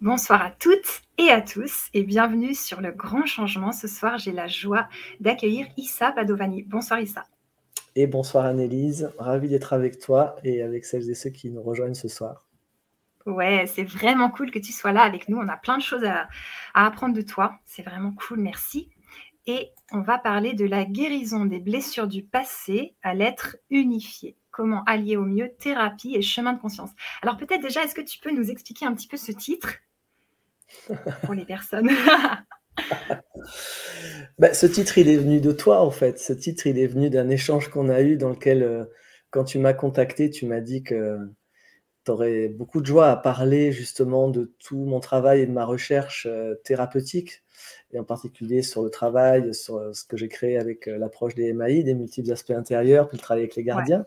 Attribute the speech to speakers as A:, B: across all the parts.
A: Bonsoir à toutes et à tous et bienvenue sur le grand changement. Ce soir, j'ai la joie d'accueillir Issa Padovani. Bonsoir Issa.
B: Et bonsoir Annelise, ravi d'être avec toi et avec celles et ceux qui nous rejoignent ce soir.
A: Ouais, c'est vraiment cool que tu sois là avec nous. On a plein de choses à, à apprendre de toi. C'est vraiment cool, merci. Et on va parler de la guérison des blessures du passé à l'être unifié comment allier au mieux thérapie et chemin de conscience. Alors peut-être déjà, est-ce que tu peux nous expliquer un petit peu ce titre pour les personnes?
B: Ben, ce titre, il est venu de toi, en fait. Ce titre, il est venu d'un échange qu'on a eu dans lequel, euh, quand tu m'as contacté, tu m'as dit que tu aurais beaucoup de joie à parler justement de tout mon travail et de ma recherche euh, thérapeutique, et en particulier sur le travail, sur euh, ce que j'ai créé avec l'approche des MAI, des multiples aspects intérieurs, puis le travail avec les gardiens.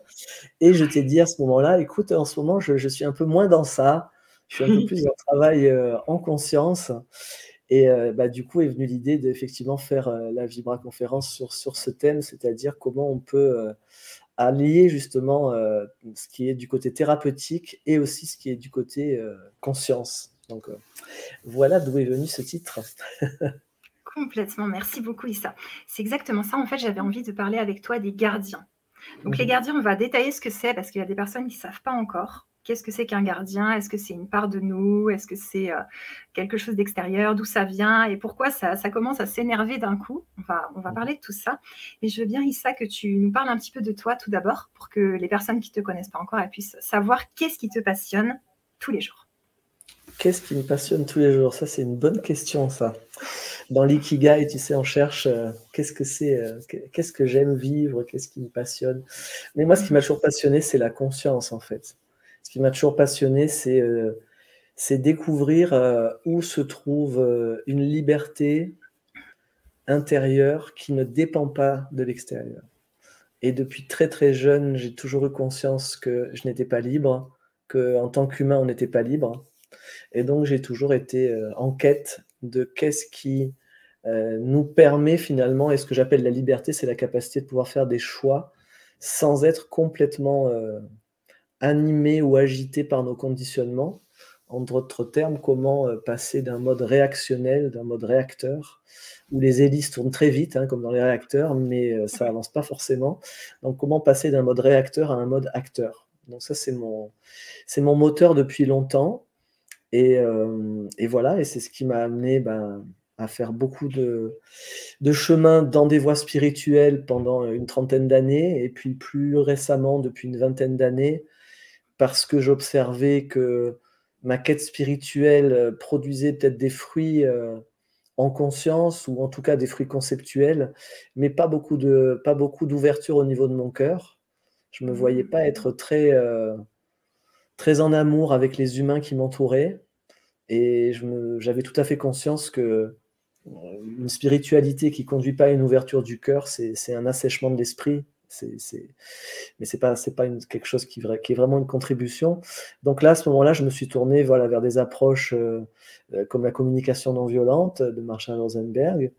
B: Et je t'ai dit à ce moment-là, écoute, en ce moment, je, je, suis un peu moins dans ça. Je suis un peu plus dans le travail euh, en conscience. Et euh, bah, du coup est venue l'idée d'effectivement faire euh, la Vibra conférence sur, sur ce thème, c'est-à-dire comment on peut allier justement ce qui est du côté thérapeutique et aussi ce qui est du côté conscience. Donc voilà d'où est venu ce titre.
A: Complètement, merci beaucoup Issa. C'est exactement ça. En fait, j'avais envie de parler avec toi des gardiens. Donc les gardiens, on va détailler ce que c'est parce qu'il y a des personnes qui ne savent pas encore. Qu'est-ce que c'est qu'un gardien Est-ce que c'est une part de nous Est-ce que c'est euh, quelque chose d'extérieur D'où ça vient Et pourquoi ça, commence à s'énerver d'un coup on va, on va parler de tout ça. Mais je veux bien, Issa, que tu nous parles un petit peu de toi tout d'abord, pour que les personnes qui ne te connaissent pas encore puissent savoir qu'est-ce qui te passionne tous les jours.
B: Qu'est-ce qui me passionne tous les jours? Ça, c'est une bonne question, ça. Dans l'ikigai, tu sais, on cherche euh, qu'est-ce que c'est, euh, qu'est-ce que j'aime vivre, qu'est-ce qui me passionne? Mais moi, ce qui m'a toujours passionné, c'est la conscience, en fait ce qui m'a toujours passionné, c'est euh, découvrir où se trouve une liberté intérieure qui ne dépend pas de l'extérieur. Et depuis très très jeune, j'ai toujours eu conscience que je n'étais pas libre, qu'en tant qu'humain, on n'était pas libre. Et donc j'ai toujours été en quête de qu'est-ce qui nous permet finalement, et ce que j'appelle la liberté, c'est la capacité de pouvoir faire des choix sans être complètement animé ou agité par nos conditionnements. En d'autres termes, comment euh, passer d'un mode réactionnel, d'un mode réacteur, où les hélices tournent très vite, hein, comme dans les réacteurs, mais euh, ça avance pas forcément. Donc, comment passer d'un mode réacteur à un mode acteur? Donc, ça, c'est mon, c'est mon moteur depuis longtemps. Et, euh, et voilà, et c'est ce qui m'a amené ben, à faire beaucoup de, de chemin dans des voies spirituelles pendant une trentaine d'années, et puis plus récemment, depuis une vingtaine d'années, parce que j'observais que ma quête spirituelle produisait peut-être des fruits euh, en conscience ou en tout cas des fruits conceptuels, mais pas beaucoup de pas beaucoup d'ouverture au niveau de mon cœur. Je me voyais pas être très euh, très en amour avec les humains qui m'entouraient. Et j'avais tout à fait conscience que une spiritualité qui conduit pas à une ouverture du cœur, c'est un assèchement de l'esprit. C'est, Mais ce n'est pas, pas quelque chose qui, est vraiment une contribution. Donc là, à ce moment-là, je me suis tourné voilà, vers des approches euh, euh, comme la communication non violente de Marshall Rosenberg,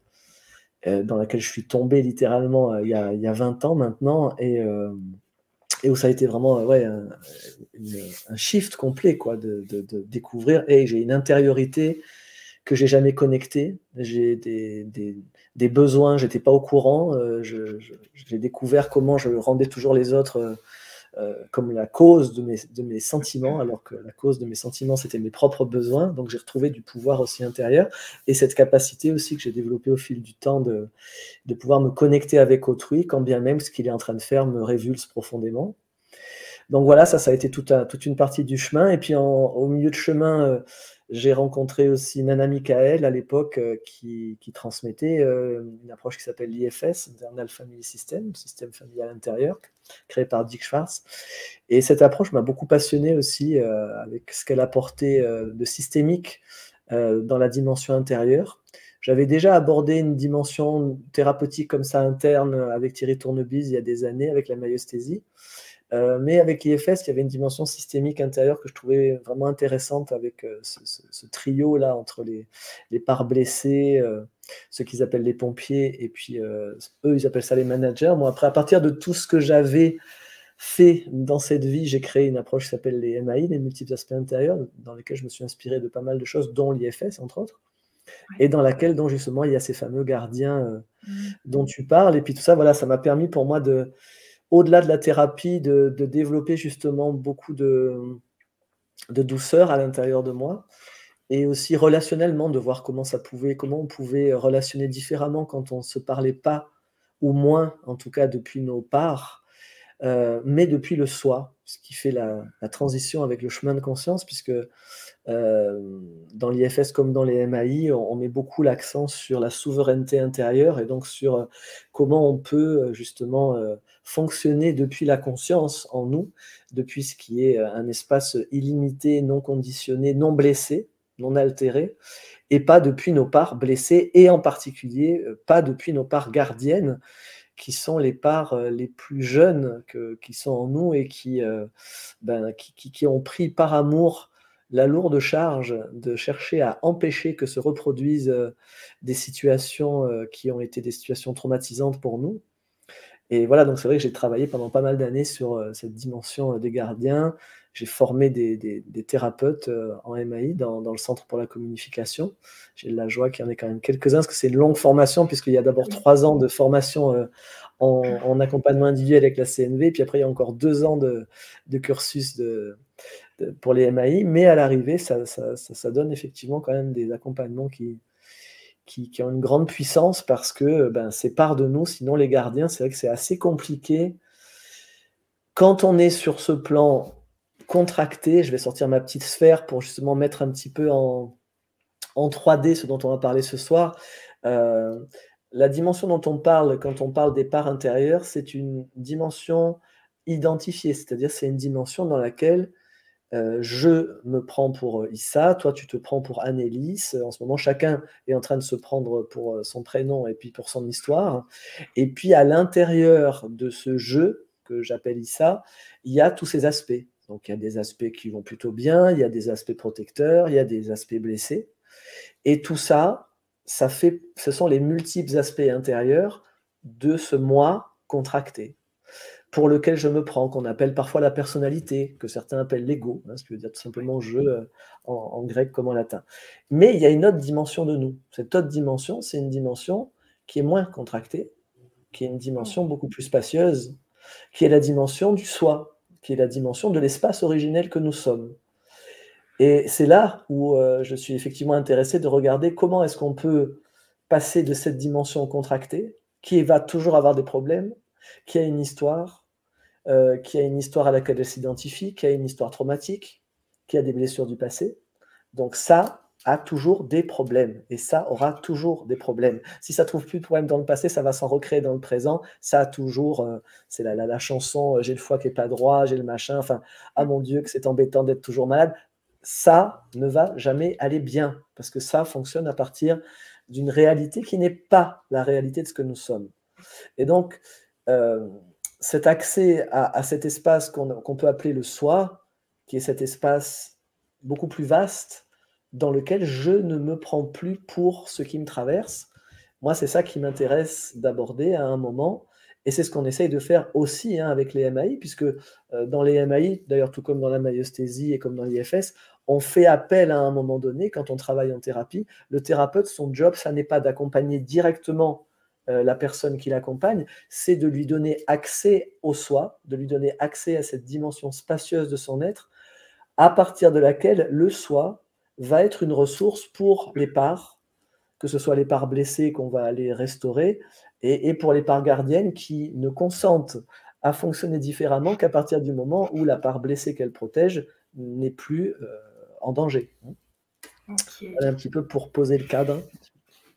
B: euh, dans laquelle je suis tombé littéralement il y, a, il, y a, 20 ans maintenant, et, et où ça a été vraiment ouais, un, un shift complet quoi, de, découvrir, et j'ai une intériorité que j'ai jamais connectée, j'ai des, des besoins, j'étais pas au courant. Euh, j'ai découvert comment je rendais toujours les autres euh, euh, comme la cause de mes, sentiments, alors que la cause de mes sentiments, c'était mes propres besoins. Donc j'ai retrouvé du pouvoir aussi intérieur et cette capacité aussi que j'ai développée au fil du temps de, de pouvoir me connecter avec autrui, quand bien même ce qu'il est en train de faire me révulse profondément. Donc voilà, ça, ça a été toute, toute une partie du chemin. Et puis au milieu de chemin, j'ai rencontré aussi Nana Michael à l'époque euh, qui, transmettait euh, une approche qui s'appelle l'IFS, Internal Family System, système familial intérieur, créé par Dick Schwartz. Et cette approche m'a beaucoup passionné aussi euh, avec ce qu'elle apportait de systémique dans la dimension intérieure. J'avais déjà abordé une dimension thérapeutique comme ça interne avec Thierry Tournebise il y a des années avec la myosthésie. Euh, mais avec IFS, il y avait une dimension systémique intérieure que je trouvais vraiment intéressante avec euh, ce, trio-là entre les, les parts blessées, euh, ceux qu'ils appellent les pompiers, et puis eux, ils appellent ça les managers. Moi, après, à partir de tout ce que j'avais fait dans cette vie, j'ai créé une approche qui s'appelle les MAI, les multiples aspects intérieurs, dans lesquels je me suis inspiré de pas mal de choses, dont l'IFS, entre autres, et dans laquelle, dont justement, il y a ces fameux gardiens euh, mmh. dont tu parles. Et puis tout ça, voilà, ça m'a permis pour moi de, au-delà de la thérapie, de, développer justement beaucoup de, douceur à l'intérieur de moi et aussi relationnellement de voir comment ça pouvait, comment on pouvait relationner différemment quand on ne se parlait pas ou moins, en tout cas depuis nos parts, euh, mais depuis le soi, ce qui fait la, transition avec le chemin de conscience, puisque euh, dans l'IFS comme dans les MAI, on, met beaucoup l'accent sur la souveraineté intérieure et donc sur euh, comment on peut justement fonctionner depuis la conscience en nous, depuis ce qui est un espace illimité, non conditionné, non blessé, non altéré, et pas depuis nos parts blessées, et en particulier euh, pas depuis nos parts gardiennes, qui sont les parts euh, les plus jeunes qui sont en nous et euh, ben, qui, qui, ont pris par amour la lourde charge de chercher à empêcher que se reproduisent des situations qui ont été des situations traumatisantes pour nous. Et voilà, donc c'est vrai que j'ai travaillé pendant pas mal d'années sur cette dimension des gardiens, j'ai formé des, thérapeutes euh, en MAI dans, le Centre pour la communication. J'ai la joie qu'il y en ait quand même quelques-uns, parce que c'est une longue formation, puisqu'il y a d'abord trois ans de formation euh, en, accompagnement individuel avec la CNV, puis après il y a encore deux ans de, cursus de, pour les MAI, mais à l'arrivée, ça, donne effectivement quand même des accompagnements qui, qui, ont une grande puissance, parce que ben, c'est part de nous, sinon les gardiens, c'est vrai que c'est assez compliqué. Quand on est sur ce plan contracté. Je vais sortir ma petite sphère pour justement mettre un petit peu en, en 3D ce dont on va parler ce soir. Euh, la dimension dont on parle quand on parle des parts intérieures, c'est une dimension identifiée, c'est-à-dire c'est une dimension dans laquelle euh, je me prends pour Issa, toi tu te prends pour Annelise. En ce moment, chacun est en train de se prendre pour son prénom et puis pour son histoire. Et puis à l'intérieur de ce jeu que j'appelle Issa, il y a tous ces aspects. Donc il y a des aspects qui vont plutôt bien, il y a des aspects protecteurs, il y a des aspects blessés. Et tout ça, ça fait, ce sont les multiples aspects intérieurs de ce moi contracté, pour lequel je me prends, qu'on appelle parfois la personnalité, que certains appellent l'ego, hein, ce qui veut dire tout simplement je euh, en, grec comme en latin. Mais il y a une autre dimension de nous. Cette autre dimension, c'est une dimension qui est moins contractée, qui est une dimension beaucoup plus spacieuse, qui est la dimension du soi, qui est la dimension de l'espace originel que nous sommes. Et c'est là où euh, je suis effectivement intéressé de regarder comment est-ce qu'on peut passer de cette dimension contractée, qui va toujours avoir des problèmes, qui a une histoire, euh, qui a une histoire à laquelle elle s'identifie, qui a une histoire traumatique, qui a des blessures du passé. Donc ça, a toujours des problèmes et ça aura toujours des problèmes. Si ça trouve plus de problèmes dans le passé, ça va s'en recréer dans le présent. Ça a toujours, euh, c'est la, la, chanson euh, j'ai le foie qui est pas droit, j'ai le machin, enfin, ah mon Dieu, que c'est embêtant d'être toujours malade. Ça ne va jamais aller bien parce que ça fonctionne à partir d'une réalité qui n'est pas la réalité de ce que nous sommes. Et donc, cet accès à, cet espace qu'on peut appeler le soi, qui est cet espace beaucoup plus vaste, dans lequel je ne me prends plus pour ce qui me traverse. Moi, c'est ça qui m'intéresse d'aborder à un moment. Et c'est ce qu'on essaye de faire aussi hein, avec les MAI, puisque euh, dans les MAI, d'ailleurs tout comme dans la myosthésie et comme dans l'IFS, on fait appel à un moment donné, quand on travaille en thérapie, le thérapeute, son job, ça n'est pas d'accompagner directement euh, la personne qui l'accompagne, c'est de lui donner accès au soi, de lui donner accès à cette dimension spacieuse de son être, à partir de laquelle le soi va être une ressource pour les parts, que ce soit les parts blessées qu'on va aller restaurer, et, pour les parts gardiennes qui ne consentent à fonctionner différemment qu'à partir du moment où la part blessée qu'elle protège n'est plus euh, en danger. un petit peu pour poser le cadre.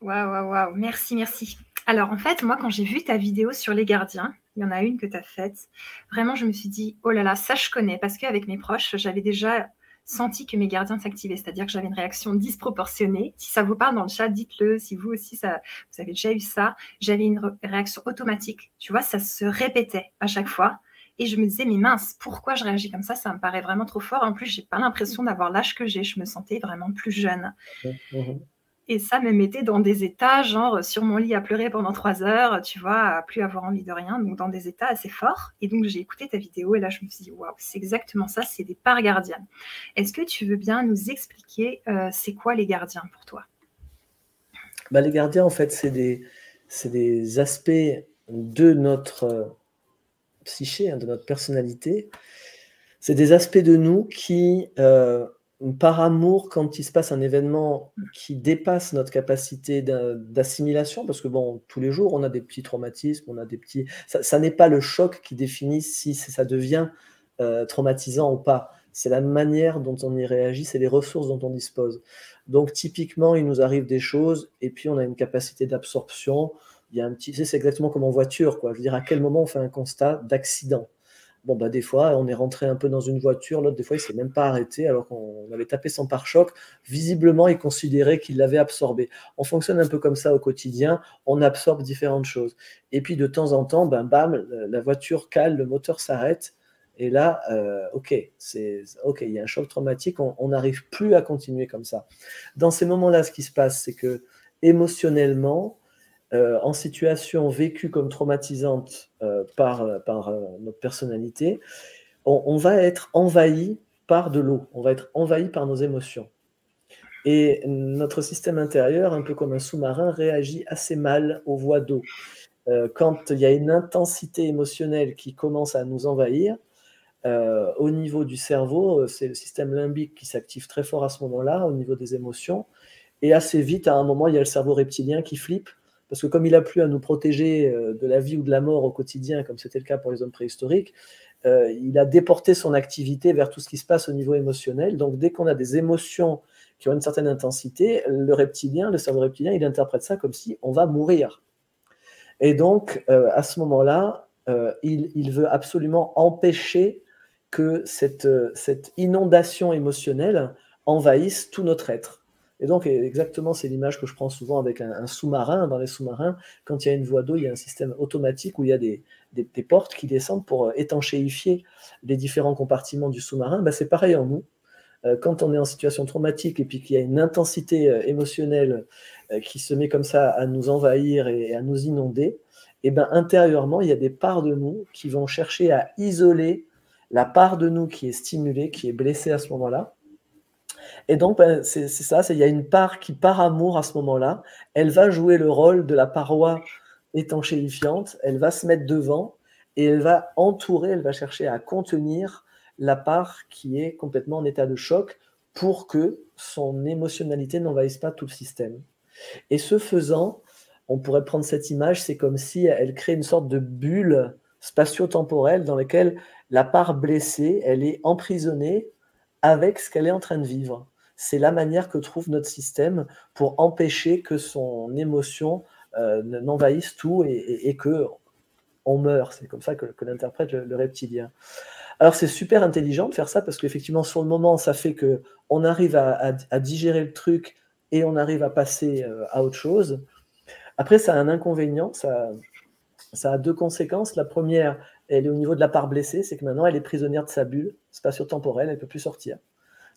A: Waouh, waouh, waouh, merci, merci. Alors en fait, moi quand j'ai vu ta vidéo sur les gardiens, il y en a une que tu as faite, vraiment je me suis dit, oh là là, ça je connais, parce qu'avec mes proches, j'avais déjà senti que mes gardiens s'activaient, c'est-à-dire que j'avais une réaction disproportionnée. Si ça vous parle dans le chat, dites-le. Si vous aussi, ça, vous avez déjà eu ça, j'avais une réaction automatique. Tu vois, ça se répétait à chaque fois. Et je me disais, mais mince, pourquoi je réagis comme ça? Ça me paraît vraiment trop fort. En plus, j'ai pas l'impression d'avoir l'âge que j'ai. Je me sentais vraiment plus jeune. Et ça me mettait dans des états, genre sur mon lit à pleurer pendant trois heures, tu vois, à plus avoir envie de rien, donc dans des états assez forts. Et donc j'ai écouté ta vidéo et là je me suis dit, waouh, c'est exactement ça, c'est des parts gardiennes. Est-ce que tu veux bien nous expliquer euh, c'est quoi les gardiens pour toi?
B: Bah, Les gardiens, en fait, c'est des, des aspects de notre euh, psyché, hein, de notre personnalité. C'est des aspects de nous qui euh, par amour quand il se passe un événement qui dépasse notre capacité d'assimilation, parce que bon, tous les jours, on a des petits traumatismes, on a des petits. Ça, n'est pas le choc qui définit si ça devient euh, traumatisant ou pas. C'est la manière dont on y réagit, c'est les ressources dont on dispose. Donc, typiquement, il nous arrive des choses et puis on a une capacité d'absorption. Il y a un petit. C'est exactement comme en voiture, quoi. Je veux dire, à quel moment on fait un constat d'accident? Bon, bah, des fois, on est rentré un peu dans une voiture, l'autre, des fois, il s'est même pas arrêté alors qu'on avait tapé son pare-choc. Visiblement, il considérait qu'il l'avait absorbé. On fonctionne un peu comme ça au quotidien, on absorbe différentes choses. Et puis, de temps en temps, ben, bam, la voiture cale, le moteur s'arrête. Et là, euh, ok, c'est ok, il y a un choc traumatique, on n'arrive plus à continuer comme ça. Dans ces moments-là, ce qui se passe, c'est que émotionnellement, euh, en situation vécue comme traumatisante euh, par, euh, notre personnalité, on, va être envahi par de l'eau, on va être envahi par nos émotions. Et notre système intérieur, un peu comme un sous-marin, réagit assez mal aux voies d'eau. quand il y a une intensité émotionnelle qui commence à nous envahir, au niveau du cerveau, c'est le système limbique qui s'active très fort à ce moment-là, au niveau des émotions. Et assez vite, à un moment, il y a le cerveau reptilien qui flippe parce que comme il a plu à nous protéger euh, de la vie ou de la mort au quotidien, comme c'était le cas pour les hommes préhistoriques, euh, il a déporté son activité vers tout ce qui se passe au niveau émotionnel. Donc dès qu'on a des émotions qui ont une certaine intensité, le reptilien, le cerveau reptilien, il interprète ça comme si on va mourir. Et donc euh, à ce moment-là, il, veut absolument empêcher que cette inondation émotionnelle envahisse tout notre être. Et donc, exactement, c'est l'image que je prends souvent avec un, sous-marin. Dans les sous-marins, quand il y a une voie d'eau, il y a un système automatique où il y a des, portes qui descendent pour euh, étanchéifier les différents compartiments du sous-marin. Ben, c'est pareil en nous. Euh, quand on est en situation traumatique et puis qu'il y a une intensité euh, émotionnelle qui se met comme ça à nous envahir et à nous inonder, et ben intérieurement, il y a des parts de nous qui vont chercher à isoler la part de nous qui est stimulée, qui est blessée à ce moment-là, et donc, ben, c'est ça, il y a une part qui, par amour à ce moment-là, elle va jouer le rôle de la paroi étanchéifiante, elle va se mettre devant et elle va entourer, elle va chercher à contenir la part qui est complètement en état de choc pour que son émotionnalité n'envahisse pas tout le système. Et ce faisant, on pourrait prendre cette image, c'est comme si elle crée une sorte de bulle spatio-temporelle dans laquelle la part blessée, elle est emprisonnée avec ce qu'elle est en train de vivre. C'est la manière que trouve notre système pour empêcher que son émotion euh, n'envahisse tout et, que on meurt. C'est comme ça que, l'interprète le, reptilien. Alors c'est super intelligent de faire ça parce qu'effectivement sur le moment ça fait que on arrive à, digérer le truc et on arrive à passer euh, à autre chose. Après ça a un inconvénient, ça a deux conséquences. La première, elle est au niveau de la part blessée, c'est que maintenant elle est prisonnière de sa bulle spatio-temporelle, elle ne peut plus sortir.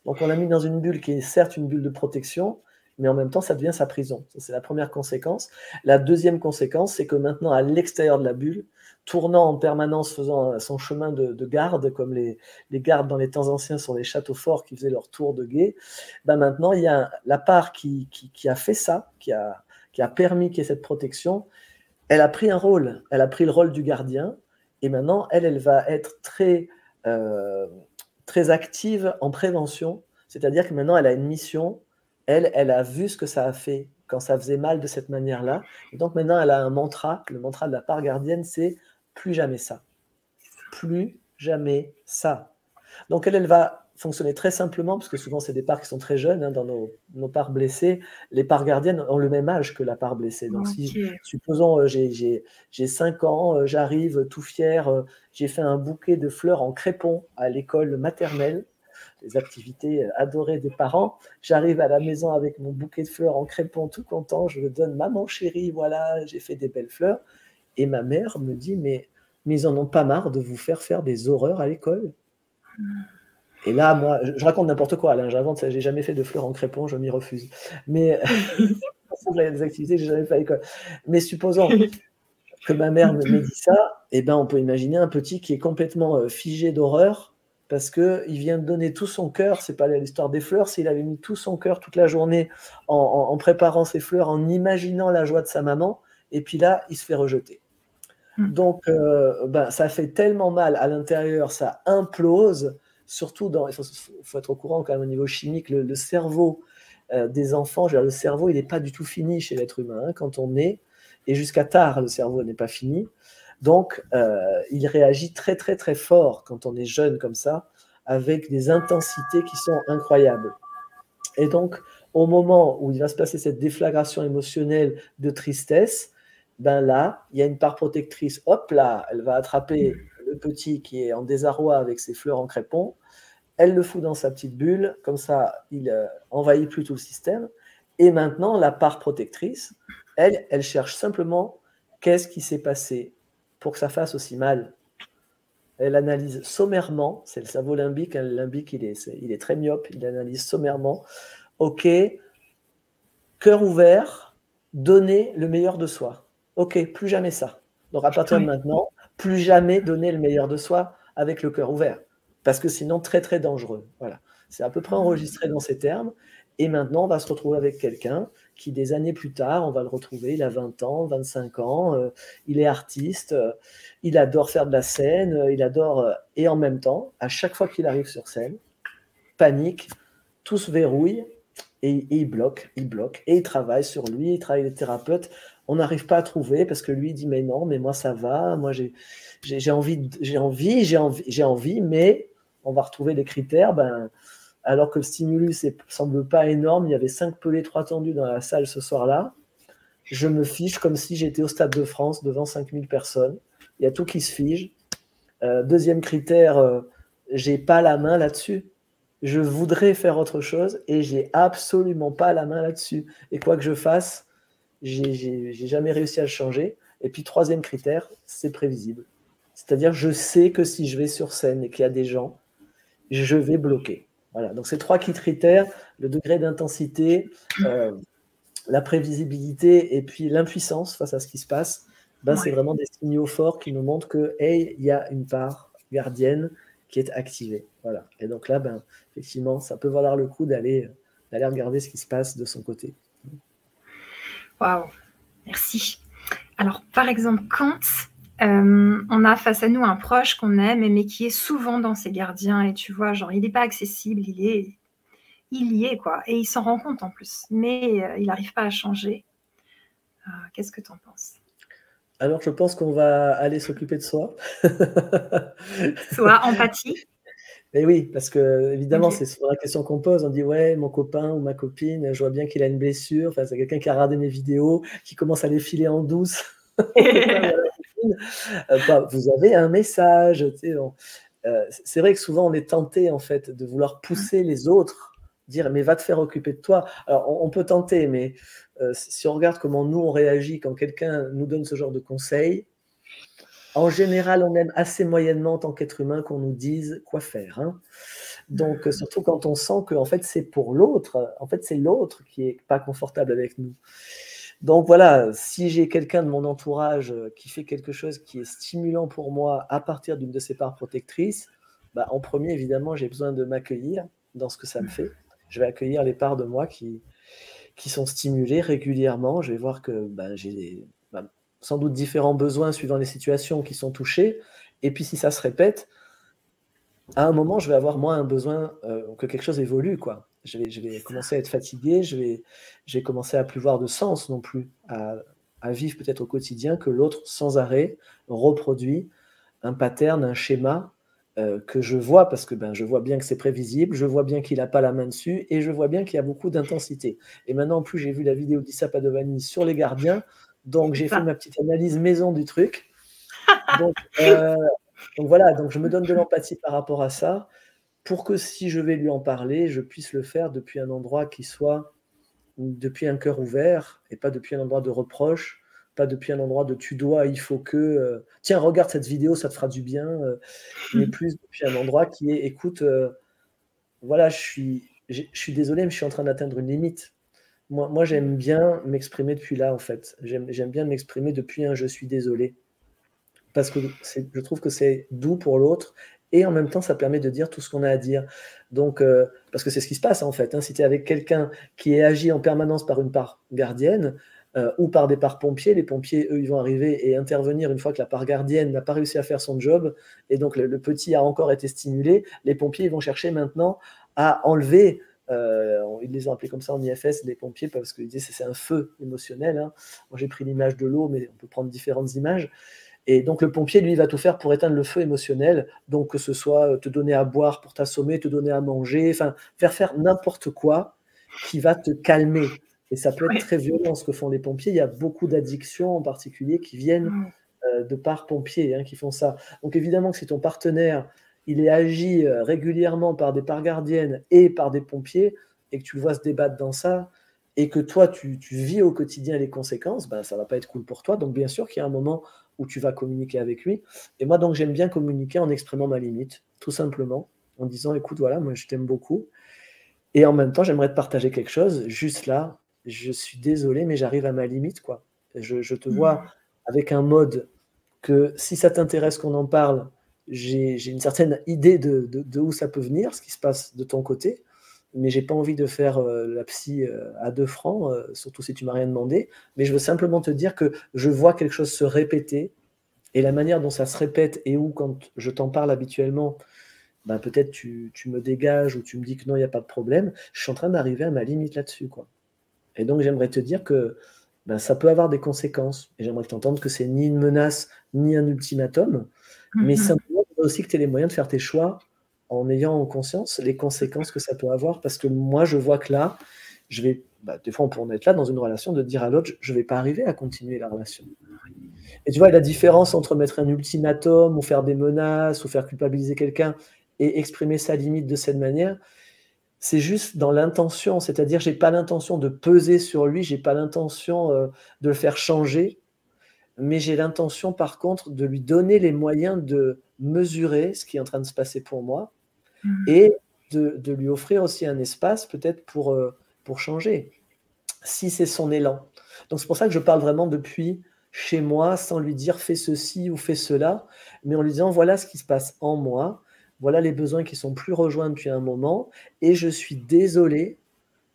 B: Donc on l'a mis dans une bulle qui est certes une bulle de protection, mais en même temps ça devient sa prison. C'est la première conséquence. La deuxième conséquence, c'est que maintenant à l'extérieur de la bulle, tournant en permanence, faisant son chemin de, garde, comme les, gardes dans les temps anciens sur les châteaux forts qui faisaient leur tour de guet, ben maintenant il y a la part qui, qui, a fait ça, qui a, qui a permis qu'il y ait cette protection, elle a pris un rôle, elle a pris le rôle du gardien, et maintenant, elle, elle va être très, euh, très active en prévention, c'est-à-dire que maintenant, elle a une mission, elle, elle a vu ce que ça a fait quand ça faisait mal de cette manière-là, et donc maintenant, elle a un mantra, le mantra de la part gardienne, c'est plus jamais ça. Plus jamais ça. Donc elle, elle va fonctionner très simplement, parce que souvent c'est des parts qui sont très jeunes, hein, dans nos, nos, parts blessées, les parts gardiennes ont le même âge que la part blessée. Donc si, supposons, euh, j'ai 5 ans, euh, j'arrive tout fier, euh, j'ai fait un bouquet de fleurs en crépon à l'école maternelle, les activités adorées des parents, j'arrive à la maison avec mon bouquet de fleurs en crépon tout content, je le donne, maman chérie, voilà, j'ai fait des belles fleurs, et ma mère me dit, mais, mais ils en ont pas marre de vous faire faire des horreurs à l'école. Hmm. Et là, moi, je, raconte n'importe quoi, Alain. J'invente, j'ai jamais fait de fleurs en crépon, je m'y refuse. Mais il des activités que j'ai jamais fait à l'école. Mais supposons que ma mère me dit ça, eh ben, on peut imaginer un petit qui est complètement euh, figé d'horreur parce qu'il vient de donner tout son cœur. C'est pas l'histoire des fleurs, qu'il avait mis tout son cœur toute la journée en, préparant ses fleurs, en imaginant la joie de sa maman. Et puis là, il se fait rejeter. Hmm. Donc, euh, ben, ça fait tellement mal à l'intérieur, ça implose. Surtout, il faut, être au courant quand même au niveau chimique, le, cerveau euh, des enfants, le cerveau, il n'est pas du tout fini chez l'être humain. Hein. quand on est, et jusqu'à tard, le cerveau n'est pas fini. Donc, euh, il réagit très, très, très fort quand on est jeune comme ça, avec des intensités qui sont incroyables. Et donc, au moment où il va se passer cette déflagration émotionnelle de tristesse, ben là, il y a une part protectrice. Hop là, elle va attraper le petit qui est en désarroi avec ses fleurs en crépon. Elle le fout dans sa petite bulle, comme ça, il euh, envahit plus tout le système. Et maintenant, la part protectrice, elle, elle cherche simplement qu'est-ce qui s'est passé pour que ça fasse aussi mal. Elle analyse sommairement, c'est le cerveau limbique, hein, le limbique il est, il est très myope, il analyse sommairement, ok, cœur ouvert, donner le meilleur de soi. Ok, plus jamais ça. Donc à partir de maintenant, plus jamais donner le meilleur de soi avec le cœur ouvert, parce que sinon très très dangereux. Voilà, c'est à peu près enregistré dans ces termes. Et maintenant, on va se retrouver avec quelqu'un qui, des années plus tard, on va le retrouver, il a 20 ans, 25 ans, euh, il est artiste, euh, il adore faire de la scène, euh, il adore, et en même temps, à chaque fois qu'il arrive sur scène, panique, tout se verrouille, et, il bloque, il bloque, et il travaille sur lui, il travaille les thérapeutes, on n'arrive pas à trouver, parce que lui dit, mais non, mais moi ça va, moi j'ai envie, j'ai envie, j'ai envie, j'ai envie, mais on va retrouver les critères, ben alors que le stimulus ne semble pas énorme. Il y avait cinq pelés, trois tendus dans la salle ce soir-là. Je me fiche comme si j'étais au Stade de France devant 5000 personnes. Il y a tout qui se fige. Euh, deuxième critère, euh, j'ai pas la main là-dessus. Je voudrais faire autre chose et j'ai absolument pas la main là-dessus. Et quoi que je fasse, j'ai jamais réussi à le changer. Et puis troisième critère, c'est prévisible. C'est-à-dire, je sais que si je vais sur scène et qu'il y a des gens, je vais bloquer. Voilà, donc ces trois critères, le degré d'intensité, euh, la prévisibilité et puis l'impuissance face à ce qui se passe, ben, c'est vraiment des signaux forts qui nous montrent que, hey, il y a une part gardienne qui est activée. Voilà. Et donc là, ben, effectivement, ça peut valoir le coup d'aller d'aller regarder ce qui se passe de son côté.
A: Waouh, merci. Alors, par exemple, quand euh, on a face à nous un proche qu'on aime, mais qui est souvent dans ses gardiens. Et tu vois, genre, il n'est pas accessible, il est, il y est, quoi. Et il s'en rend compte en plus, mais euh, il n'arrive pas à changer. Euh, qu'est-ce que tu en penses?
B: Alors, je pense qu'on va aller s'occuper de soi.
A: Soit empathie.
B: Et oui, parce que évidemment, c'est souvent la question qu'on pose. On dit ouais, mon copain ou ma copine, je vois bien qu'il a une blessure. Enfin, c'est quelqu'un qui a regardé mes vidéos, qui commence à les filer en douce. Euh, bah, vous avez un message. Euh, c'est vrai que souvent on est tenté en fait de vouloir pousser les autres, dire mais va te faire occuper de toi. Alors on, peut tenter, mais euh, si on regarde comment nous on réagit quand quelqu'un nous donne ce genre de conseils, en général on aime assez moyennement en tant qu'être humain qu'on nous dise quoi faire. Hein. Donc surtout quand on sent que en fait c'est pour l'autre, en fait c'est l'autre qui est pas confortable avec nous. Donc voilà, si j'ai quelqu'un de mon entourage euh, qui fait quelque chose qui est stimulant pour moi à partir d'une de ces parts protectrices, bah, en premier, évidemment, j'ai besoin de m'accueillir dans ce que ça me fait. Je vais accueillir les parts de moi qui, sont stimulées régulièrement. Je vais voir que bah, j'ai bah, sans doute différents besoins suivant les situations qui sont touchées. Et puis si ça se répète, à un moment, je vais avoir moins un besoin euh, que quelque chose évolue. quoi je vais, je vais commencer à être fatigué, je vais, je vais commencer à plus voir de sens non plus, à, à vivre peut-être au quotidien que l'autre sans arrêt reproduit un pattern, un schéma euh, que je vois parce que ben, je vois bien que c'est prévisible, je vois bien qu'il n'a pas la main dessus et je vois bien qu'il y a beaucoup d'intensité. Et maintenant, en plus, j'ai vu la vidéo d'Issa Padovani sur les gardiens, donc j'ai fait ma petite analyse maison du truc. Donc, euh, donc voilà, donc je me donne de l'empathie par rapport à ça pour que si je vais lui en parler, je puisse le faire depuis un endroit qui soit depuis un cœur ouvert et pas depuis un endroit de reproche, pas depuis un endroit de tu dois, il faut que, euh, tiens, regarde cette vidéo, ça te fera du bien, euh, mais plus depuis un endroit qui est, écoute, euh, voilà, je suis, je suis désolé, mais je suis en train d'atteindre une limite. Moi, j'aime bien m'exprimer depuis là, en fait. J'aime bien m'exprimer depuis un je suis désolé. Parce que je trouve que c'est doux pour l'autre et en même temps, ça permet de dire tout ce qu'on a à dire. Donc, euh, parce que c'est ce qui se passe en fait. Hein. Si tu es avec quelqu'un qui est agi en permanence par une part gardienne euh, ou par des parts pompiers, les pompiers, eux, ils vont arriver et intervenir une fois que la part gardienne n'a pas réussi à faire son job et donc le, petit a encore été stimulé. Les pompiers, ils vont chercher maintenant à enlever. Euh, ils les ont appelés comme ça en IFS, les pompiers, parce qu'ils disent c'est un feu émotionnel. Hein. Moi, j'ai pris l'image de l'eau, mais on peut prendre différentes images. Et donc le pompier, lui, va tout faire pour éteindre le feu émotionnel. Donc que ce soit euh, te donner à boire pour t'assommer, te donner à manger, enfin faire faire n'importe quoi qui va te calmer. Et ça peut être très violent ce que font les pompiers. Il y a beaucoup d'addictions en particulier qui viennent euh, de par pompiers hein, qui font ça. Donc évidemment que si ton partenaire, il est agi euh, régulièrement par des parts gardiennes et par des pompiers, et que tu le vois se débattre dans ça, et que toi, tu, vis au quotidien les conséquences, ben, ça va pas être cool pour toi. Donc bien sûr qu'il y a un moment où tu vas communiquer avec lui. Et moi, donc, j'aime bien communiquer en exprimant ma limite, tout simplement, en disant, écoute, voilà, moi, je t'aime beaucoup. Et en même temps, j'aimerais te partager quelque chose. Juste là, je suis désolé, mais j'arrive à ma limite, quoi. Je, te vois mmh. avec un mode que si ça t'intéresse qu'on en parle, j'ai une certaine idée de, de, où ça peut venir, ce qui se passe de ton côté mais j'ai pas envie de faire euh, la psy euh, à deux francs, euh, surtout si tu m'as rien demandé. Mais je veux simplement te dire que je vois quelque chose se répéter et la manière dont ça se répète et où, quand je t'en parle habituellement, ben peut-être tu, tu, me dégages ou tu me dis que non, il n'y a pas de problème. Je suis en train d'arriver à ma limite là-dessus. quoi. Et donc, j'aimerais te dire que ben, ça peut avoir des conséquences. Et j'aimerais t'entendre que c'est ni une menace, ni un ultimatum, mais mm-hmm. simplement aussi que tu aies les moyens de faire tes choix en ayant en conscience les conséquences que ça peut avoir. Parce que moi, je vois que là, je vais, bah, des fois, on peut en être là dans une relation, de dire à l'autre, je ne vais pas arriver à continuer la relation. Et tu vois, la différence entre mettre un ultimatum ou faire des menaces ou faire culpabiliser quelqu'un et exprimer sa limite de cette manière, c'est juste dans l'intention. C'est-à-dire, j'ai pas l'intention de peser sur lui, j'ai pas l'intention euh, de le faire changer, mais j'ai l'intention, par contre, de lui donner les moyens de mesurer ce qui est en train de se passer pour moi Mmh. et de, lui offrir aussi un espace peut-être pour, euh, pour changer, si c'est son élan. Donc c'est pour ça que je parle vraiment depuis chez moi, sans lui dire fais ceci ou fais cela, mais en lui disant voilà ce qui se passe en moi, voilà les besoins qui sont plus rejoints depuis un moment, et je suis désolé.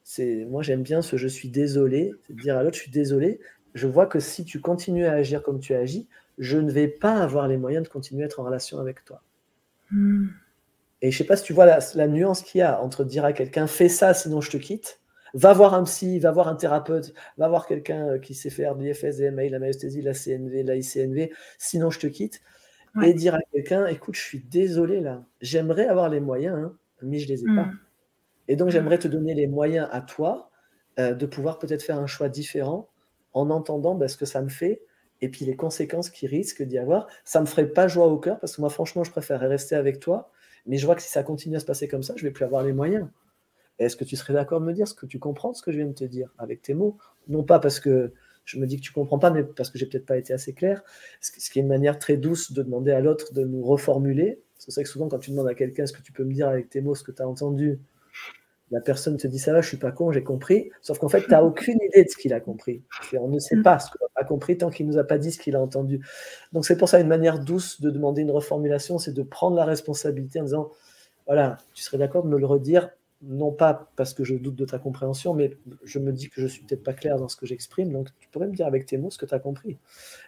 B: C'est moi j'aime bien ce je suis désolé, c'est dire à l'autre je suis désolé. Je vois que si tu continues à agir comme tu agis, je ne vais pas avoir les moyens de continuer à être en relation avec toi. Mmh. Et je ne sais pas si tu vois la, nuance qu'il y a entre dire à quelqu'un fais ça sinon je te quitte, va voir un psy, va voir un thérapeute, va voir quelqu'un euh, qui sait faire l'IFS, l'EMA, la myostésie, la CNV, la ICNV, sinon je te quitte. Et dire à quelqu'un écoute, je suis désolé là, j'aimerais avoir les moyens, hein, mais je ne les ai pas. Mm. Et donc j'aimerais te donner les moyens à toi euh, de pouvoir peut-être faire un choix différent en entendant bah, ce que ça me fait et puis les conséquences qui risquent d'y avoir. Ça ne me ferait pas joie au cœur parce que moi franchement je préférerais rester avec toi mais je vois que si ça continue à se passer comme ça, je vais plus avoir les moyens. Est-ce que tu serais d'accord de me dire ce que tu comprends, ce que je viens de te dire, avec tes mots? Non pas parce que je me dis que tu comprends pas, mais parce que j'ai peut-être pas été assez clair. Ce qui est une manière très douce de demander à l'autre de nous reformuler. C'est vrai que souvent, quand tu demandes à quelqu'un ce que tu peux me dire avec tes mots, ce que tu as entendu, la personne te dit ça va, je suis pas con, j'ai compris. Sauf qu'en fait, tu n'as aucune idée de ce qu'il a compris. on ne sait mm. pas ce qu'il a compris tant qu'il nous a pas dit ce qu'il a entendu. Donc c'est pour ça une manière douce de demander une reformulation, c'est de prendre la responsabilité en disant voilà, tu serais d'accord de me le redire, non pas parce que je doute de ta compréhension, mais je me dis que je suis peut-être pas clair dans ce que j'exprime, donc tu pourrais me dire avec tes mots ce que tu as compris.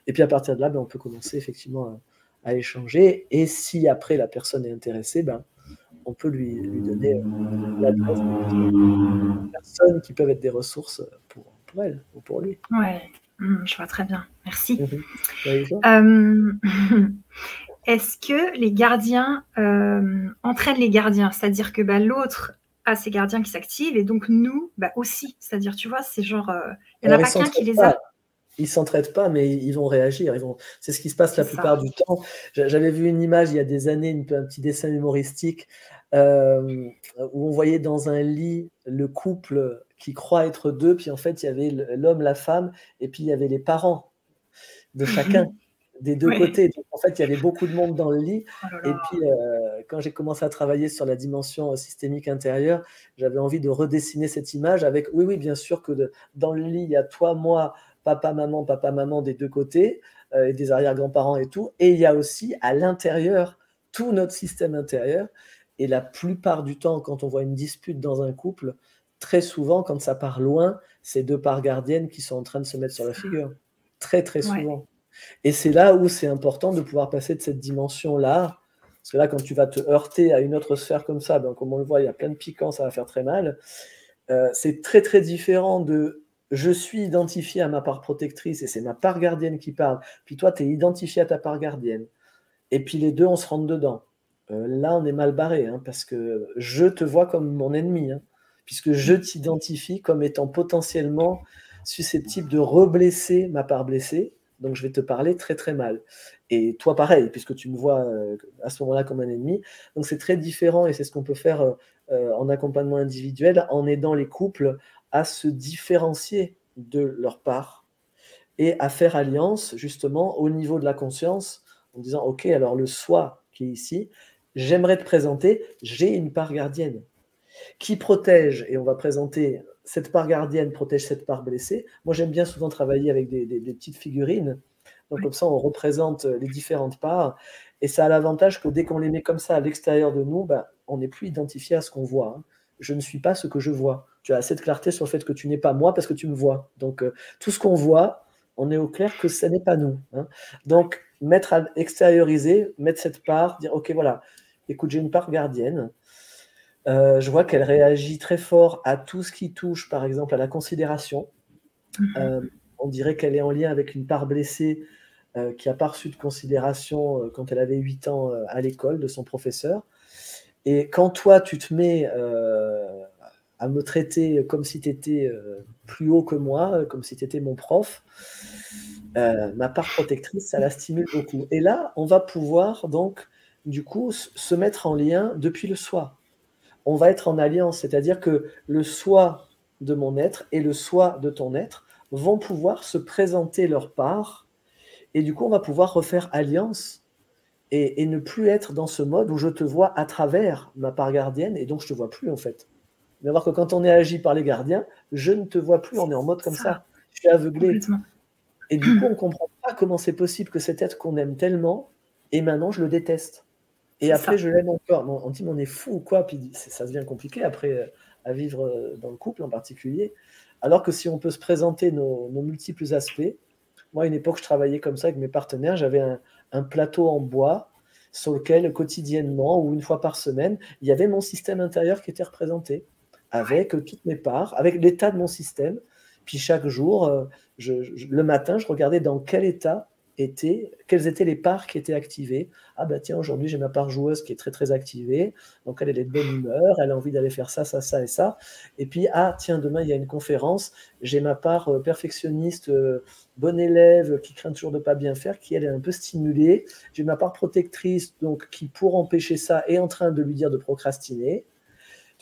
B: Et puis à partir de là, ben, on peut commencer effectivement à, à, échanger. Et si après la personne est intéressée, ben, on peut lui, donner euh, l'adresse de personnes qui peuvent être des ressources pour, elle ou pour lui.
A: Ouais, hmm, je vois très bien. Merci. Mhm. Euh, est-ce que les gardiens euh, entraînent les gardiens? C'est-à-dire que bah, l'autre a ses gardiens qui s'activent et donc nous bah, aussi. C'est-à-dire, tu vois, c'est genre, il n'y en a pas qu'un qui les a
B: ils s'entraident pas, mais ils vont réagir. Ils vont... C'est ce qui se passe la plupart du temps. J'avais vu une image il y a des années, un petit dessin humoristique, euh, où on voyait dans un lit le couple qui croit être deux, puis en fait il y avait l'homme, la femme, et puis il y avait les parents de chacun. des deux côtés. en fait, il y avait beaucoup de monde dans le lit. Oh et puis, euh, quand j'ai commencé à travailler sur la dimension euh, systémique intérieure, j'avais envie de redessiner cette image avec, oui, oui, bien sûr que dans le lit, il y a toi, moi, papa, maman, papa, maman des deux côtés, euh, et des arrière-grands-parents et tout. Et il y a aussi à l'intérieur tout notre système intérieur. Et la plupart du temps, quand on voit une dispute dans un couple, très souvent, quand ça part loin, c'est deux parts gardiennes qui sont en train de se mettre sur la figure. Très, très souvent. Et c'est là où c'est important de pouvoir passer de cette dimension-là. Parce que là, quand tu vas te heurter à une autre sphère comme ça, ben, comme on le voit, il y a plein de piquants, ça va faire très mal. Euh, c'est très, très différent de je suis identifié à ma part protectrice et c'est ma part gardienne qui parle. Puis toi, tu es identifié à ta part gardienne. Et puis les deux, on se rentre dedans. Euh, là, on est mal barré, hein, parce que je te vois comme mon ennemi, hein, puisque je t'identifie comme étant potentiellement susceptible de reblesser ma part blessée donc je vais te parler très très mal. Et toi pareil, puisque tu me vois euh, à ce moment-là comme un ennemi. Donc c'est très différent et c'est ce qu'on peut faire euh, en accompagnement individuel en aidant les couples à se différencier de leur part et à faire alliance justement au niveau de la conscience en disant ok alors le soi qui est ici, j'aimerais te présenter, j'ai une part gardienne qui protège, et on va présenter cette part gardienne protège cette part blessée. Moi, j'aime bien souvent travailler avec des, petites figurines. Donc, comme ça, on représente les différentes parts. Et ça a l'avantage que dès qu'on les met comme ça à l'extérieur de nous, ben, on n'est plus identifié à ce qu'on voit. Hein. Je ne suis pas ce que je vois. Tu as assez de clarté sur le fait que tu n'es pas moi parce que tu me vois. Donc, euh, tout ce qu'on voit, on est au clair que ce n'est pas nous. Hein. Donc, mettre à extérioriser, mettre cette part, dire, OK, voilà, écoute, j'ai une part gardienne. Euh, je vois qu'elle réagit très fort à tout ce qui touche, par exemple, à la considération. Mhm. Euh, on dirait qu'elle est en lien avec une part blessée euh, qui n'a pas reçu de considération quand elle avait 8 ans à l'école de son professeur. Et quand toi, tu te mets à me traiter comme si tu étais plus haut que moi, comme si tu étais mon prof, ma part protectrice, ça la stimule beaucoup. Et là, on va pouvoir donc, du coup, se mettre en lien depuis le soi on va être en alliance, c'est-à-dire que le soi de mon être et le soi de ton être vont pouvoir se présenter leur part, et du coup on va pouvoir refaire alliance et, ne plus être dans ce mode où je te vois à travers ma part gardienne, et donc je te vois plus en fait. Mais voir que quand on est agi par les gardiens, je ne te vois plus, on est en mode comme ça, je suis aveuglé. Et du coup on ne comprend pas comment c'est possible que cet être qu'on aime tellement, et maintenant je le déteste. Et après, je l'aime encore. On dit, mais on est fou ou quoi? Puis ça devient compliqué après euh, à vivre euh, dans le couple en particulier. Alors que si on peut se présenter nos, multiples aspects, moi, à une époque, je travaillais comme ça avec mes partenaires. J'avais un, plateau en bois sur lequel, quotidiennement ou une fois par semaine, il y avait mon système intérieur qui était représenté avec toutes mes parts, avec l'état de mon système. Puis chaque jour, euh, le matin, je regardais dans quel état étaient, quelles étaient les parts qui étaient activées. Ah bah tiens, aujourd'hui j'ai ma part joueuse qui est très très activée, donc elle, est de bonne humeur, elle a envie d'aller faire ça, ça, ça et ça. Et puis, ah tiens, demain il y a une conférence, j'ai ma part euh, perfectionniste, euh, bon élève, qui craint toujours de pas bien faire, qui elle est un peu stimulée. J'ai ma part protectrice, donc qui pour empêcher ça est en train de lui dire de procrastiner.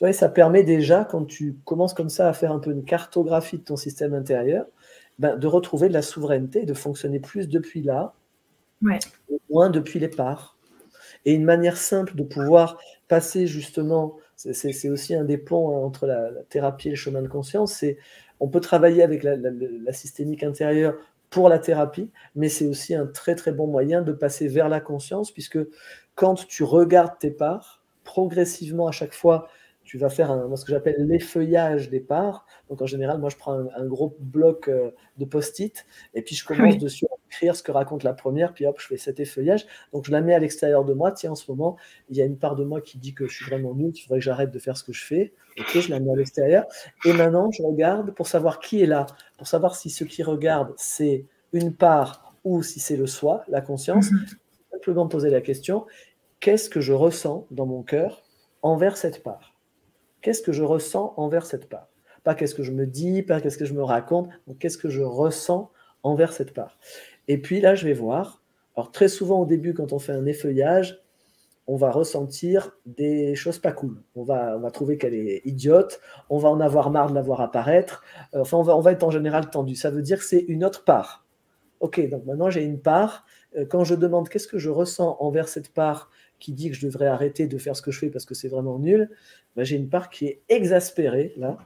B: Tu vois, ça permet déjà, quand tu commences comme ça à faire un peu une cartographie de ton système intérieur, ben, de retrouver de la souveraineté, de fonctionner plus depuis là, moins depuis les parts. Et une manière simple de pouvoir passer justement, c'est aussi un des ponts hein, entre la, thérapie et le chemin de conscience, c'est on peut travailler avec la, la, systémique intérieure pour la thérapie, mais c'est aussi un très très bon moyen de passer vers la conscience, puisque quand tu regardes tes parts, progressivement à chaque fois, tu vas faire un, ce que j'appelle l'effeuillage des parts. Donc en général, moi je prends un, gros bloc euh, de post-it et puis je commence dessus à écrire ce que raconte la première, puis hop, je fais cet effeuillage. Donc je la mets à l'extérieur de moi. Tiens, en ce moment, il y a une part de moi qui dit que je suis vraiment nul, il faudrait que j'arrête de faire ce que je fais. Ok, je la mets à l'extérieur. Et maintenant, je regarde pour savoir qui est là, pour savoir si ce qui regarde, c'est une part ou si c'est le soi, la conscience. Mhm. Simplement poser la question, qu'est-ce que je ressens dans mon cœur envers cette part? Qu'est-ce que je ressens envers cette part? Pas qu'est-ce que je me dis, pas qu'est-ce que je me raconte, donc qu'est-ce que je ressens envers cette part? Et puis là, je vais voir. Alors très souvent au début, quand on fait un effeuillage, on va ressentir des choses pas cool. On va, on va trouver qu'elle est idiote, on va en avoir marre de la voir apparaître. Enfin, on va, on va être en général tendu. Ça veut dire que c'est une autre part Ok, donc maintenant j'ai une part. Euh, quand je demande qu'est-ce que je ressens envers cette part qui dit que je devrais arrêter de faire ce que je fais parce que c'est vraiment nul, ben, j'ai une part qui est exaspérée là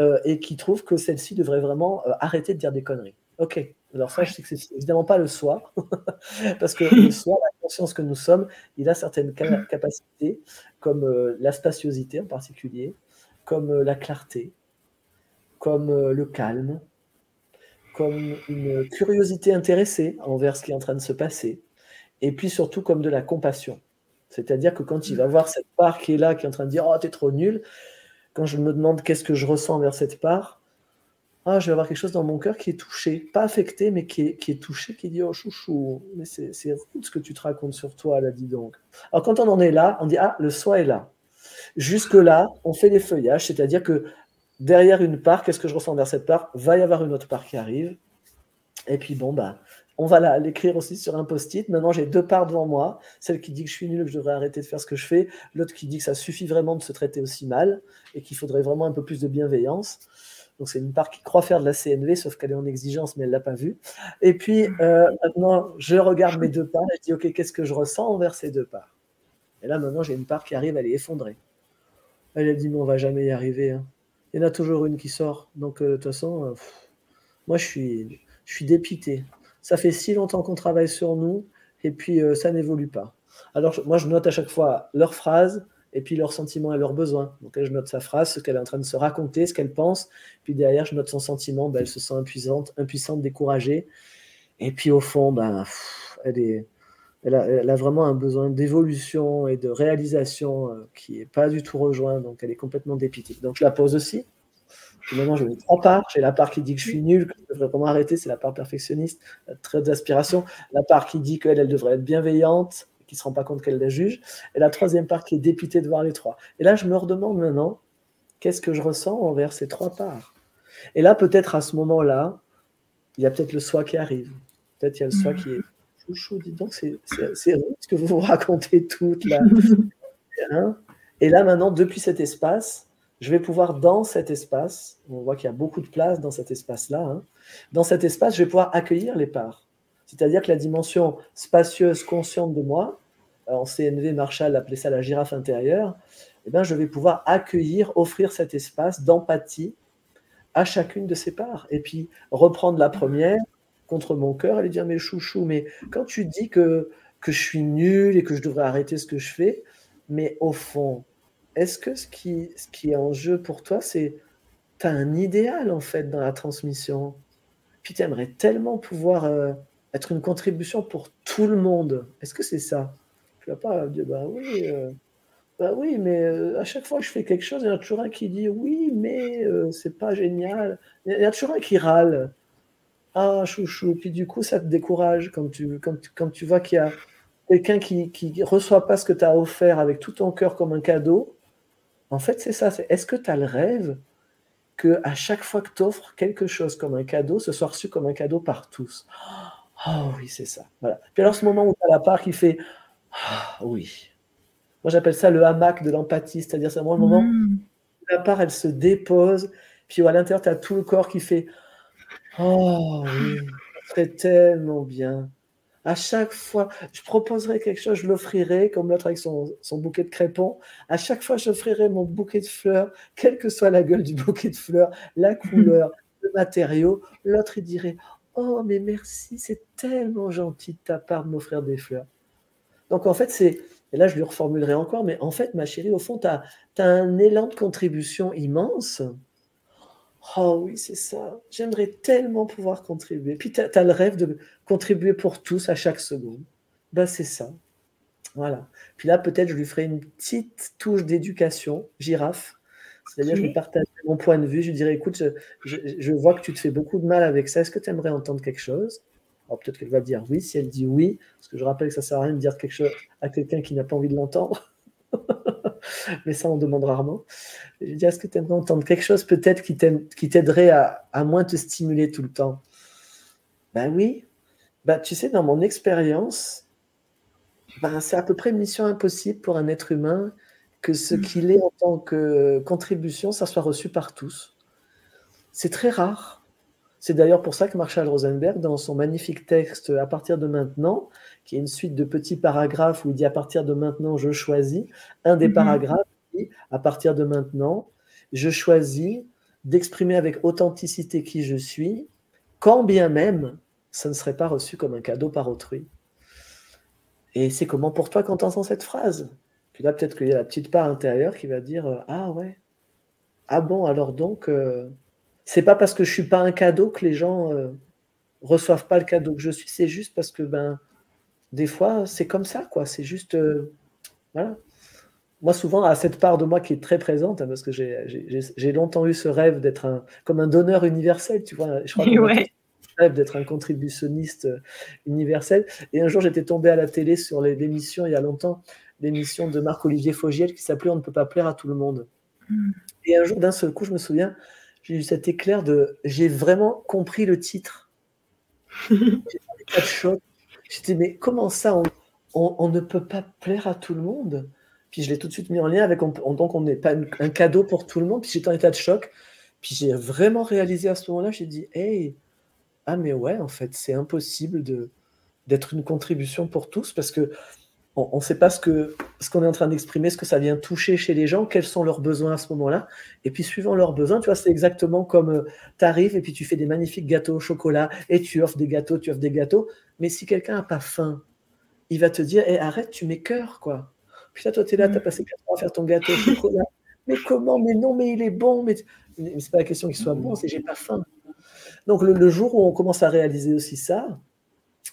B: euh, et qui trouve que celle-ci devrait vraiment euh, arrêter de dire des conneries. Ok, alors ça, je sais que c'est évidemment pas le soi, parce que le soi, la conscience que nous sommes, il a certaines capacités, comme la spatiosité en particulier, comme la clarté, comme le calme, comme une curiosité intéressée envers ce qui est en train de se passer, et puis surtout comme de la compassion. C'est-à-dire que quand il va voir cette part qui est là, qui est en train de dire Oh, t'es trop nul, quand je me demande qu'est-ce que je ressens envers cette part, ah, je vais avoir quelque chose dans mon cœur qui est touché, pas affecté, mais qui est, qui est touché, qui dit Oh, chouchou, mais c'est ce que tu te racontes sur toi, là, dis donc. Alors, quand on en est là, on dit Ah, le soi est là. Jusque-là, on fait des feuillages, c'est-à-dire que derrière une part, qu'est-ce que je ressens vers cette part? Va y avoir une autre part qui arrive. Et puis bon, bah, on va l'écrire aussi sur un post-it. Maintenant, j'ai deux parts devant moi. Celle qui dit que je suis nul, que je devrais arrêter de faire ce que je fais. L'autre qui dit que ça suffit vraiment de se traiter aussi mal et qu'il faudrait vraiment un peu plus de bienveillance. Donc, c'est une part qui croit faire de la CNV, sauf qu'elle est en exigence, mais elle ne l'a pas vue. Et puis, euh, maintenant, je regarde mes deux parts et je dis, OK, qu'est-ce que je ressens envers ces deux parts? Et là, maintenant, j'ai une part qui arrive, elle est effondrée. Elle a dit, mais on va jamais y arriver. Hein il y en a toujours une qui sort. Donc, euh, de toute façon, euh, moi, je suis, je suis dépité. Ça fait si longtemps qu'on travaille sur nous, et puis euh, ça n'évolue pas. Alors, moi, je note à chaque fois leurs phrases, et puis leurs sentiments et leurs besoins. Donc, je note sa phrase, ce qu'elle est en train de se raconter, ce qu'elle pense. Puis derrière, je note son sentiment. Ben, elle se sent impuissante, impuissante, découragée. Et puis, au fond, ben, elle est, elle a, vraiment un besoin d'évolution et de réalisation euh, qui n'est pas du tout rejoint, donc elle est complètement dépitée. Donc je la pose aussi. Maintenant, je mets trois parts. J'ai la part qui dit que je suis nul, que je devrais vraiment arrêter, c'est la part perfectionniste, la très d'aspiration. La part qui dit qu'elle, elle devrait être bienveillante, qui ne se rend pas compte qu'elle la juge. Et la troisième part qui est dépitée de voir les trois. Et là, je me redemande maintenant, qu'est-ce que je ressens envers ces trois parts? Et là, peut-être à ce moment-là, il y a peut-être le soi qui arrive. Peut-être il y a le soi qui est chouchou, dis donc, c'est ce que vous vous racontez toutes là. Hein et là, maintenant, depuis cet espace, je vais pouvoir, dans cet espace, on voit qu'il y a beaucoup de place dans cet espace-là, hein, dans cet espace, je vais pouvoir accueillir les parts. C'est-à-dire que la dimension spacieuse, consciente de moi, en CNV, Marshall appelait ça la girafe intérieure, eh bien, je vais pouvoir accueillir, offrir cet espace d'empathie à chacune de ces parts. Et puis, reprendre la première, contre mon cœur, elle lui dire Mais chouchou, mais quand tu dis que, que je suis nul et que je devrais arrêter ce que je fais, mais au fond, est-ce que ce qui, est en jeu pour toi, c'est tu as un idéal en fait dans la transmission? Puis tu aimerais tellement pouvoir euh, être une contribution pour tout le monde. Est-ce que c'est ça? Tu vas pas dire Bah oui. Euh, bah mais euh, à chaque fois que je fais quelque chose, il y en a toujours un qui dit oui, mais c'est pas génial. Il y a toujours un qui râle. Ah, chouchou. Puis du coup, ça te décourage quand tu, quand, tu vois qu'il y a quelqu'un qui ne reçoit pas ce que tu as offert avec tout ton cœur comme un cadeau. En fait, c'est ça. C'est est-ce que tu as le rêve que à chaque fois que tu offres quelque chose comme un cadeau, ce soit reçu comme un cadeau par tous? Oh oui, c'est ça. Voilà. Puis alors, ce moment où tu as la part qui fait Ah oui. Moi, j'appelle ça le hamac de l'empathie. C'est-à-dire, c'est vraiment le moment où la part, elle se dépose. Puis à l'intérieur, tu as tout le corps qui fait Oh oui, serait tellement bien. À chaque fois, je proposerai quelque chose, je l'offrirai, comme l'autre avec son, bouquet de crépons. À chaque fois, j'offrirai mon bouquet de fleurs, quelle que soit la gueule du bouquet de fleurs, la couleur, le matériau. L'autre, il dirait Oh, mais merci, c'est tellement gentil de ta part de m'offrir des fleurs. Donc, en fait, c'est. Et là, je lui reformulerai encore, mais en fait, ma chérie, au fond, tu as, as un élan de contribution immense Oh oui, c'est ça. J'aimerais tellement pouvoir contribuer. Puis tu as, le rêve de contribuer pour tous à chaque seconde. Ben, c'est ça. Voilà. Puis là, peut-être, je lui ferai une petite touche d'éducation, girafe. C'est-à-dire, je lui partage mon point de vue. Je lui dirais, écoute, je, vois que tu te fais beaucoup de mal avec ça. Est-ce que tu aimerais entendre quelque chose? Alors, peut-être qu'elle va dire oui. Si elle dit oui, parce que je rappelle que ça ne sert à rien de dire quelque chose à quelqu'un qui n'a pas envie de l'entendre. Mais ça on demande rarement. Je dis, est-ce que tu aimerais entendre quelque chose peut-être qui t'aiderait à, à, moins te stimuler tout le temps? Ben oui. Ben, tu sais, dans mon expérience, ben, c'est à peu près une mission impossible pour un être humain que ce mm. qu'il est en tant que contribution, ça soit reçu par tous. C'est très rare. C'est d'ailleurs pour ça que Marshall Rosenberg, dans son magnifique texte À partir de maintenant, qui est une suite de petits paragraphes où il dit À partir de maintenant, je choisis, un des mhm. paragraphes dit À partir de maintenant, je choisis d'exprimer avec authenticité qui je suis, quand bien même ça ne serait pas reçu comme un cadeau par autrui. Et c'est comment pour toi quand tu entends cette phrase? Puis là, peut-être qu'il y a la petite part intérieure qui va dire euh, Ah ouais, ah bon, alors donc, euh, c'est pas parce que je suis pas un cadeau que les gens euh, reçoivent pas le cadeau que je suis, c'est juste parce que ben, des fois, c'est comme ça, quoi. C'est juste. voilà. Moi, souvent, à cette part de moi qui est très présente, hein, parce que j'ai longtemps eu ce rêve d'être un, comme un donneur universel, tu vois. Je crois rêve d'être un contributionniste euh, universel. Et un jour, j'étais tombé à la télé sur l'émission, il y a longtemps, l'émission de Marc-Olivier Fogiel qui s'appelait On ne peut pas plaire à tout le monde. Hmm. Et un jour, d'un seul coup, je me souviens, j'ai eu cet éclair de. J'ai vraiment compris le titre. J'étais, mais comment ça, on, ne peut pas plaire à tout le monde? Puis je l'ai tout de suite mis en lien avec. donc, on n'est pas un cadeau pour tout le monde. Puis j'étais en état de choc. Puis j'ai vraiment réalisé à ce moment-là, j'ai dit, hey, ah mais ouais, en fait, c'est impossible de d'être une contribution pour tous parce que on ne sait pas ce que ce qu'on est en train d'exprimer, ce que ça vient toucher chez les gens, quels sont leurs besoins à ce moment-là. Et puis suivant leurs besoins, tu vois, c'est exactement comme euh, tu arrives et puis tu fais des magnifiques gâteaux au chocolat et tu offres des gâteaux, tu offres des gâteaux. Mais si quelqu'un n'a pas faim, il va te dire, eh, arrête, tu m'écœures, quoi. Puis là, toi, tu es là, tu as passé 4 ans à faire ton gâteau au chocolat. Mais comment Mais non, mais il est bon. Mais, mais c'est pas la question qu'il soit bon, c'est j'ai pas faim. Donc le, jour où on commence à réaliser aussi ça,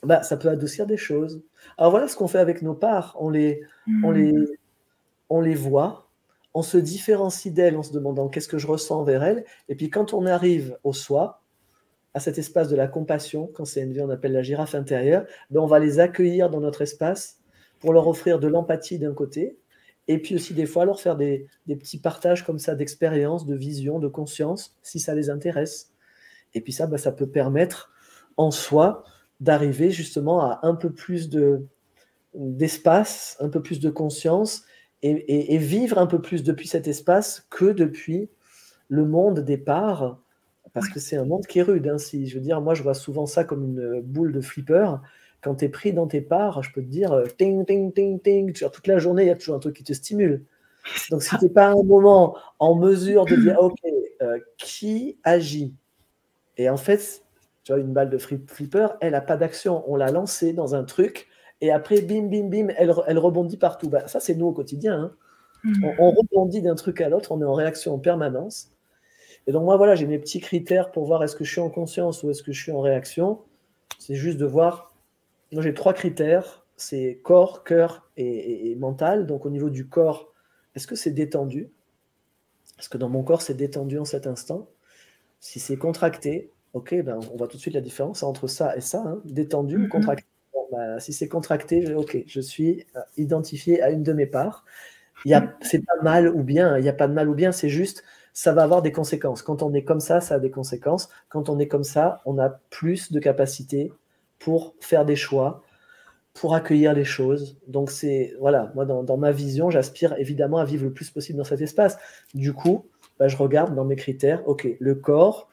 B: bah, ça peut adoucir des choses. Alors voilà ce qu'on fait avec nos parts. On les, on les, hmm. on les voit, on se différencie d'elles en se demandant qu'est-ce que je ressens vers elles. Et puis quand on arrive au soi, à cet espace de la compassion, quand c'est une vie, on appelle la girafe intérieure, ben on va les accueillir dans notre espace pour leur offrir de l'empathie d'un côté, et puis aussi des fois leur faire des, des petits partages comme ça d'expérience, de vision, de conscience, si ça les intéresse. Et puis ça, bah, ça peut permettre en soi d'arriver justement à un peu plus de, d'espace, un peu plus de conscience et, vivre un peu plus depuis cet espace que depuis le monde des parts, parce que c'est un monde qui est rude. Hein, si, je veux dire, moi, je vois souvent ça comme une boule de flipper. Quand tu es pris dans tes parts, je peux te dire, euh, ting, ting, ting, ting, toute la journée, il y a toujours un truc qui te stimule. Donc, si tu n'es pas un moment en mesure de dire, OK, euh, qui agit? Et en fait, tu vois, une balle de flipper, elle n'a pas d'action. On l'a lancée dans un truc et après, bim, bim, bim, elle, elle rebondit partout. Bah, ça, c'est nous au quotidien. Hein. Hmm. On, rebondit d'un truc à l'autre, on est en réaction en permanence. Et donc, moi, voilà, j'ai mes petits critères pour voir est-ce que je suis en conscience ou est-ce que je suis en réaction. C'est juste de voir. Moi, j'ai trois critères c'est corps, cœur et, et, mental. Donc, au niveau du corps, est-ce que c'est détendu? Est-ce que dans mon corps, c'est détendu en cet instant si c'est contracté, ok, ben on voit tout de suite la différence entre ça et ça, hein, détendu ou mhm. contracté. Ben, si c'est contracté, ok, je suis euh, identifié à une de mes parts. Il y c'est pas mal ou bien, il n'y a pas de mal ou bien, c'est juste, ça va avoir des conséquences. Quand on est comme ça, ça a des conséquences. Quand on est comme ça, on a plus de capacité pour faire des choix, pour accueillir les choses. Donc c'est, voilà, moi dans, dans ma vision, j'aspire évidemment à vivre le plus possible dans cet espace. Du coup, bah, je regarde dans mes critères, ok, le corps,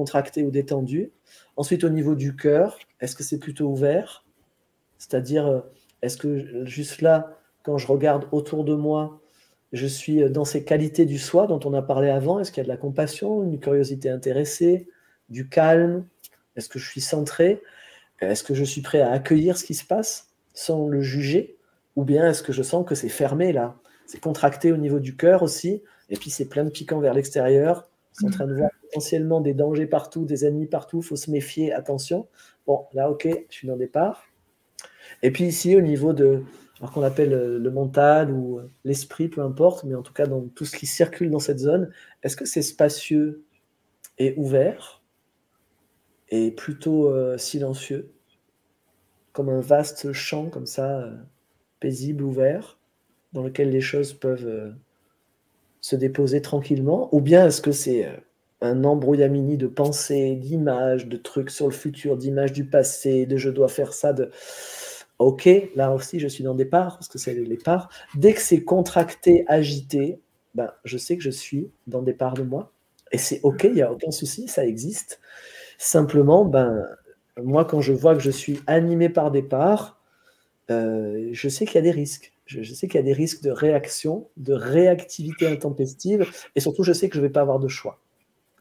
B: contracté ou détendu. Ensuite, au niveau du cœur, est-ce que c'est plutôt ouvert? C'est-à-dire, euh, est-ce que juste là, quand je regarde autour de moi, je suis dans ces qualités du soi dont on a parlé avant? Est-ce qu'il y a de la compassion, une curiosité intéressée, du calme? Est-ce que je suis centré? Est-ce que je suis prêt à accueillir ce qui se passe sans le juger? Ou bien est-ce que je sens que c'est fermé là? C'est contracté au niveau du cœur aussi et puis c'est plein de piquants vers l'extérieur. C'est en train de voir potentiellement des dangers partout, des ennemis partout. Il faut se méfier, attention. Bon, là, ok, je suis dans des parts. Et puis ici, au niveau de, alors qu'on appelle euh, le mental ou euh, l'esprit, peu importe, mais en tout cas dans tout ce qui circule dans cette zone, est-ce que c'est spacieux et ouvert et plutôt euh, silencieux, comme un vaste champ comme ça, paisible, ouvert, dans lequel les choses peuvent se déposer tranquillement Ou bien est-ce que c'est euh, un embrouillamini de pensées, d'images, de trucs sur le futur, d'images du passé, de je dois faire ça, de ok, là aussi je suis dans des parts, parce que c'est les parts. Dès que c'est contracté, agité, ben, je sais que je suis dans des parts de moi. Et c'est ok, il n'y a aucun souci, ça existe. Simplement, ben, moi, quand je vois que je suis animé par des parts, euh, je sais qu'il y a des risques. Je, sais qu'il y a des risques de réaction, de réactivité intempestive, et surtout, je sais que je ne vais pas avoir de choix.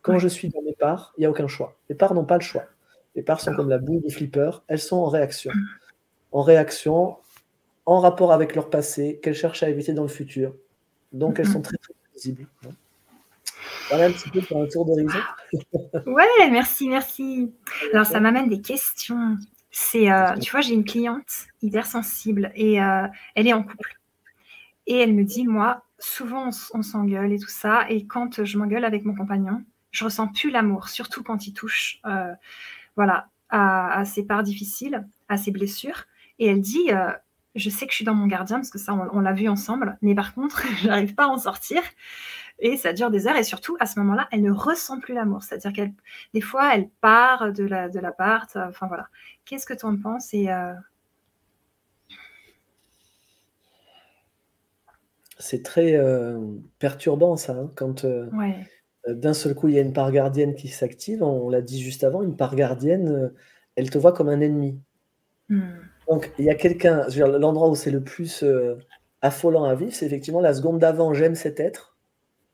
B: Quand je suis dans mes parts, il n'y a aucun choix. Les parts n'ont pas le choix. Les parts sont comme la boule des flippers, elles sont en réaction. En réaction, en rapport avec leur passé, qu'elles cherchent à éviter dans le futur. Donc, elles sont très, très visibles. Voilà un petit peu pour un tour d'horizon.
A: ouais, merci, merci. Alors, ça m'amène des questions. C'est, euh, tu vois, j'ai une cliente hypersensible et euh, elle est en couple. Et elle me dit, moi, souvent on, s'engueule et tout ça. Et quand je m'engueule avec mon compagnon, je ressens plus l'amour, surtout quand il touche, euh, voilà, à, ses parts difficiles, à ses blessures. Et elle dit, je sais que je suis dans mon gardien parce que ça, on, l'a vu ensemble, mais par contre, je n'arrive pas à en sortir. Et ça dure des heures. Et surtout, à ce moment-là, elle ne ressent plus l'amour. C'est-à-dire qu'elle, des fois, elle part de la de l'appart. Enfin voilà. Qu'est-ce que tu en penses et euh,
B: C'est très euh, perturbant ça, hein, quand euh, d'un seul coup il y a une part gardienne qui s'active. On l'a dit juste avant, une part gardienne, elle te voit comme un ennemi. Hmm. Donc il y a quelqu'un, l'endroit où c'est le plus affolant à vivre, c'est effectivement la seconde d'avant, j'aime cet être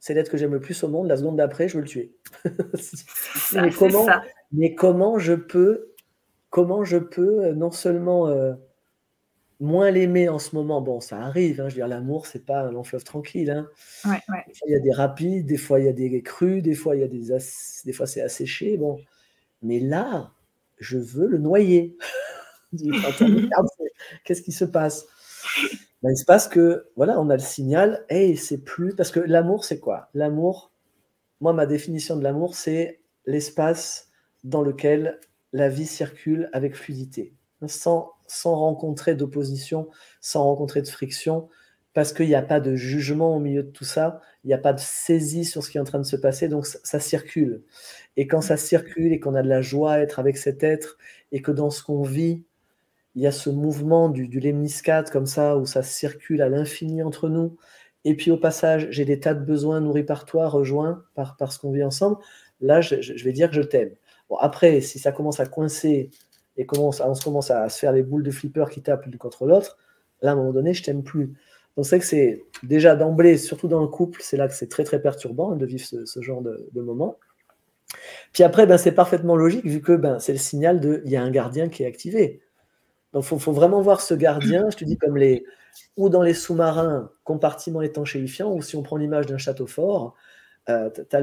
B: c'est l'être que j'aime le plus au monde. La seconde d'après, je veux le tuer. mais, comment, mais comment je peux, comment je peux euh, non seulement euh, moins l'aimer en ce moment. Bon, ça arrive. Hein, je veux dire, l'amour, c'est pas un long fleuve tranquille. Hein. il y a des rapides, des fois il y a des crus, des fois il y a des, des fois c'est asséché. Bon, mais là, je veux le noyer. Qu'est-ce qui se passe? Ben, il se passe que, voilà, on a le signal, et c'est plus. Parce que l'amour, c'est quoi? L'amour, moi, ma définition de l'amour, c'est l'espace dans lequel la vie circule avec fluidité, sans, sans rencontrer d'opposition, sans rencontrer de friction, parce qu'il n'y a pas de jugement au milieu de tout ça, il n'y a pas de saisie sur ce qui est en train de se passer, donc ça circule. Et quand ça circule et qu'on a de la joie à être avec cet être, et que dans ce qu'on vit, il y a ce mouvement du, du comme ça, où ça circule à l'infini entre nous. Et puis au passage, j'ai des tas de besoins nourris par toi, rejoints par, par ce qu'on vit ensemble. Là, je, vais dire que je t'aime. Bon, après, si ça commence à coincer et commence, on se commence à se faire les boules de flipper qui tapent l'une contre l'autre, là, à un moment donné, je t'aime plus. Donc c'est que c'est déjà d'emblée, surtout dans le couple, c'est là que c'est très très perturbant hein, de vivre ce, genre de, de, moment. Puis après, ben, c'est parfaitement logique vu que ben, c'est le signal de il y a un gardien qui est activé. Donc, il faut, vraiment voir ce gardien, je te dis, comme les. ou dans les sous-marins, compartiment étanchéifiant, ou si on prend l'image d'un château fort, euh, tu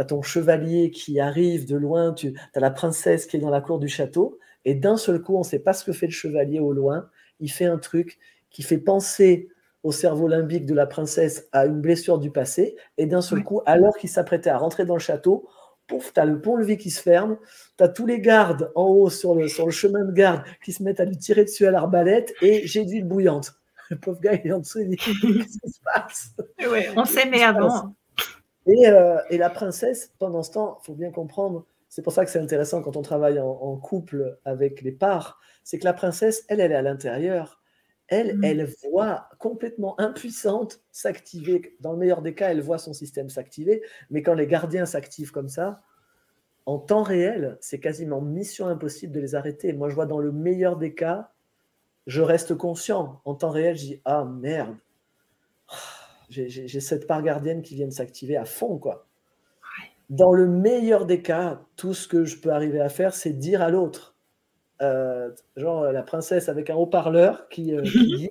B: as, ton chevalier qui arrive de loin, tu as la princesse qui est dans la cour du château, et d'un seul coup, on ne sait pas ce que fait le chevalier au loin, il fait un truc qui fait penser au cerveau limbique de la princesse à une blessure du passé, et d'un seul coup, alors qu'il s'apprêtait à rentrer dans le château, pouf, tu as le pont-levis qui se ferme, tu as tous les gardes en haut sur le, sur le chemin de garde qui se mettent à lui tirer dessus à l'arbalète et j'ai d'huile bouillante. Le pauvre gars, il est en dessous, il dit Qu'est-ce qui se passe?
A: On s'aimait avant.
B: Et, euh, et, la princesse, pendant ce temps, il faut bien comprendre, c'est pour ça que c'est intéressant quand on travaille en, en couple avec les parts, c'est que la princesse, elle, elle est à l'intérieur elle, mm. elle voit complètement impuissante s'activer. Dans le meilleur des cas, elle voit son système s'activer. Mais quand les gardiens s'activent comme ça, en temps réel, c'est quasiment mission impossible de les arrêter. Moi, je vois dans le meilleur des cas, je reste conscient. En temps réel, je dis Ah merde, j'ai cette part gardienne qui vient de s'activer à fond, quoi. Dans le meilleur des cas, tout ce que je peux arriver à faire, c'est dire à l'autre genre la princesse avec un haut-parleur qui, euh, dit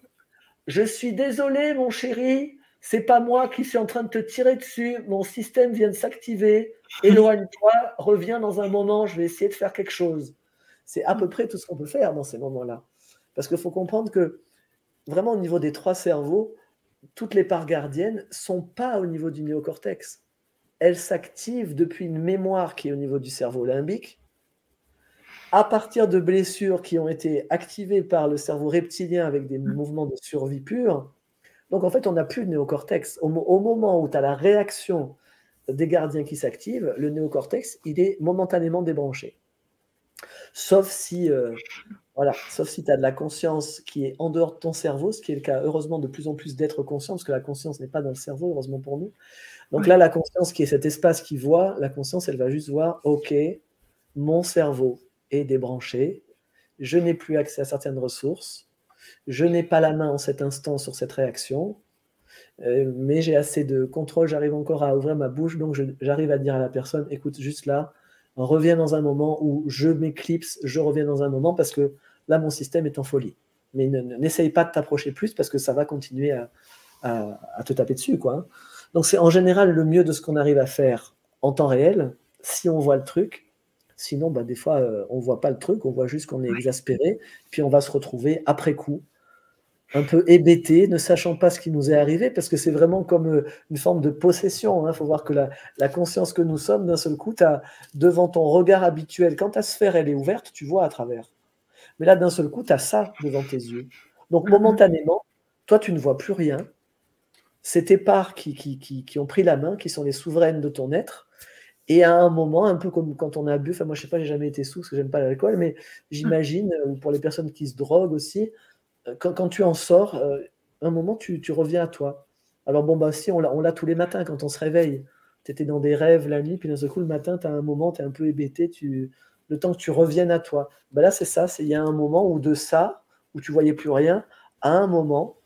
B: Je suis désolé, mon chéri, c'est pas moi qui suis en train de te tirer dessus, mon système vient de s'activer, éloigne-toi, reviens dans un moment, je vais essayer de faire quelque chose. C'est à peu près tout ce qu'on peut faire dans ces moments-là. Parce qu'il faut comprendre que vraiment au niveau des trois cerveaux, toutes les parts gardiennes sont pas au niveau du néocortex. Elles s'activent depuis une mémoire qui est au niveau du cerveau limbique, à partir de blessures qui ont été activées par le cerveau reptilien avec des mm. mouvements de survie pure. Donc en fait, on n'a plus de néocortex. Au, moment où tu as la réaction des gardiens qui s'activent, le néocortex, il est momentanément débranché. Sauf si, euh, voilà, sauf si tu as de la conscience qui est en dehors de ton cerveau, ce qui est le cas heureusement de plus en plus d'êtres conscients, parce que la conscience n'est pas dans le cerveau, heureusement pour nous. Donc là, la conscience qui est cet espace qui voit, la conscience, elle va juste voir, OK, mon cerveau débranché, je n'ai plus accès à certaines ressources, je n'ai pas la main en cet instant sur cette réaction, euh, mais j'ai assez de contrôle, j'arrive encore à ouvrir ma bouche, donc j'arrive à dire à la personne, écoute, juste là, reviens dans un moment où je m'éclipse, je reviens dans un moment, parce que là, mon système est en folie. Mais n'essaye pas de t'approcher plus, parce que ça va continuer à, te taper dessus. Quoi. Donc c'est en général le mieux de ce qu'on arrive à faire en temps réel, si on voit le truc. Sinon, bah, des fois, euh, on ne voit pas le truc, on voit juste qu'on est exaspéré, puis on va se retrouver après coup un peu hébété, ne sachant pas ce qui nous est arrivé, parce que c'est vraiment comme euh, une forme de possession. Il hein. faut voir que la, conscience que nous sommes, d'un seul coup, as, devant ton regard habituel, quand ta sphère elle est ouverte, tu vois à travers. Mais là, d'un seul coup, tu as ça devant tes yeux. Donc, momentanément, toi, tu ne vois plus rien. C'est tes parts qui, qui, qui, ont pris la main, qui sont les souveraines de ton être. Et à un moment, un peu comme quand on a bu, enfin moi je sais pas, j'ai jamais été sous parce que j'aime pas l'alcool, mais j'imagine, ou pour les personnes qui se droguent aussi, euh, quand, tu en sors, euh, un moment, tu, reviens à toi. Alors, bon, bah, si, on l'a tous les matins quand on se réveille. Tu étais dans des rêves la nuit, puis d'un seul coup, le matin, tu as un moment, tu es un peu hébété, le temps que tu reviennes à toi. Bah, là, c'est ça, il y a un moment où de ça, où tu voyais plus rien, à un moment,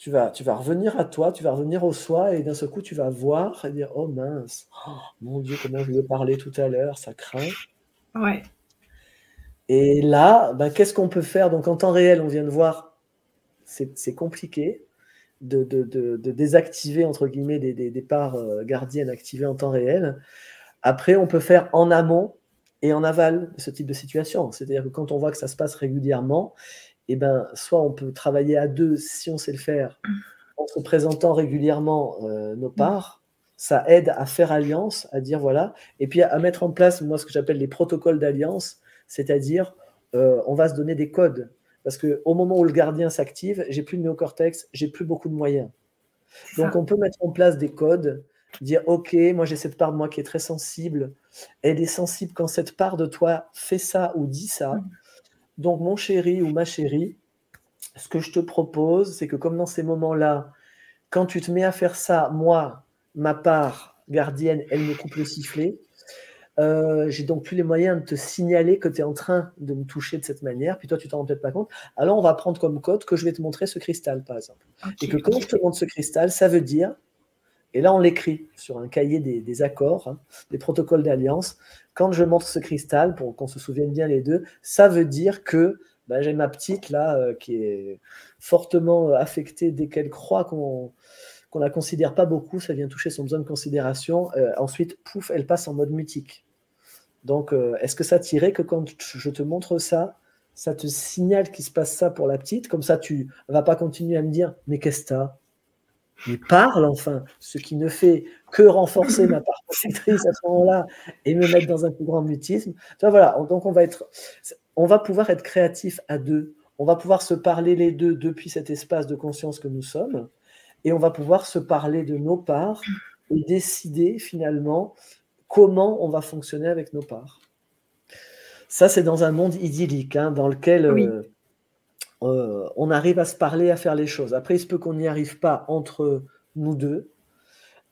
B: tu vas, tu vas revenir à toi, tu vas revenir au soi, et d'un seul coup, tu vas voir et dire Oh mince, oh, mon Dieu, comment je lui ai parlé tout à l'heure, ça craint.
A: Ouais.
B: Et là, ben, qu'est-ce qu'on peut faire? Donc en temps réel, on vient de voir, c'est compliqué de, désactiver, entre guillemets, des, parts euh, gardiennes activées en temps réel. Après, on peut faire en amont et en aval de ce type de situation. C'est-à-dire que quand on voit que ça se passe régulièrement, eh ben, soit on peut travailler à deux si on sait le faire, en se présentant régulièrement euh, nos parts. Ça aide à faire alliance, à dire voilà, et puis à mettre en place, moi, ce que j'appelle les protocoles d'alliance c'est-à-dire euh, on va se donner des codes. Parce qu'au moment où le gardien s'active, j'ai plus de néocortex, j'ai plus beaucoup de moyens. Donc on peut mettre en place des codes, dire ok, moi j'ai cette part de moi qui est très sensible, elle est sensible quand cette part de toi fait ça ou dit ça. Mm. Donc mon chéri ou ma chérie, ce que je te propose, c'est que comme dans ces moments-là, quand tu te mets à faire ça, moi, ma part gardienne, elle me coupe le sifflet. Euh, j'ai donc plus les moyens de te signaler que tu es en train de me toucher de cette manière, puis toi tu t'en rends peut-être pas compte. Alors on va prendre comme code que je vais te montrer ce cristal, par exemple. et que quand je te montre ce cristal, ça veut dire, et là on l'écrit sur un cahier des, accords, hein, des protocoles d'alliance, quand je montre ce cristal, pour qu'on se souvienne bien les deux, ça veut dire que ben, j'ai ma petite là euh, qui est fortement euh, affectée dès qu'elle croit qu'on qu'on la considère pas beaucoup, ça vient toucher son besoin de considération. ensuite, pouf, elle passe en mode mutique. Donc, euh, est-ce que ça t'irait que quand je te montre ça, ça te signale qu'il se passe ça pour la petite? Comme ça, tu ne vas pas continuer à me dire Mais qu'est-ce que t'as? Mais parle enfin Ce qui ne fait que renforcer ma part protectrice à ce moment-là et me mettre dans un plus grand mutisme. voilà, donc on va, être, on va pouvoir être créatif à deux. On va pouvoir se parler les deux depuis cet espace de conscience que nous sommes. Et on va pouvoir se parler de nos parts et décider finalement comment on va fonctionner avec nos parts. Ça, c'est dans un monde idyllique, hein, dans lequel euh, euh, on arrive à se parler, à faire les choses. Après, il se peut qu'on n'y arrive pas entre nous deux.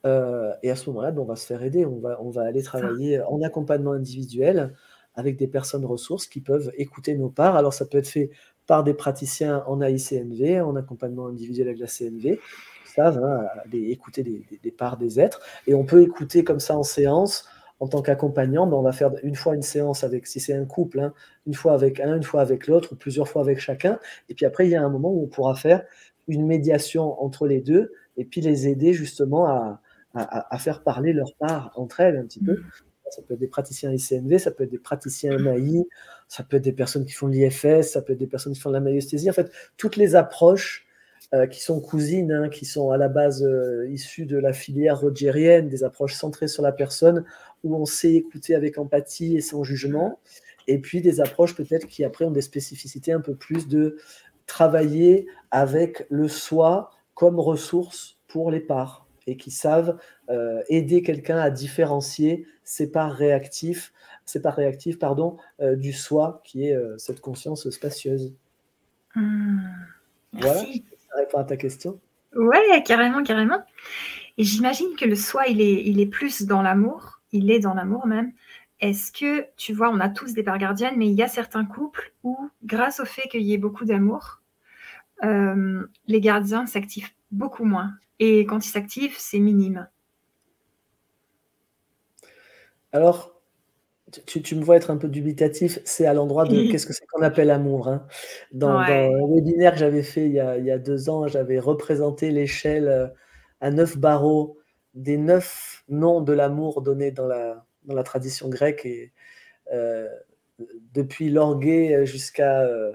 B: Euh, et à ce moment-là, ben, on va se faire aider. On va, on va aller travailler en accompagnement individuel avec des personnes ressources qui peuvent écouter nos parts. Alors, ça peut être fait par des praticiens en AICNV, en accompagnement individuel avec la CNV, savent hein, écouter des, parts des êtres. Et on peut écouter comme ça en séance, en tant qu'accompagnant, ben, on va faire une fois une séance avec, si c'est un couple, hein, une fois avec un, une fois avec l'autre, ou plusieurs fois avec chacun. Et puis après, il y a un moment où on pourra faire une médiation entre les deux, et puis les aider justement à, à, faire parler leur part entre elles un petit peu. Mmh. Ça peut être des praticiens ICNV, ça peut être des praticiens MAI, ça peut être des personnes qui font l'IFS, ça peut être des personnes qui font la maïesthésie. En fait, toutes les approches euh, qui sont cousines, hein, qui sont à la base euh, issues de la filière rogérienne, des approches centrées sur la personne, où on sait écouter avec empathie et sans jugement, et puis des approches peut-être qui après ont des spécificités un peu plus de travailler avec le soi comme ressource pour les parts, et qui savent euh, aider quelqu'un à différencier ses parts réactifs, ses parts réactives pardon, du soi, qui est cette conscience spacieuse.
A: Mmh.
B: Voilà répond à ta question
A: Ouais, carrément, carrément. Et j'imagine que le soi, il est, il est plus dans l'amour, il est dans l'amour même, est-ce que, tu vois, on a tous des parts gardiennes, mais il y a certains couples où, grâce au fait qu'il y ait beaucoup d'amour, euh, les gardiens s'activent beaucoup moins. Et quand ils s'activent, c'est minime.
B: Alors, tu, me vois être un peu dubitatif, c'est à l'endroit de qu'est-ce que c'est qu'on appelle amour. Hein. Dans, un webinaire que j'avais fait il y, a, deux ans, j'avais représenté l'échelle euh, à neuf barreaux des neuf noms de l'amour donnés dans la, dans la tradition grecque, et, euh, depuis l'orgué jusqu'à euh,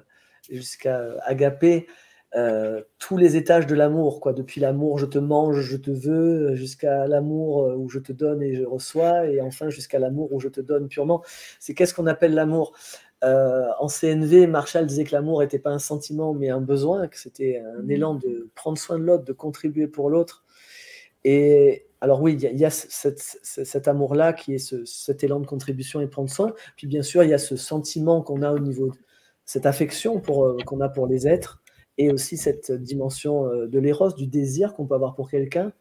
B: jusqu'à agapé, euh, tous les étages de l'amour, quoi. Depuis l'amour, je te mange, je te veux, jusqu'à l'amour où je te donne et je reçois, et enfin jusqu'à l'amour où je te donne purement. C'est qu'est-ce qu'on appelle l'amour? En CNV, Marshall disait que l'amour n'était pas un sentiment, mais un besoin, que c'était un mmh. élan de prendre soin de l'autre, de contribuer pour l'autre. Et alors oui, il y a, cet amour-là qui est cet élan de contribution et prendre soin. Puis bien sûr, il y a ce sentiment qu'on a au niveau, cette affection euh, qu'on a pour les êtres, et aussi cette dimension euh, de l'éros, du désir qu'on peut avoir pour quelqu'un.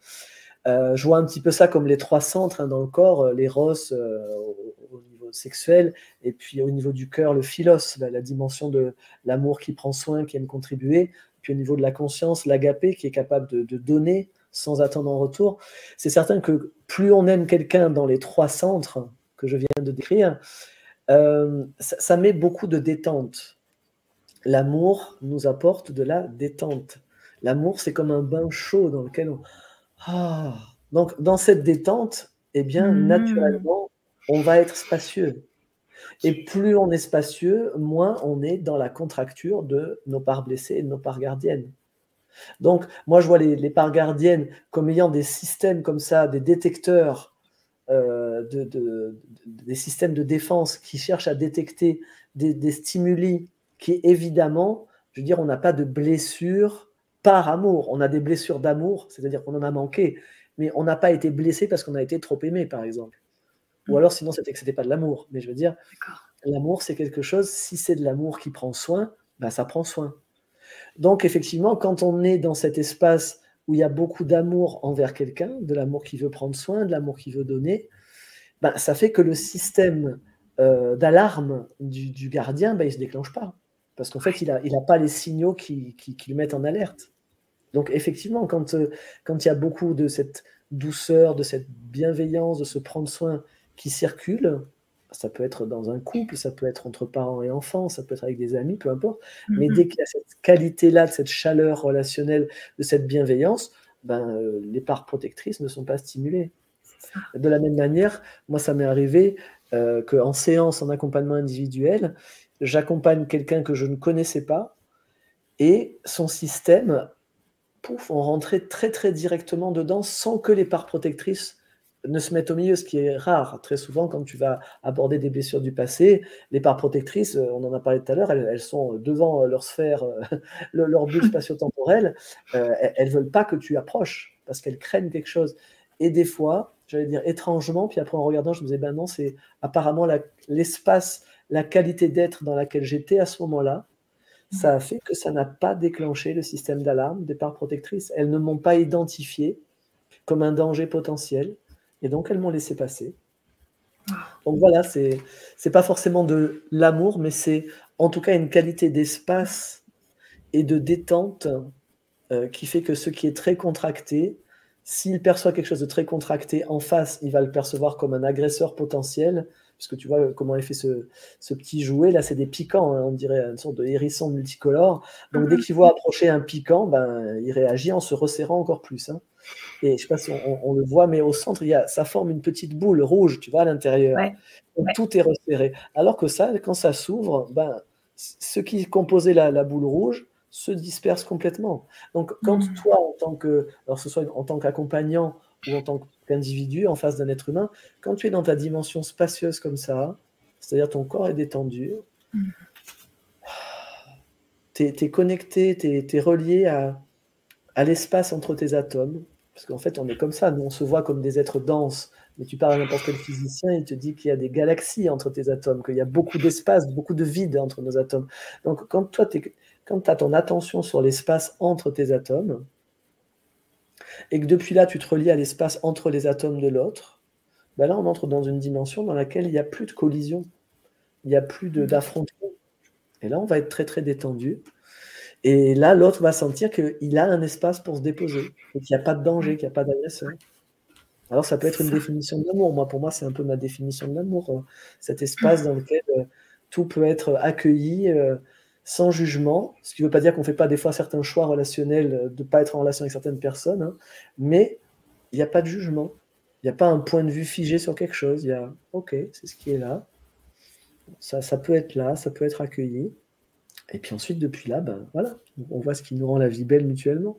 B: Euh, je vois un petit peu ça comme les trois centres hein, dans le corps, l'éros au, niveau sexuel, et puis au niveau du cœur, le philos, la, dimension de l'amour qui prend soin, qui aime contribuer, puis au niveau de la conscience, l'agapé qui est capable de donner sans attendre en retour. C'est certain que plus on aime quelqu'un dans les trois centres que je viens de décrire, euh, ça, met beaucoup de détente. L'amour nous apporte de la détente. L'amour, c'est comme un bain chaud dans lequel on... Ah. Donc, dans cette détente, eh bien, mmh. naturellement, on va être spacieux. Et plus on est spacieux, moins on est dans la contracture de nos parts blessées et de nos parts gardiennes. Donc, moi, je vois les, parts gardiennes comme ayant des systèmes comme ça, des détecteurs, euh, des systèmes de défense qui cherchent à détecter des, stimuli qui, évidemment, je veux dire, on n'a pas de blessures par amour. On a des blessures d'amour, c'est-à-dire qu'on en a manqué, mais on n'a pas été blessé parce qu'on a été trop aimé, par exemple. Ou mm. alors, sinon, c'était que ce n'était pas de l'amour. Mais je veux dire, l'amour, c'est quelque chose, si c'est de l'amour qui prend soin, ben, ça prend soin. Donc, effectivement, quand on est dans cet espace où il y a beaucoup d'amour envers quelqu'un, de l'amour qui veut prendre soin, de l'amour qui veut donner, ben, ça fait que le système euh, d'alarme du, gardien, ben, ne se déclenche pas. Parce qu'en fait, il n'a a pas les signaux qui, qui, le mettent en alerte. Donc, effectivement, quand, euh, quand il y a beaucoup de cette douceur, de cette bienveillance, de se prendre soin qui circule, ça peut être dans un couple, ça peut être entre parents et enfants, ça peut être avec des amis, peu importe. Mais mm-hmm. dès qu'il y a cette qualité-là, de cette chaleur relationnelle, de cette bienveillance, ben, euh, les parts protectrices ne sont pas stimulées. De la même manière, moi, ça m'est arrivé euh, qu'en séance, en accompagnement individuel, j'accompagne quelqu'un que je ne connaissais pas et son système, pouf, on rentrait très très directement dedans sans que les parts protectrices ne se mettent au milieu, ce qui est rare. Très souvent, quand tu vas aborder des blessures du passé, les parts protectrices, euh, on en a parlé tout à l'heure, elles, sont devant leur sphère, euh, leur bulle spatio-temporelle. Euh, elles ne veulent pas que tu approches parce qu'elles craignent quelque chose. Et des fois, j'allais dire étrangement, puis après en regardant, je me disais, ben non, c'est apparemment l'espace, la, qualité d'être dans laquelle j'étais à ce moment-là. Ça a fait que ça n'a pas déclenché le système d'alarme des parts protectrices. Elles ne m'ont pas identifié comme un danger potentiel. Et donc, elles m'ont laissé passer. Donc voilà, c'est c'est pas forcément de l'amour, mais c'est en tout cas une qualité d'espace et de détente euh, qui fait que ce qui est très contracté, s'il perçoit quelque chose de très contracté en face, il va le percevoir comme un agresseur potentiel, puisque tu vois comment il fait ce, ce petit jouet, là c'est des piquants, hein, on dirait une sorte de hérisson multicolore. Donc dès mhm. qu'il voit approcher un piquant, ben, il réagit en se resserrant encore plus. Hein. Et je ne sais pas si on, le voit, mais au centre, il y a, ça forme une petite boule rouge, tu vois, à l'intérieur. Tout est resserré. Alors que ça, quand ça s'ouvre, ben, ce qui composait la, boule rouge se disperse complètement. Donc, quand mmh. toi, en tant que, alors ce soit en tant qu'accompagnant ou en tant qu'individu en face d'un être humain, quand tu es dans ta dimension spacieuse comme ça, c'est-à-dire ton corps est détendu, mmh. tu es, connecté, tu es, relié à, à l'espace entre tes atomes, parce qu'en fait, on est comme ça. Nous, on se voit comme des êtres denses. Mais tu parles à n'importe quel physicien, il te dit qu'il y a des galaxies entre tes atomes, qu'il y a beaucoup d'espace, beaucoup de vide entre nos atomes. Donc, quand toi, quand tu as ton attention sur l'espace entre tes atomes, et que depuis là, tu te relis à l'espace entre les atomes de l'autre, ben là, on entre dans une dimension dans laquelle il n'y a plus de collision, il n'y a plus d'affrontement. Et là, on va être très, très détendu. Et là, l'autre va sentir qu'il a un espace pour se déposer, et qu'il n'y a pas de danger, qu'il n'y a pas d'agresseur. Alors, ça peut être une définition de l'amour. Moi, pour moi, c'est un peu ma définition de l'amour. Hein. Cet espace dans lequel euh, tout peut être accueilli euh, sans jugement. Ce qui ne veut pas dire qu'on ne fait pas des fois certains choix relationnels euh, de ne pas être en relation avec certaines personnes. Hein. mais il n'y a pas de jugement. Il n'y a pas un point de vue figé sur quelque chose. Il y a, OK, c'est ce qui est là. Ça, ça peut être là, ça peut être accueilli. Et puis ensuite, depuis là, ben, voilà, on voit ce qui nous rend la vie belle mutuellement.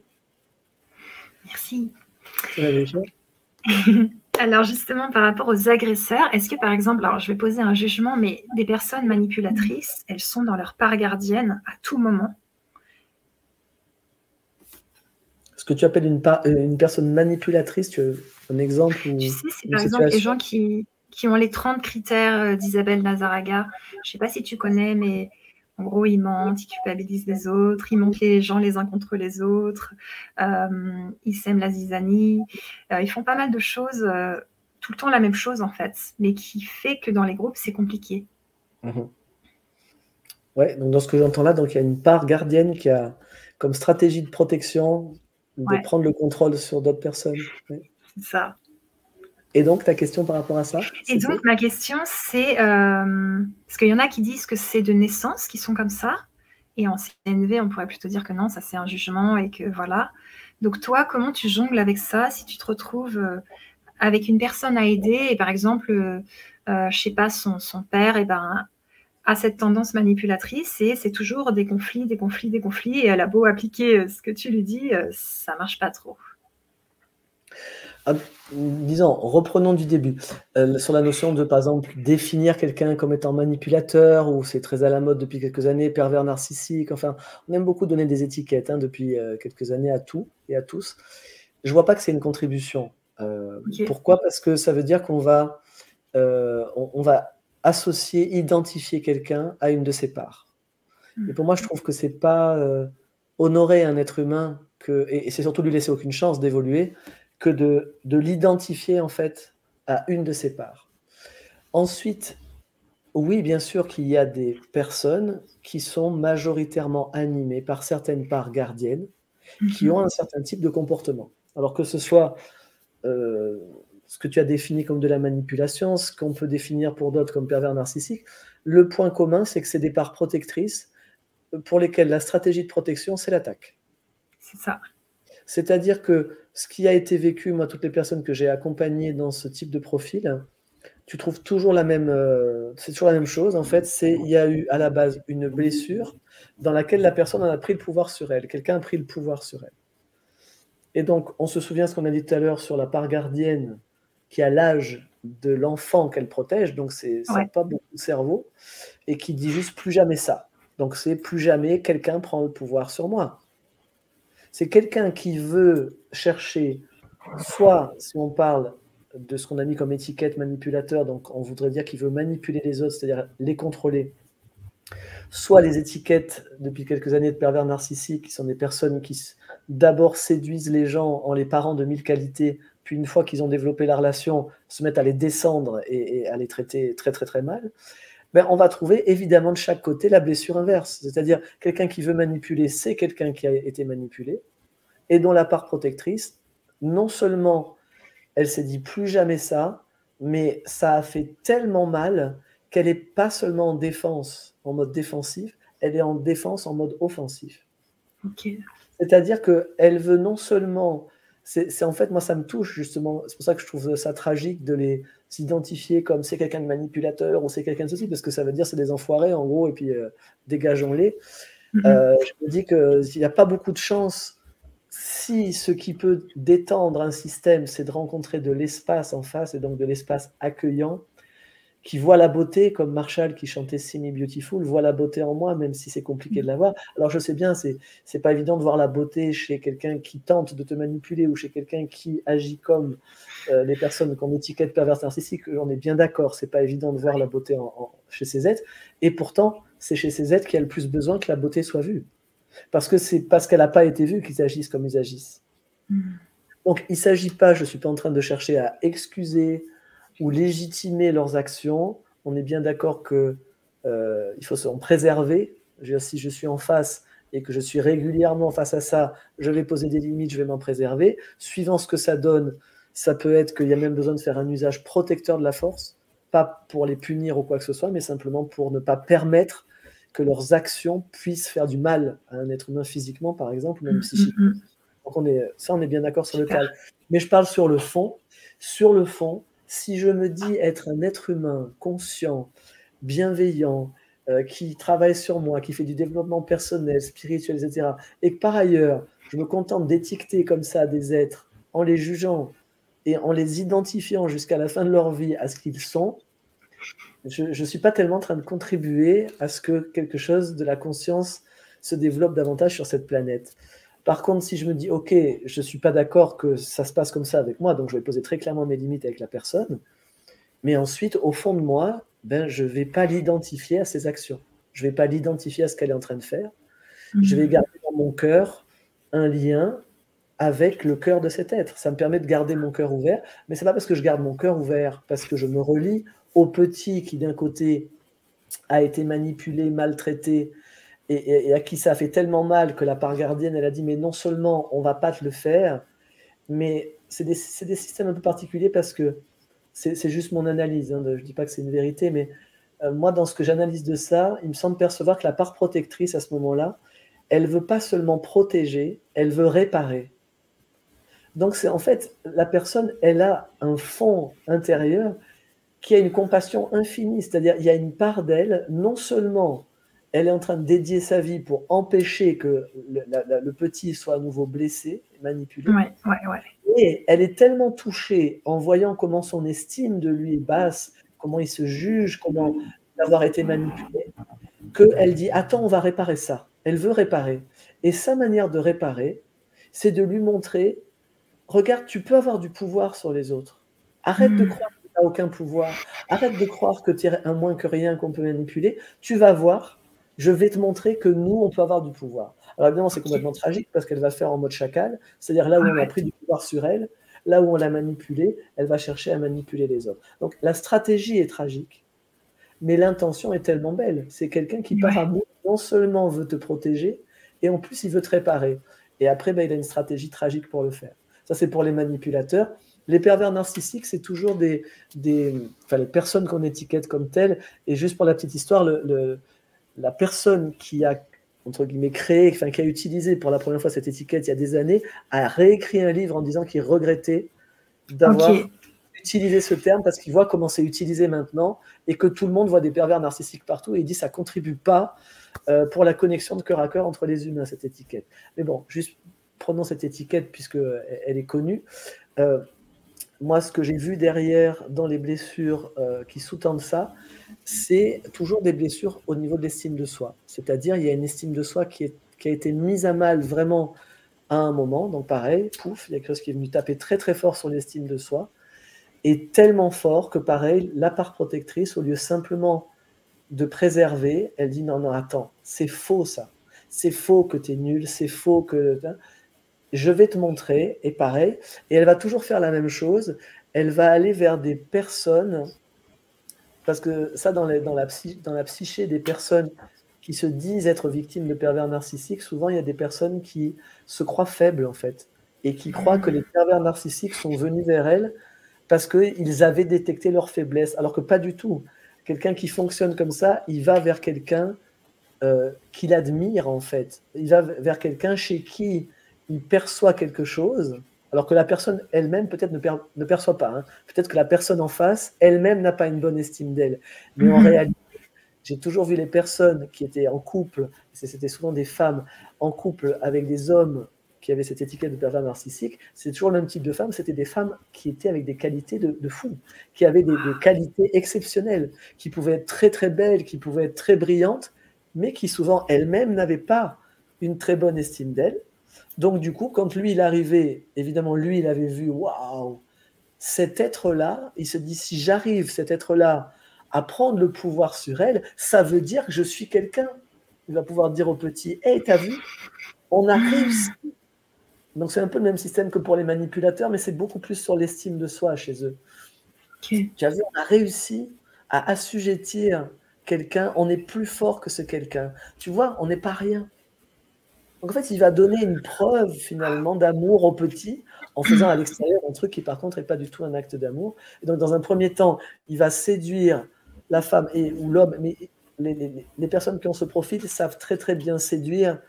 A: Merci. alors justement, par rapport aux agresseurs, est-ce que par exemple, alors je vais poser un jugement, mais des personnes manipulatrices, elles sont dans leur part gardienne à tout moment
B: Ce que tu appelles une, euh, une personne manipulatrice, tu as un exemple
A: Tu sais, c'est par exemple les gens qui, qui, ont les 30 critères euh, d'Isabelle Nazaraga. Je ne sais pas si tu connais, mais en gros, ils mentent, ils culpabilisent les autres, ils montent les gens les uns contre les autres, euh, ils sèment la zizanie, euh, ils font pas mal de choses, euh, tout le temps la même chose en fait, mais qui fait que dans les groupes, c'est compliqué.
B: Mhm. Ouais, donc dans ce que j'entends là, donc il y a une part gardienne qui a comme stratégie de protection de prendre le contrôle sur d'autres personnes.
A: C'est ça.
B: Et donc, ta question par rapport à ça
A: Et donc, ma question, c'est euh, parce qu'il y en a qui disent que c'est de naissance qui sont comme ça. Et en CNV, on pourrait plutôt dire que non, ça c'est un jugement et que voilà. Donc, toi, comment tu jongles avec ça si tu te retrouves euh, avec une personne à aider et par exemple, euh, euh je sais pas, son, son père, et ben, a cette tendance manipulatrice et c'est toujours des conflits, des conflits, des conflits. Et elle a beau appliquer ce que tu lui dis, ça marche pas trop.
B: Ah, disons, reprenons du début. Euh, sur la notion de, par exemple, définir quelqu'un comme étant manipulateur, ou c'est très à la mode depuis quelques années, pervers narcissique, enfin, on aime beaucoup donner des étiquettes hein, depuis euh, quelques années à tout et à tous. Je vois pas que c'est une contribution. Euh, pourquoi? Parce que ça veut dire qu'on va, on, va associer, identifier quelqu'un à une de ses parts. Hmm. Et pour moi, je trouve que c'est pas honorer un être humain que, et c'est surtout lui laisser aucune chance d'évoluer que de, de l'identifier en fait à une de ses parts. Ensuite, oui, bien sûr qu'il y a des personnes qui sont majoritairement animées par certaines parts gardiennes qui mhm. ont un certain type de comportement. Alors que ce soit euh, ce que tu as défini comme de la manipulation, ce qu'on peut définir pour d'autres comme pervers narcissique, le point commun, c'est que c'est des parts protectrices pour lesquelles la stratégie de protection, c'est l'attaque.
A: C'est ça.
B: C'est-à-dire que ce qui a été vécu, moi, toutes les personnes que j'ai accompagnées dans ce type de profil, tu trouves toujours la même, euh, c'est toujours la même chose. En fait, c'est il y a eu à la base une blessure dans laquelle la personne en a pris le pouvoir sur elle. Quelqu'un a pris le pouvoir sur elle. Et donc, on se souvient ce qu'on a dit tout à l'heure sur la part gardienne qui a l'âge de l'enfant qu'elle protège, donc c'est ouais. pas beaucoup de cerveau, et qui dit juste plus jamais ça. Donc c'est plus jamais quelqu'un prend le pouvoir sur moi. C'est quelqu'un qui veut chercher, soit si on parle de ce qu'on a mis comme étiquette manipulateur, donc on voudrait dire qu'il veut manipuler les autres, c'est-à-dire les contrôler, soit les étiquettes depuis quelques années de pervers narcissiques, qui sont des personnes qui d'abord séduisent les gens en les parant de mille qualités, puis une fois qu'ils ont développé la relation, se mettent à les descendre et, et à les traiter très très très mal. Ben, on va trouver évidemment de chaque côté la blessure inverse. C'est-à-dire quelqu'un qui veut manipuler, c'est quelqu'un qui a été manipulé, et dont la part protectrice, non seulement elle s'est dit plus jamais ça, mais ça a fait tellement mal qu'elle n'est pas seulement en défense, en mode défensif, elle est en défense en mode offensif. C'est-à-dire qu'elle veut non seulement c'est en fait, moi, ça me touche justement. C'est pour ça que je trouve ça tragique de les s'identifier comme c'est quelqu'un de manipulateur ou c'est quelqu'un de ceci, parce que ça veut dire c'est des enfoirés en gros, et puis euh, dégageons-les. Mm-hmm. euh, je me dis qu'il n'y a pas beaucoup de chance si ce qui peut détendre un système, c'est de rencontrer de l'espace en face et donc de l'espace accueillant, qui voit la beauté, comme Marshall qui chantait Me Beautiful, voit la beauté en moi, même si c'est compliqué de la voir. Alors je sais bien, c'est c'est pas évident de voir la beauté chez quelqu'un qui tente de te manipuler ou chez quelqu'un qui agit comme euh, les personnes qu'on étiquette perverses narcissiques. On est bien d'accord, c'est pas évident de voir la beauté en, chez ces êtres. Et pourtant, c'est chez ces êtres qu'il y a le plus besoin que la beauté soit vue. Parce que c'est parce qu'elle n'a pas été vue qu'ils agissent comme ils agissent. Mm. Donc il ne s'agit pas, je ne suis pas en train de chercher à excuser, ou légitimer leurs actions, on est bien d'accord que euh, il faut se préserver. si je suis en face et que je suis régulièrement face à ça, je vais poser des limites, je vais m'en préserver. Suivant ce que ça donne, ça peut être qu'il y a même besoin de faire un usage protecteur de la force, pas pour les punir ou quoi que ce soit, mais simplement pour ne pas permettre que leurs actions puissent faire du mal à un être humain physiquement, par exemple, ou même mm, psychiquement. Mm, mm. Donc on est, ça, on est bien d'accord sur le cas. Mais je parle sur le fond. Sur le fond, si je me dis être un être humain conscient, bienveillant, euh, qui travaille sur moi, qui fait du développement personnel, spirituel, etc., et que par ailleurs, je me contente d'étiqueter comme ça des êtres en les jugeant et en les identifiant jusqu'à la fin de leur vie à ce qu'ils sont, je ne suis pas tellement en train de contribuer à ce que quelque chose de la conscience se développe davantage sur cette planète. Par contre, si je me dis, OK, je ne suis pas d'accord que ça se passe comme ça avec moi, donc je vais poser très clairement mes limites avec la personne, mais ensuite, au fond de moi, ben, je ne vais pas l'identifier à ses actions. Je ne vais pas l'identifier à ce qu'elle est en train de faire. Je vais mhm. garder dans mon cœur un lien avec le cœur de cet être. Ça me permet de garder mon cœur ouvert, mais ce n'est pas parce que je garde mon cœur ouvert, parce que je me relie au petit qui, d'un côté, a été manipulé, maltraité, et, à qui ça a fait tellement mal que la part gardienne, elle a dit, mais non seulement on va pas te le faire, mais c'est des, des, systèmes un peu particuliers parce que c'est juste mon analyse, hein, je ne dis pas que c'est une vérité, mais euh, moi, dans ce que j'analyse de ça, il me semble percevoir que la part protectrice, à ce moment-là, elle veut pas seulement protéger, elle veut réparer. Donc, c'est en fait, la personne, elle a un fond intérieur qui a une compassion infinie, c'est-à-dire il y a une part d'elle, non seulement elle est en train de dédier sa vie pour empêcher que le, petit soit à nouveau blessé, manipulé. Et elle est tellement touchée en voyant comment son estime de lui est basse, comment il se juge, comment d'avoir été manipulé, qu'elle dit Attends, on va réparer ça. Elle veut réparer. Et sa manière de réparer, c'est de lui montrer Regarde, tu peux avoir du pouvoir sur les autres. Arrête de hmm. croire que tu n'as aucun pouvoir. Arrête de croire que tu es un moins que rien qu'on peut manipuler. Tu vas voir je vais te montrer que nous, on peut avoir du pouvoir. Alors évidemment, c'est complètement tragique parce qu'elle va faire en mode chacal, c'est-à-dire là où on a pris du pouvoir sur elle, là où on l'a manipulée, elle va chercher à manipuler les autres. Donc la stratégie est tragique, mais l'intention est tellement belle. C'est quelqu'un qui, par amour, non seulement veut te protéger, et en plus, il veut te réparer. Et après, ben, il a une stratégie tragique pour le faire. Ça, c'est pour les manipulateurs. Les pervers narcissiques, c'est toujours des, des enfin, les personnes qu'on étiquette comme telles. Et juste pour la petite histoire, le la personne qui a entre guillemets créé, enfin qui a utilisé pour la première fois cette étiquette il y a des années, a réécrit un livre en disant qu'il regrettait d'avoir utilisé ce terme parce qu'il voit comment c'est utilisé maintenant et que tout le monde voit des pervers narcissiques partout et il dit ça contribue pas euh, pour la connexion de cœur à cœur entre les humains cette étiquette. Mais bon, juste prenons cette étiquette puisque elle est connue. Euh, moi, ce que j'ai vu derrière dans les blessures euh, qui sous-tendent ça, c'est toujours des blessures au niveau de l'estime de soi. C'est-à-dire, il y a une estime de soi qui, a été mise à mal vraiment à un moment. Donc, pareil, pouf, il y a quelque chose qui est venu taper très très fort sur l'estime de soi. Et tellement fort que, pareil, la part protectrice, au lieu simplement de préserver, elle dit non, non, attends, c'est faux ça. C'est faux que tu es nul, c'est faux que. Hein. Je vais te montrer, et pareil. Et elle va toujours faire la même chose. Elle va aller vers des personnes parce que ça, dans, la psyché des personnes qui se disent être victimes de pervers narcissiques, souvent il y a des personnes qui se croient faibles en fait, et qui croient que les pervers narcissiques sont venus vers elles parce qu'ils avaient détecté leur faiblesse, alors que pas du tout. Quelqu'un qui fonctionne comme ça, il va vers quelqu'un euh, qu'il admire en fait. Il va vers quelqu'un chez qui il perçoit quelque chose, alors que la personne elle-même peut-être ne, perçoit pas. Hein. Peut-être que la personne en face elle-même n'a pas une bonne estime d'elle. Mais en mhm. réalité, j'ai toujours vu les personnes qui étaient en couple, c'était souvent des femmes en couple avec des hommes qui avaient cette étiquette de pervers narcissique, c'est toujours le même type de femmes, c'était des femmes qui étaient avec des qualités de, fou, qui avaient des, des, qualités exceptionnelles, qui pouvaient être très très belles, qui pouvaient être très brillantes, mais qui souvent elles-mêmes n'avaient pas une très bonne estime d'elles, donc, du coup, quand lui, il arrivait, évidemment, lui, il avait vu, waouh, cet être-là, il se dit, si j'arrive, cet être-là, à prendre le pouvoir sur elle, ça veut dire que je suis quelqu'un. Il va pouvoir dire au petit, hé, t'as vu, on a réussi. Donc, c'est un peu le même système que pour les manipulateurs, mais c'est beaucoup plus sur l'estime de soi chez eux. Tu as vu, on a réussi à assujettir quelqu'un, on est plus fort que ce quelqu'un. Tu vois, on n'est pas rien. Donc en fait, il va donner une preuve finalement d'amour au petit en faisant à l'extérieur un truc qui par contre n'est pas du tout un acte d'amour. Et donc dans un premier temps, il va séduire la femme et ou l'homme, mais les, les, personnes qui ont ce profil savent très très bien séduire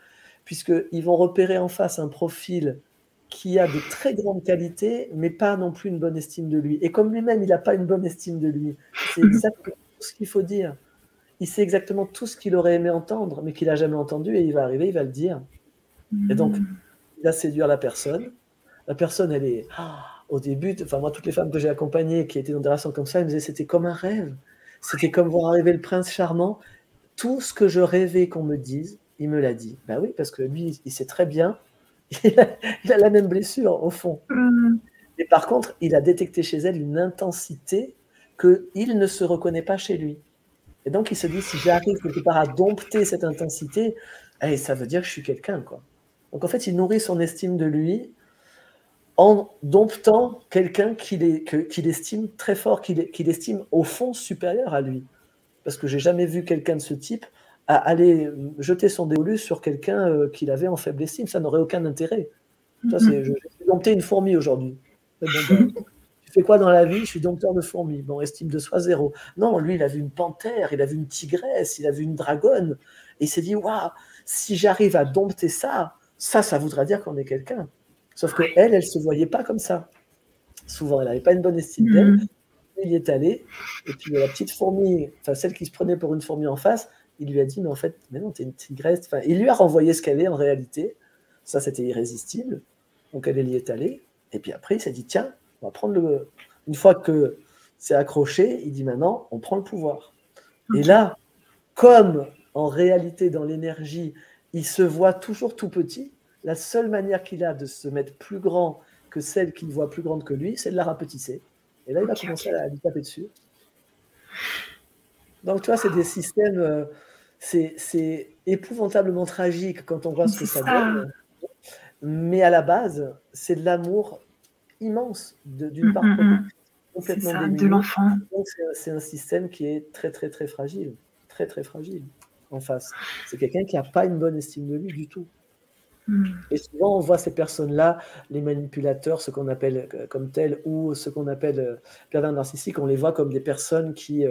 B: puisqu'ils vont repérer en face un profil qui a de très grandes qualités, mais pas non plus une bonne estime de lui. Et comme lui-même, il n'a pas une bonne estime de lui, c'est exactement ce qu'il faut dire. Il sait exactement tout ce qu'il aurait aimé entendre, mais qu'il n'a jamais entendu, et il va arriver, il va le dire. Et donc, il va séduire la personne. La personne, elle est ah, au début, enfin moi, toutes les femmes que j'ai accompagnées qui étaient dans des relations comme ça, elles me disaient c'était comme un rêve. C'était comme voir arriver le prince charmant. Tout ce que je rêvais qu'on me dise, il me l'a dit. Ben oui, parce que lui, il sait très bien il a, la même blessure au fond. Et par contre, il a détecté chez elle une intensité qu'il ne se reconnaît pas chez lui. Et donc, il se dit, si j'arrive quelque part à dompter cette intensité, eh, ça veut dire que je suis quelqu'un. quoi. Donc, en fait, il nourrit son estime de lui en domptant quelqu'un qu'il estime très fort, qu'il estime au fond supérieur à lui. Parce que j'ai jamais vu quelqu'un de ce type aller jeter son dévolu sur quelqu'un euh, qu'il avait en faible estime. Ça n'aurait aucun intérêt. Je, vais dompter une fourmi aujourd'hui. Ben, tu fais quoi dans la vie? Je suis dompteur de fourmis. Bon, estime de soi zéro. Non, lui, il a vu une panthère, il a vu une tigresse, il a vu une dragonne. Et il s'est dit, waouh, si j'arrive à dompter ça, ça, ça voudra dire qu'on est quelqu'un. Sauf que elle, elle se voyait pas comme ça. Souvent, elle n'avait pas une bonne estime d'elle. Mm. Il y est allé. Et puis la petite fourmi, enfin celle qui se prenait pour une fourmi en face, il lui a dit, mais en fait, mais non, t'es une tigresse. Enfin, il lui a renvoyé ce qu'elle est en réalité. Ça, c'était irrésistible. Donc, elle y est allée. Et puis après, il s'est dit, tiens, on va prendre le. Une fois que c'est accroché, il dit maintenant, on prend le pouvoir. Et là, comme en réalité, dans l'énergie, il se voit toujours tout petit, la seule manière qu'il a de se mettre plus grand que celle qu'il voit plus grande que lui, c'est de la rapetisser. Et là, il va commencer à lui taper dessus. Donc, tu vois, c'est des systèmes, euh, c'est épouvantablement tragique quand on voit ce que ça, donne. Mais à la base, c'est de l'amour immense d'une part
A: mm, mm, mm. complètement ça, de l'enfant.
B: C'est un système qui est très, très, très fragile. Très, très fragile en face. C'est quelqu'un qui n'a pas une bonne estime de lui du tout. Et souvent, on voit ces personnes-là, les manipulateurs, ce qu'on appelle euh, comme tels, ou ce qu'on appelle euh, pervers narcissiques, on les voit comme des personnes qui,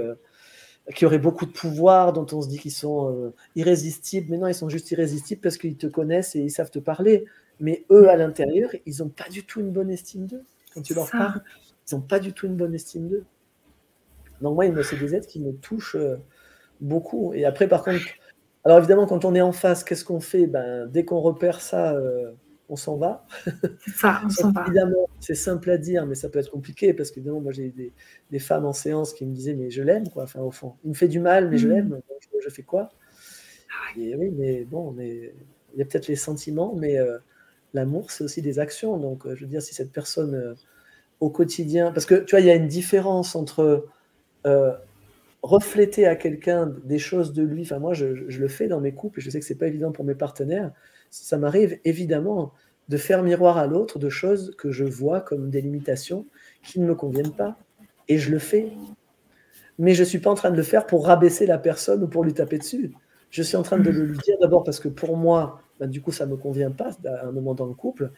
B: qui auraient beaucoup de pouvoir, dont on se dit qu'ils sont euh, irrésistibles. Mais non, ils sont juste irrésistibles parce qu'ils te connaissent et ils savent te parler. Mais eux, à l'intérieur, ils n'ont pas du tout une bonne estime d'eux. Quand tu leur parles, ils n'ont pas du tout une bonne estime d'eux. Donc moi, c'est des êtres qui me touchent euh, beaucoup. Et après, par contre, alors évidemment, quand on est en face, qu'est-ce qu'on fait? Ben, Dès qu'on repère ça, euh, on s'en va.
A: Ça, on s'en va.
B: Évidemment, c'est simple à dire, mais ça peut être compliqué parce que évidemment, moi j'ai des, des, femmes en séance qui me disaient mais je l'aime quoi. Enfin au fond, il me fait du mal, mais je mm. l'aime. Je fais quoi? Ah Et oui, mais bon, mais il y a peut-être les sentiments, mais euh, l'amour c'est aussi des actions. Donc euh, je veux dire, si cette personne au quotidien, parce que tu vois, il y a une différence entre refléter à quelqu'un des choses de lui. Enfin moi, je, le fais dans mes couples je sais que c'est pas évident pour mes partenaires ça m'arrive évidemment de faire miroir à l'autre de choses que je vois comme des limitations qui ne me conviennent pas. Et je le fais. Mais je ne suis pas en train de le faire pour rabaisser la personne ou pour lui taper dessus. Je suis en train de le lui dire d'abord parce que pour moi, ben, du coup, ça ne me convient pas à un moment dans le couple.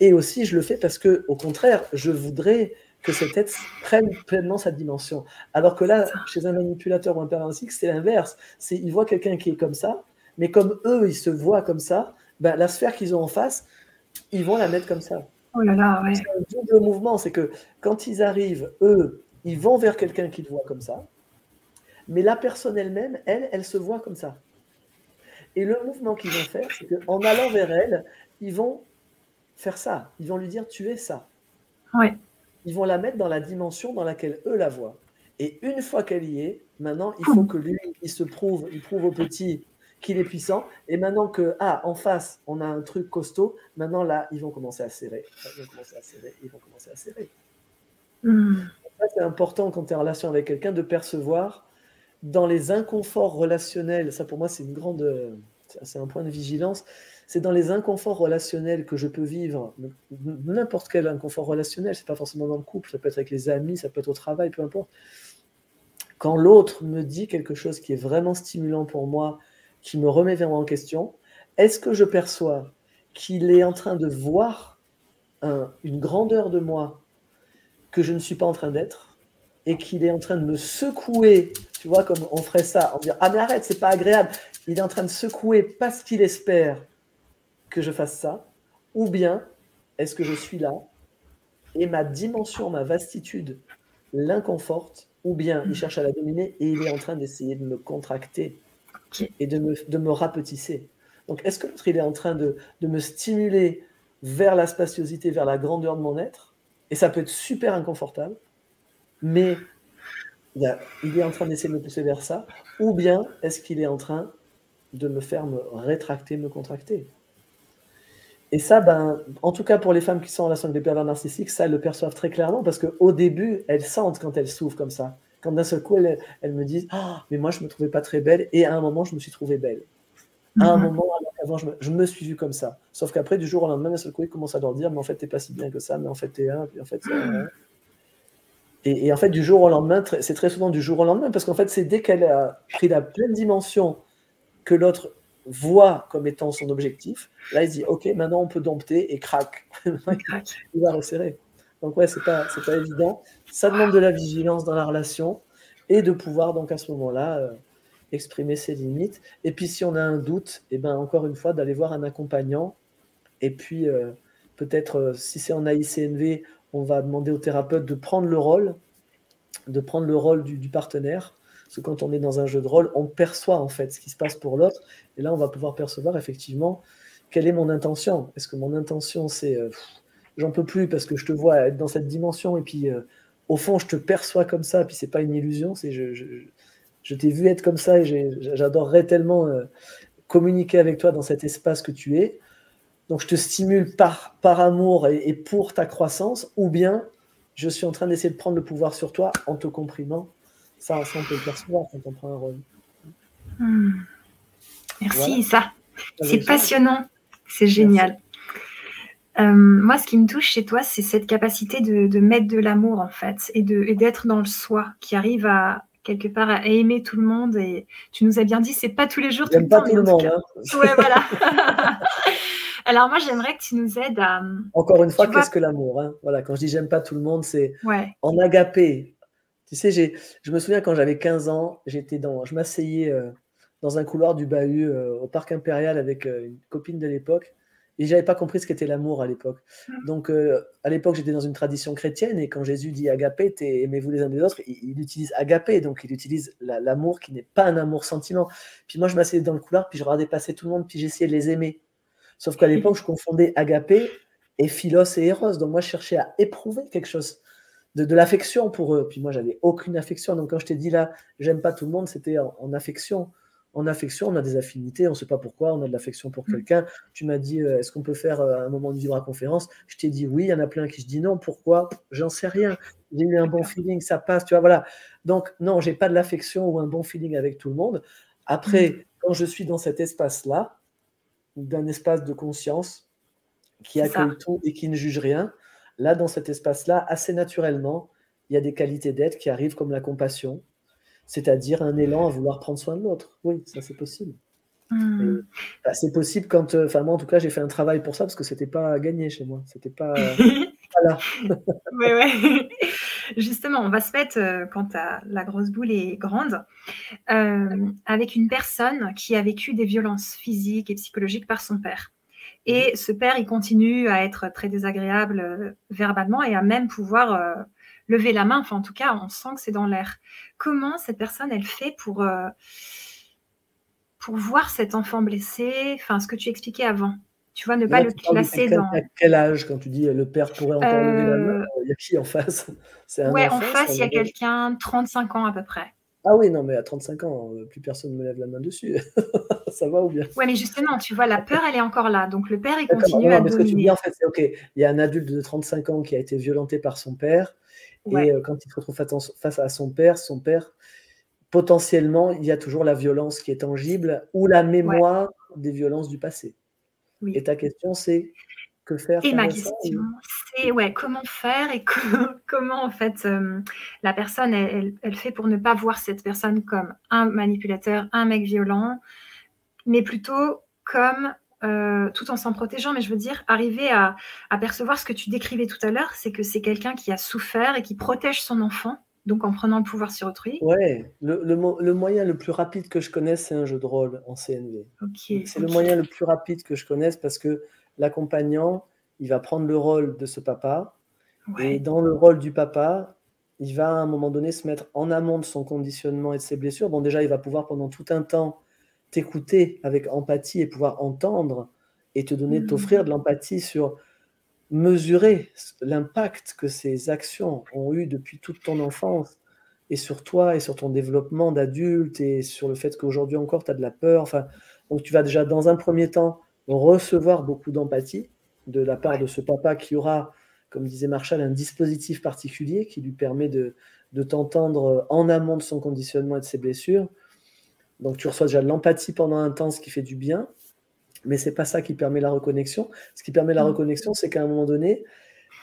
B: Et aussi, je le fais parce que, au contraire, je voudrais que cet être prenne pleinement sa dimension. Alors que là, chez un manipulateur ou un père c'est l'inverse. C'est il voit quelqu'un qui est comme ça, mais comme eux, ils se voient comme ça, ben, la sphère qu'ils ont en face, ils vont la mettre comme ça.
A: Oh là là, ouais.
B: C'est un double mouvement, c'est que quand ils arrivent, eux, ils vont vers quelqu'un qui le voit comme ça, mais la personne elle-même, elle, elle se voit comme ça. Et le mouvement qu'ils vont faire, c'est qu'en allant vers elle, ils vont faire ça. Ils vont lui dire tu es ça.
A: Ouais.
B: Ils vont la mettre dans la dimension dans laquelle eux la voient. Et une fois qu'elle y est, maintenant, il faut que lui, il se prouve, il prouve au petit qu'il est puissant. Et maintenant que, ah, en face, on a un truc costaud, maintenant là, ils vont commencer à serrer. Ils vont commencer à serrer, ils vont commencer à serrer.
A: Hmm.
B: C'est important quand tu es en relation avec quelqu'un de percevoir dans les inconforts relationnels, ça pour moi c'est une grande, c'est un point de vigilance, c'est dans les inconforts relationnels que je peux vivre n'importe quel inconfort relationnel. C'est pas forcément dans le couple, ça peut être avec les amis, ça peut être au travail, peu importe. Quand l'autre me dit quelque chose qui est vraiment stimulant pour moi, qui me remet vraiment en question, est-ce que je perçois qu'il est en train de voir une grandeur de moi que je ne suis pas en train d'être et qu'il est en train de me secouer, tu vois, comme on ferait ça, en disant Ah, mais arrête, c'est pas agréable. Il est en train de secouer parce qu'il espère que je fasse ça, ou bien est-ce que je suis là et ma dimension, ma vastitude l'inconforte, ou bien il cherche à la dominer et il est en train d'essayer de me contracter et de me, de me rapetisser. Donc, est-ce que l'autre, il est en train de, de, me stimuler vers la spaciosité, vers la grandeur de mon être? Et ça peut être super inconfortable, mais il est en train d'essayer de me pousser vers ça, ou bien est-ce qu'il est en train de me faire me rétracter, me contracter? Et ça, ben, en tout cas pour les femmes qui sont en relation avec des pervers narcissiques, ça, elles le perçoivent très clairement parce qu'au début, elles sentent quand elles souffrent comme ça. Quand d'un seul coup, elles, me disent Ah, mais moi, je me trouvais pas très belle. Et à un moment, je me suis trouvée belle. À un mhm. moment, avant, je me, suis vue comme ça. Sauf qu'après, du jour au lendemain, d'un seul coup, ils commencent à leur dire Mais en fait, t'es pas si bien que ça, mais en fait, t'es un. Puis en fait, et, et, en fait, du jour au lendemain, c'est très souvent du jour au lendemain parce qu'en fait, c'est dès qu'elle a pris la pleine dimension que l'autre voit comme étant son objectif, là il dit ok maintenant on peut dompter et crac, il va resserrer. Donc ouais c'est pas pas évident. Ça demande de la vigilance dans la relation et de pouvoir donc à ce moment-là euh, exprimer ses limites. Et puis si on a un doute, et eh ben encore une fois d'aller voir un accompagnant. Et puis euh, peut-être euh, si c'est en AICNV, on va demander au thérapeute de prendre le rôle, de prendre le rôle du partenaire parce que quand on est dans un jeu de rôle, on perçoit en fait ce qui se passe pour l'autre. Et là, on va pouvoir percevoir effectivement quelle est mon intention. Est-ce que mon intention, c'est euh, j'en peux plus parce que je te vois être dans cette dimension et puis euh, au fond, je te perçois comme ça, et puis c'est pas une illusion, c'est je, t'ai vu être comme ça et j'adorerais tellement euh, communiquer avec toi dans cet espace que tu es. Donc je te stimule par, par amour et pour ta croissance, ou bien je suis en train d'essayer de prendre le pouvoir sur toi en te comprimant ça, ça, on peut le percevoir quand on prend un rôle.
A: Hmm. Merci, ça. C'est passionnant. C'est génial. Euh, moi, ce qui me touche chez toi, c'est cette capacité de, mettre de l'amour, en fait, et d'être dans le soi, qui arrive à, quelque part, à aimer tout le monde. Et tu nous as bien dit, c'est pas tous les jours, tout le
B: temps. Pas tout le monde. Hein.
A: Ouais, voilà. Alors, moi, j'aimerais que tu nous aides à.
B: Encore une fois, qu'est-ce que l'amour hein Voilà, quand je dis j'aime pas tout le monde, c'est en agapé, tu sais, je me souviens quand j'avais 15 ans, j'étais dans, je m'asseyais euh, dans un couloir du bahut euh, au parc impérial avec euh, une copine de l'époque et j'avais pas compris ce qu'était l'amour à l'époque. Mmh. Donc à l'époque, j'étais dans une tradition chrétienne et quand Jésus dit agapé, aimez-vous les uns des autres, il, utilise agapé, donc il utilise l'amour qui n'est pas un amour sentiment. Puis moi, je m'asseyais dans le couloir, puis je regardais passer tout le monde, puis j'essayais de les aimer. Sauf qu'à l'époque, je confondais agapé et philos et eros. Donc moi, je cherchais à éprouver quelque chose de, l'affection pour eux. Puis moi, j'avais aucune affection. Donc quand je t'ai dit là, j'aime pas tout le monde, c'était en, affection. En affection, on a des affinités, on ne sait pas pourquoi, on a de l'affection pour mm. quelqu'un. Tu m'as dit, euh, est-ce qu'on peut faire euh, un moment de vivre à conférence? Je t'ai dit oui, il y en a plein qui je dis non. Pourquoi? J'en sais rien. J'ai eu un bon feeling, ça passe, tu vois, voilà. Donc non, j'ai pas de l'affection ou un bon feeling avec tout le monde. Après, mm. quand je suis dans cet espace-là, d'un espace de conscience qui accueille tout et qui ne juge rien, Là, dans cet espace-là, assez naturellement, il y a des qualités d'être qui arrivent comme la compassion, c'est-à-dire un élan à vouloir prendre soin de l'autre. Oui, ça c'est possible. Hmm. Bah, c'est possible quand, euh, enfin moi en tout cas, j'ai fait un travail pour ça parce que c'était pas gagné chez moi. C'était pas. voilà.
A: oui. Justement, on va se mettre euh, quand la grosse boule est grande euh, avec une personne qui a vécu des violences physiques et psychologiques par son père. Et ce père, il continue à être très désagréable euh, verbalement et à même pouvoir euh, lever la main. Enfin, en tout cas, on sent que c'est dans l'air. Comment cette personne, elle fait pour, euh, pour voir cet enfant blessé? Enfin, ce que tu expliquais avant. Tu vois, ne pas le classer dans. À
B: quel âge, quand tu dis le père pourrait encore lever la main? Il y a qui en face?
A: Ouais, en face, il y a quelqu'un, 35 ans à peu près.
B: Ah oui, non, mais à 35 ans, euh, plus personne ne me lève la main dessus. ça va ou bien?
A: Ouais, mais justement, tu vois, la peur, elle est encore là. Donc le père, il continue à dominer. Ce que tu dis,
B: en fait, c'est OK. Il y a un adulte de 35 ans qui a été violenté par son père. Et euh, quand il se retrouve face à son père, son père, potentiellement, il y a toujours la violence qui est tangible ou la mémoire des violences du passé. Et ta question, c'est? Que faire
A: Et ma question, c'est ouais, comment faire et comment en fait euh, la personne elle, fait pour ne pas voir cette personne comme un manipulateur, un mec violent, mais plutôt comme euh, tout en s'en protégeant, mais je veux dire, arriver à, à, percevoir ce que tu décrivais tout à l'heure, c'est que c'est quelqu'un qui a souffert et qui protège son enfant, donc en prenant le pouvoir sur autrui.
B: Ouais, le, le, moyen le plus rapide que je connaisse, c'est un jeu de rôle en CNV. c'est le moyen le plus rapide que je connaisse parce que l'accompagnant, il va prendre le rôle de ce papa, et dans le rôle du papa, il va à un moment donné se mettre en amont de son conditionnement et de ses blessures. Bon, déjà, il va pouvoir pendant tout un temps t'écouter avec empathie et pouvoir entendre et te donner, mmh. t'offrir de l'empathie sur mesurer l'impact que ces actions ont eu depuis toute ton enfance et sur toi et sur ton développement d'adulte et sur le fait qu'aujourd'hui encore tu as de la peur. Enfin, donc tu vas déjà dans un premier temps recevoir beaucoup d'empathie de la part de ce papa qui aura, comme disait Marshall, un dispositif particulier qui lui permet de, de t'entendre en amont de son conditionnement et de ses blessures donc tu reçois déjà de l'empathie pendant un temps, ce qui fait du bien, mais c'est pas ça qui permet la reconnexion. Ce qui permet la mm. reconnexion, c'est qu'à un moment donné,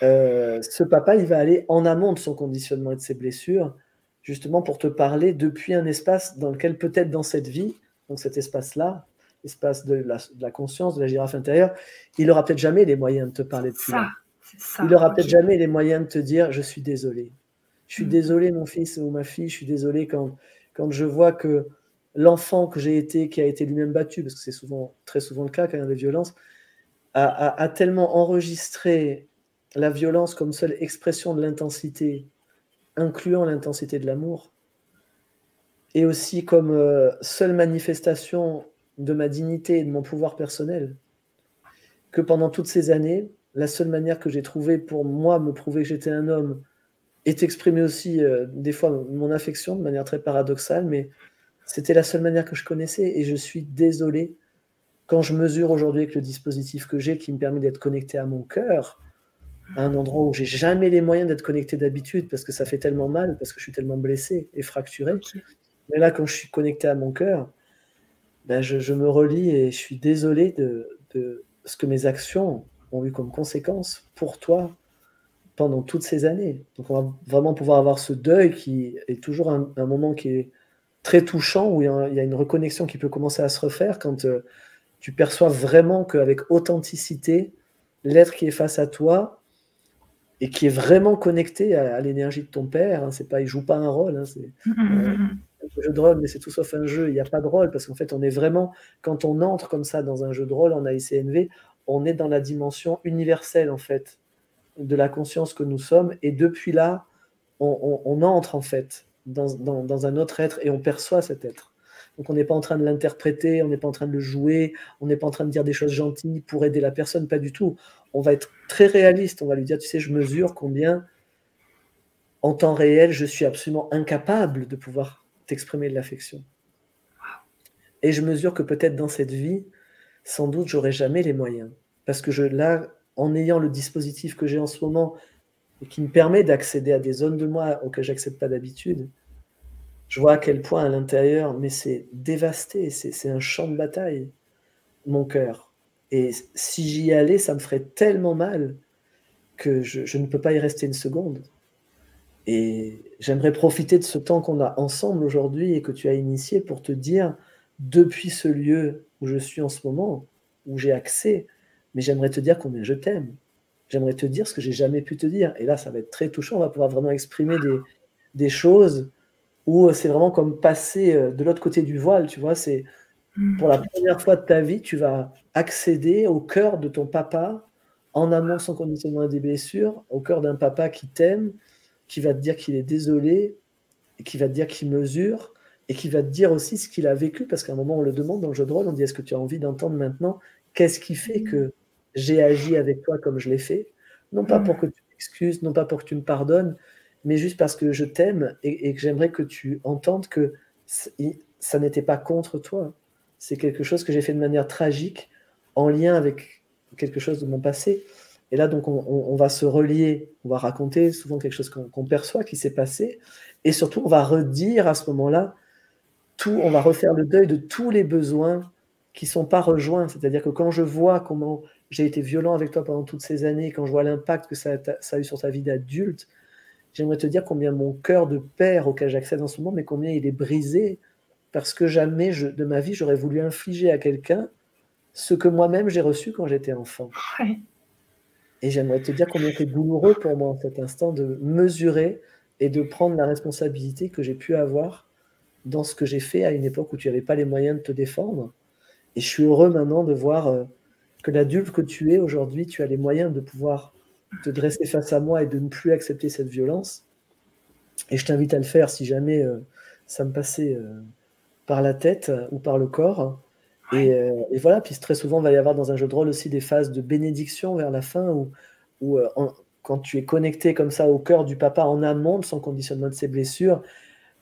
B: euh, ce papa, il va aller en amont de son conditionnement et de ses blessures, justement pour te parler depuis un espace dans lequel peut-être dans cette vie, donc cet espace-là, l'espace de la, conscience, de la girafe intérieure, il n'aura peut-être jamais les moyens de te parler de ça. il n'aura peut-être jamais les moyens de te dire je suis désolé. Je suis mm. désolé, mon fils ou ma fille, je suis désolé quand, quand je vois que l'enfant que j'ai été, qui a été lui-même battu, parce que c'est souvent, très souvent le cas quand il y a des violences, a, tellement enregistré la violence comme seule expression de l'intensité, incluant l'intensité de l'amour, et aussi comme euh, seule manifestation de ma dignité et de mon pouvoir personnel, que pendant toutes ces années, la seule manière que j'ai trouvée pour moi me prouver que j'étais un homme est exprimer aussi euh, des fois mon affection de manière très paradoxale, mais c'était la seule manière que je connaissais et je suis désolé quand je mesure aujourd'hui avec le dispositif que j'ai qui me permet d'être connecté à mon cœur, à un endroit où j'ai jamais les moyens d'être connecté d'habitude parce que ça fait tellement mal, parce que je suis tellement blessé et fracturé. Mais là, quand je suis connecté à mon cœur, ben je, me relis et je suis désolé de, ce que mes actions ont eu comme conséquence pour toi pendant toutes ces années. Donc on va vraiment pouvoir avoir ce deuil qui est toujours un moment qui est très touchant où il y, a, une reconnexion qui peut commencer à se refaire quand euh, tu perçois vraiment qu'avec authenticité, l'être qui est face à toi et qui est vraiment connecté à, l'énergie de ton père, hein, c'est pas, il joue pas un rôle, hein, c'est euh, jeu mais c'est tout sauf un jeu, il n'y a pas de rôle parce qu'en fait on est vraiment, quand on entre comme ça dans un jeu de rôle en AICNV, on est dans la dimension universelle en fait de la conscience que nous sommes et depuis là, on entre en fait dans, un autre être et on perçoit cet être. Donc on n'est pas en train de l'interpréter, on n'est pas en train de le jouer, on n'est pas en train de dire des choses gentilles pour aider la personne, pas du tout. On va être très réaliste, on va lui dire, tu sais, je mesure combien en temps réel, je suis absolument incapable de pouvoir t'exprimer de l'affection. Et je mesure que peut-être dans cette vie, sans doute, j'aurai jamais les moyens. Parce que je, là, en ayant le dispositif que j'ai en ce moment, et qui me permet d'accéder à des zones de moi auxquelles j'accède pas d'habitude, je vois à quel point à l'intérieur, mais c'est dévasté, c'est un champ de bataille, mon cœur. Et si j'y allais, ça me ferait tellement mal que je, je ne peux pas y rester une seconde. Et j'aimerais profiter de ce temps qu'on a ensemble aujourd'hui et que tu as initié pour te dire, depuis ce lieu où je suis en ce moment, où j'ai accès, mais j'aimerais te dire combien je t'aime, j'aimerais te dire ce que j'ai jamais pu te dire. Et là, ça va être très touchant. On va pouvoir vraiment exprimer des, des choses où c'est vraiment comme passer euh, de l'autre côté du voile, tu vois. C'est pour la première fois de ta vie, tu vas accéder au cœur de ton papa en amont son conditionnement des blessures, au cœur d'un papa qui t'aime, qui va te dire qu'il est désolé, et qui va te dire qu'il mesure, et qui va te dire aussi ce qu'il a vécu, parce qu'à un moment, on le demande dans le jeu de rôle, on dit est-ce que tu as envie d'entendre maintenant Qu'est-ce qui fait que j'ai agi avec toi comme je l'ai fait, non pas pour que tu m'excuses, non pas pour que tu me pardonnes, mais juste parce que je t'aime et, que j'aimerais que tu entendes que ça n'était pas contre toi. C'est quelque chose que j'ai fait de manière tragique, en lien avec quelque chose de mon passé. Et là, donc, on, va se relier, on va raconter souvent quelque chose qu'on perçoit qui s'est passé, et surtout, on va redire à ce moment-là, tout, on va refaire le deuil de tous les besoins qui sont pas rejoints. C'est-à-dire que quand je vois comment j'ai été violent avec toi pendant toutes ces années, quand je vois l'impact que ça a, eu sur ta vie d'adulte, j'aimerais te dire combien mon cœur de père auquel j'accède en ce moment, mais combien il est brisé parce que jamais de ma vie j'aurais voulu infliger à quelqu'un ce que moi-même j'ai reçu quand j'étais enfant. Et j'aimerais te dire combien c'est douloureux pour moi en cet instant de mesurer et de prendre la responsabilité que j'ai pu avoir dans ce que j'ai fait à une époque où tu n'avais pas les moyens de te défendre. Et je suis heureux maintenant de voir euh, que l'adulte que tu es aujourd'hui, tu as les moyens de pouvoir te dresser face à moi et de ne plus accepter cette violence. Et je t'invite à le faire si jamais euh, ça me passait euh, par la tête ou par le corps. Et, et, voilà, puis très souvent, il va y avoir dans un jeu de rôle aussi des phases de bénédiction vers la fin où, où quand tu es connecté comme ça au cœur du papa en amont de son conditionnement de ses blessures,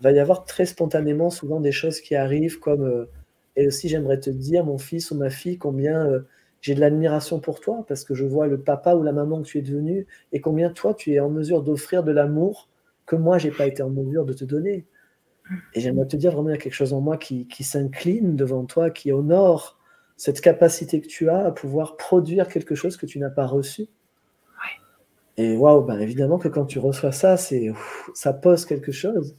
B: va y avoir très spontanément souvent des choses qui arrivent comme euh, et aussi j'aimerais te dire mon fils ou ma fille combien euh, j'ai de l'admiration pour toi parce que je vois le papa ou la maman que tu es devenu et combien toi tu es en mesure d'offrir de l'amour que moi j'ai pas été en mesure de te donner. Et j'aimerais te dire vraiment il y a quelque chose en moi qui, qui s'incline devant toi, qui honore cette capacité que tu as à pouvoir produire quelque chose que tu n'as pas reçu. Et waouh, ben évidemment que quand tu reçois ça, c'est ça pose quelque chose.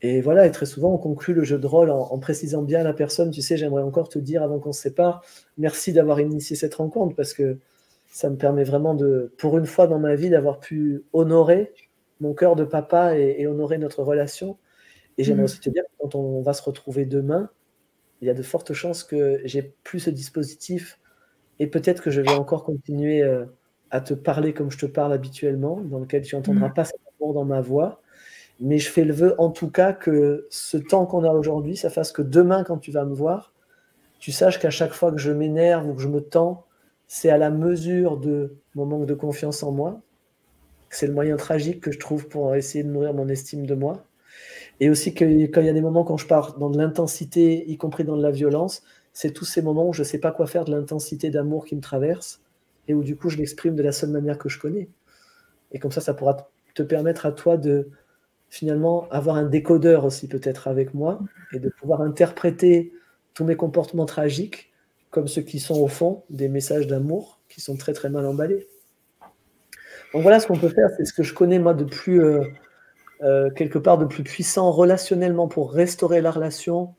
B: Et voilà, et très souvent, on conclut le jeu de rôle en, précisant bien à la personne, tu sais, j'aimerais encore te dire avant qu'on se sépare, merci d'avoir initié cette rencontre parce que ça me permet vraiment de, pour une fois dans ma vie, d'avoir pu honorer mon cœur de papa et, honorer notre relation. Et j'aimerais mmh. aussi te dire que quand on va se retrouver demain, il y a de fortes chances que j'ai plus ce dispositif et peut-être que je vais encore continuer euh, à te parler comme je te parle habituellement, dans lequel tu n'entendras mm. pas cet amour dans ma voix. Mais je fais le vœu en tout cas que ce temps qu'on a aujourd'hui, ça fasse que demain, quand tu vas me voir, tu saches qu'à chaque fois que je m'énerve ou que je me tends, c'est à la mesure de mon manque de confiance en moi. C'est le moyen tragique que je trouve pour essayer de nourrir mon estime de moi. Et aussi que quand il y a des moments quand je pars dans de l'intensité, y compris dans de la violence, c'est tous ces moments où je ne sais pas quoi faire de l'intensité d'amour qui me traverse et où du coup je l'exprime de la seule manière que je connais. Et comme ça, ça pourra te permettre à toi de finalement avoir un décodeur aussi peut-être avec moi et de pouvoir interpréter tous mes comportements tragiques comme ceux qui sont au fond des messages d'amour qui sont très très mal emballés. Donc voilà ce qu'on peut faire, c'est ce que je connais moi de plus euh, euh, quelque part de plus puissant relationnellement pour restaurer la relation.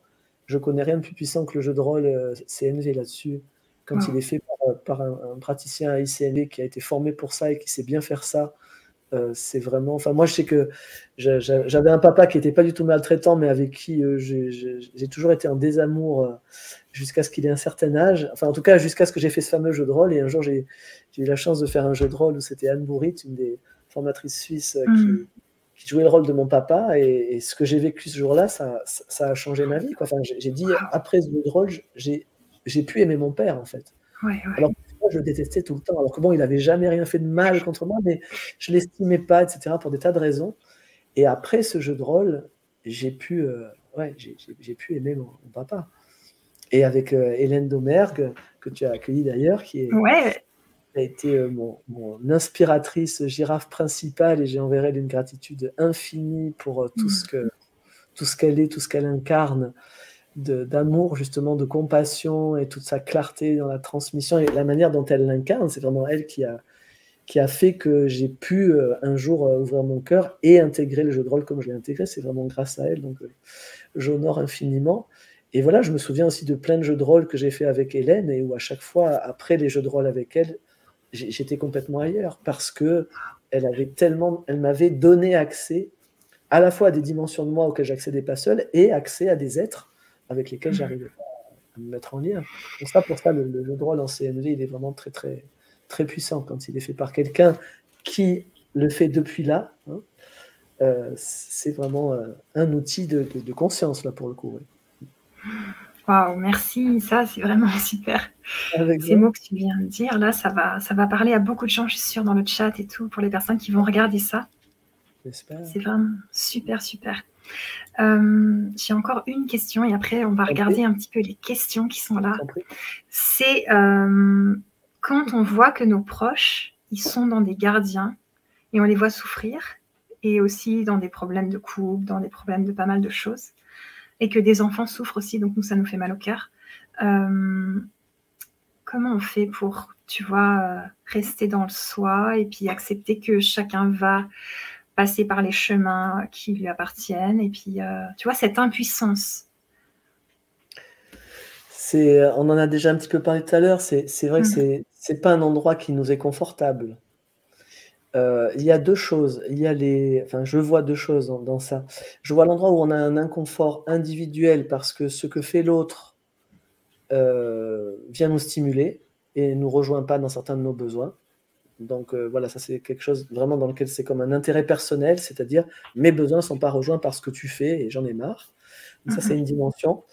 B: Je connais rien de plus puissant que le jeu de rôle euh, CNV là-dessus quand il est fait par, un, praticien à ICNV qui a été formé pour ça et qui sait bien faire ça. Euh, c'est vraiment. Enfin, moi, je sais que j'avais un papa qui n'était pas du tout maltraitant, mais avec qui euh, j'ai toujours été en désamour euh, jusqu'à ce qu'il ait un certain âge. Enfin, en tout cas, jusqu'à ce que j'ai fait ce fameux jeu de rôle. Et un jour, j'ai eu la chance de faire un jeu de rôle où c'était Anne Bourrit, une des formatrices suisses, mm. Qui, jouait le rôle de mon papa. Et, ce que j'ai vécu ce jour-là, ça, ça, a changé ma vie. Enfin, j'ai dit, après ce jeu de rôle, j'ai j'ai pu aimer mon père, en fait. Alors moi, je le détestais tout le temps. Alors que bon, il n'avait jamais rien fait de mal contre moi, mais je l'estimais pas, etc., pour des tas de raisons. Et après ce jeu de rôle, j'ai pu, euh, ouais, j'ai pu aimer mon, papa. Et avec euh, Hélène Domergue, que tu as accueillie d'ailleurs, qui est, a été euh, mon, inspiratrice girafe principale, et j'ai envers elle une gratitude infinie pour tout mm. ce que tout ce qu'elle est, tout ce qu'elle incarne d'amour, justement, de compassion et toute sa clarté dans la transmission et la manière dont elle l'incarne. C'est vraiment elle qui a, qui a fait que j'ai pu euh, un jour euh, ouvrir mon cœur et intégrer le jeu de rôle comme je l'ai intégré. C'est vraiment grâce à elle. Donc, euh, j'honore infiniment. Et voilà, je me souviens aussi de plein de jeux de rôle que j'ai fait avec Hélène et où à chaque fois, après les jeux de rôle avec elle, j'étais complètement ailleurs parce que elle avait tellement, elle m'avait donné accès à la fois à des dimensions de moi auxquelles j'accédais pas seul et accès à des êtres avec lesquels j'arrivais à me mettre en lien. Et ça, pour ça, le, le, droit dans CNV, il est vraiment très, très, très puissant quand il est fait par quelqu'un qui le fait depuis là. Hein. Euh, c'est vraiment euh, un outil de, conscience, là, pour le coup.
A: Waouh, merci, ça c'est vraiment super. Ces mots que tu viens de dire, là, ça va, ça va parler à beaucoup de gens, je suis sûre, dans le chat et tout, pour les personnes qui vont regarder ça. C'est vraiment super, super. Euh, j'ai encore une question et après on va regarder un petit peu les questions qui sont là. C'est euh, quand on voit que nos proches, ils sont dans des gardiens et on les voit souffrir et aussi dans des problèmes de couple, dans des problèmes de pas mal de choses et que des enfants souffrent aussi, donc nous ça nous fait mal au cœur. euh, comment on fait pour, tu vois, euh, rester dans le soi et puis accepter que chacun va passer par les chemins qui lui appartiennent et puis, euh, tu vois, cette impuissance?
B: C'est, on en a déjà un petit peu parlé tout à l'heure, c'est, vrai que mhm. c'est, c'est pas un endroit qui nous est confortable. Euh, il y a deux choses. Il y a les, enfin, je vois deux choses dans, ça. Je vois l'endroit où on a un inconfort individuel parce que ce que fait l'autre euh, vient nous stimuler et ne nous rejoint pas dans certains de nos besoins. Donc euh, voilà, ça c'est quelque chose vraiment dans lequel c'est comme un intérêt personnel, c'est-à-dire mes besoins ne sont pas rejoints par ce que tu fais et j'en ai marre. ça c'est mhm. une dimension.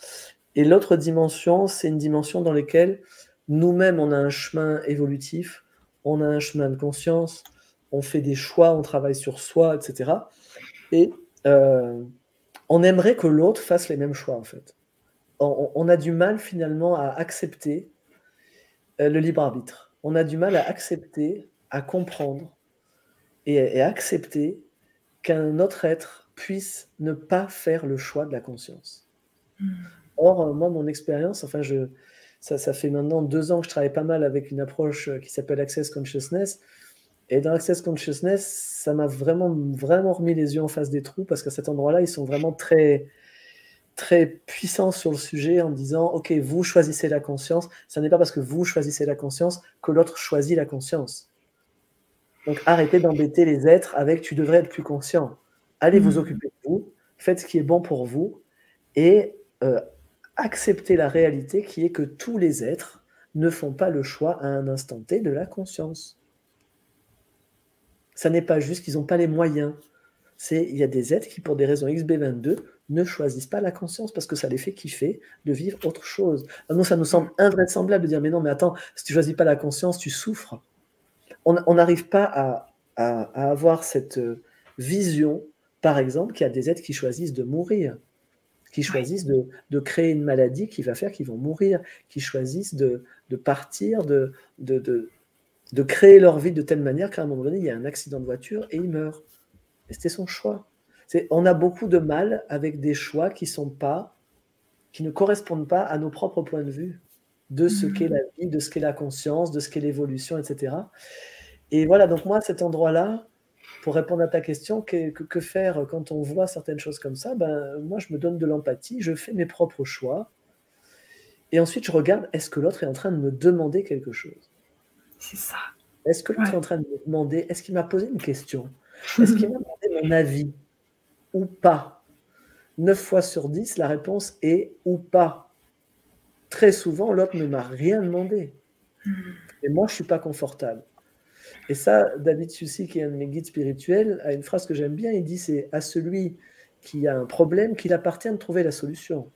B: Et l'autre dimension, c'est une dimension dans laquelle nous-mêmes on a un chemin évolutif, on a un chemin de conscience, on fait des choix, on travaille sur soi, etc. Et euh, on aimerait que l'autre fasse les mêmes choix, en fait. On, a du mal finalement à accepter euh, le libre arbitre. On a du mal à accepter, à comprendre et, à accepter qu'un autre être puisse ne pas faire le choix de la conscience. Hmm. Or, euh, moi, mon expérience, enfin, je, ça, ça, fait maintenant deux ans que je travaille pas mal avec une approche qui s'appelle Access Consciousness, et dans Access Consciousness, ça m'a vraiment, vraiment remis les yeux en face des trous parce qu'à cet endroit-là, ils sont vraiment très, très puissants sur le sujet en disant Ok, vous choisissez la conscience. Ce n'est pas parce que vous choisissez la conscience que l'autre choisit la conscience. Donc arrêtez d'embêter les êtres avec Tu devrais être plus conscient. Allez vous mmh. occuper de vous, faites ce qui est bon pour vous et euh, acceptez la réalité qui est que tous les êtres ne font pas le choix à un instant T de la conscience. Ça n'est pas juste qu'ils n'ont pas les moyens. C'est il y a des êtres qui, pour des raisons XB22, ne choisissent pas la conscience parce que ça les fait kiffer de vivre autre chose. Ah non, ça nous semble invraisemblable de dire mais non, mais attends, si tu choisis pas la conscience, tu souffres. On n'arrive pas à, avoir cette euh, vision, par exemple, qu'il y a des êtres qui choisissent de mourir, qui choisissent de, créer une maladie qui va faire qu'ils vont mourir, qui choisissent de, partir, de, de, de créer leur vie de telle manière qu'à un moment donné, il y a un accident de voiture et il meurt. Et c'était son choix. On a beaucoup de mal avec des choix qui sont pas, qui ne correspondent pas à nos propres points de vue de ce qu'est la vie, de ce qu'est la conscience, de ce qu'est l'évolution, etc. Et voilà, donc moi, cet endroit-là, pour répondre à ta question, que, que, faire quand on voit certaines choses comme ça? Ben, Moi, je me donne de l'empathie, je fais mes propres choix, et ensuite je regarde, est-ce que l'autre est en train de me demander quelque chose?
A: C'est ça.
B: Est-ce que tu es en train de me demander, est-ce qu'il m'a posé une question Est-ce qu'il m'a demandé mon avis ou pas? 9 fois sur 10, la réponse est ou pas. Très souvent, l'autre ne m'a rien demandé. Hmm. Et moi, je ne suis pas confortable. Et ça, David Sussi, qui est un de mes guides spirituels, a une phrase que j'aime bien. Il dit c'est à celui qui a un problème qu'il appartient de trouver la solution.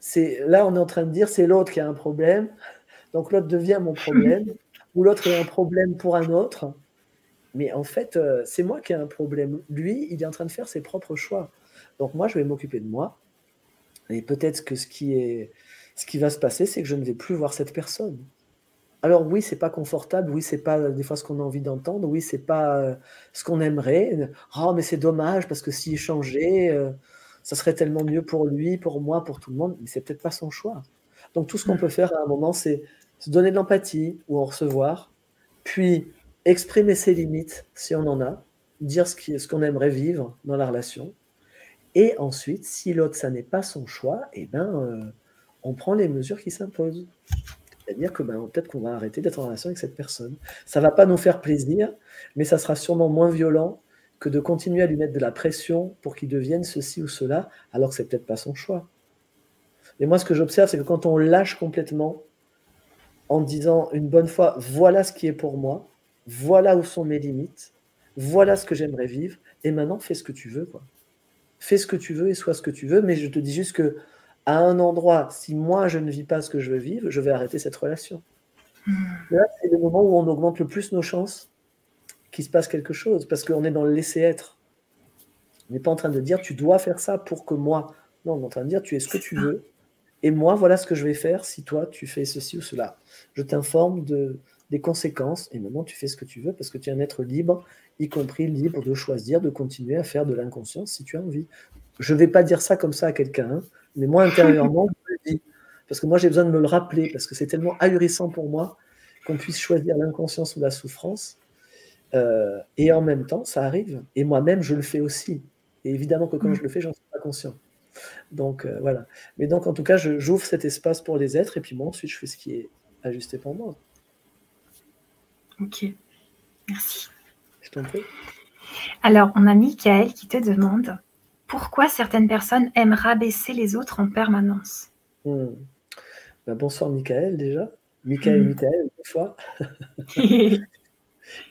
B: C'est là, on est en train de dire c'est l'autre qui a un problème. Donc l'autre devient mon problème, ou l'autre est un problème pour un autre. Mais en fait, euh, c'est moi qui ai un problème. Lui, il est en train de faire ses propres choix. Donc moi, je vais m'occuper de moi. Et peut-être que ce qui, est, ce qui va se passer, c'est que je ne vais plus voir cette personne. Alors oui, c'est pas confortable, oui, c'est pas des fois ce qu'on a envie d'entendre, oui, c'est pas euh, ce qu'on aimerait. Oh, mais c'est dommage parce que s'il changeait, euh, ça serait tellement mieux pour lui, pour moi, pour tout le monde. Mais c'est peut-être pas son choix. Donc tout ce qu'on peut faire à un moment, c'est se donner de l'empathie ou en recevoir, puis exprimer ses limites si on en a, dire ce qu'on aimerait vivre dans la relation. Et ensuite, si l'autre, ça n'est pas son choix, eh ben, euh, on prend les mesures qui s'imposent. C'est-à-dire que ben, peut-être qu'on va arrêter d'être en relation avec cette personne. Ça ne va pas nous faire plaisir, mais ça sera sûrement moins violent que de continuer à lui mettre de la pression pour qu'il devienne ceci ou cela, alors que c'est peut-être pas son choix. Et moi, ce que j'observe, c'est que quand on lâche complètement, en disant une bonne fois, voilà ce qui est pour moi, voilà où sont mes limites, voilà ce que j'aimerais vivre, et maintenant fais ce que tu veux. Quoi. Fais ce que tu veux et sois ce que tu veux, mais je te dis juste que à un endroit, si moi je ne vis pas ce que je veux vivre, je vais arrêter cette relation. Hmm. Là, c'est le moment où on augmente le plus nos chances qu'il se passe quelque chose, parce qu'on est dans le laisser être. On n'est pas en train de dire tu dois faire ça pour que moi. Non, on est en train de dire tu es ce que tu veux, et moi, voilà ce que je vais faire si toi, tu fais ceci ou cela. Je t'informe de, des conséquences et maintenant tu fais ce que tu veux parce que tu es un être libre, y compris libre de choisir, de continuer à faire de l'inconscience si tu as envie. Je ne vais pas dire ça comme ça à quelqu'un, hein, mais moi, intérieurement, je dis Parce que moi, j'ai besoin de me le rappeler, parce que c'est tellement ahurissant pour moi qu'on puisse choisir l'inconscience ou la souffrance. Euh, et en même temps, ça arrive. Et moi-même, je le fais aussi. Et évidemment que quand mm. je le fais, j'en suis pas conscient. Donc euh, voilà. Mais donc, en tout cas, j'ouvre cet espace pour les êtres, et puis moi, ensuite, je fais ce qui est ajusté pour moi.
A: Ok. Merci.
B: Je t'en prie.
A: Alors, on a Michael qui te demande pourquoi certaines personnes aiment rabaisser les autres en permanence?
B: Hmm. Ben, bonsoir Michael déjà. Michael, hmm. Michael, une fois.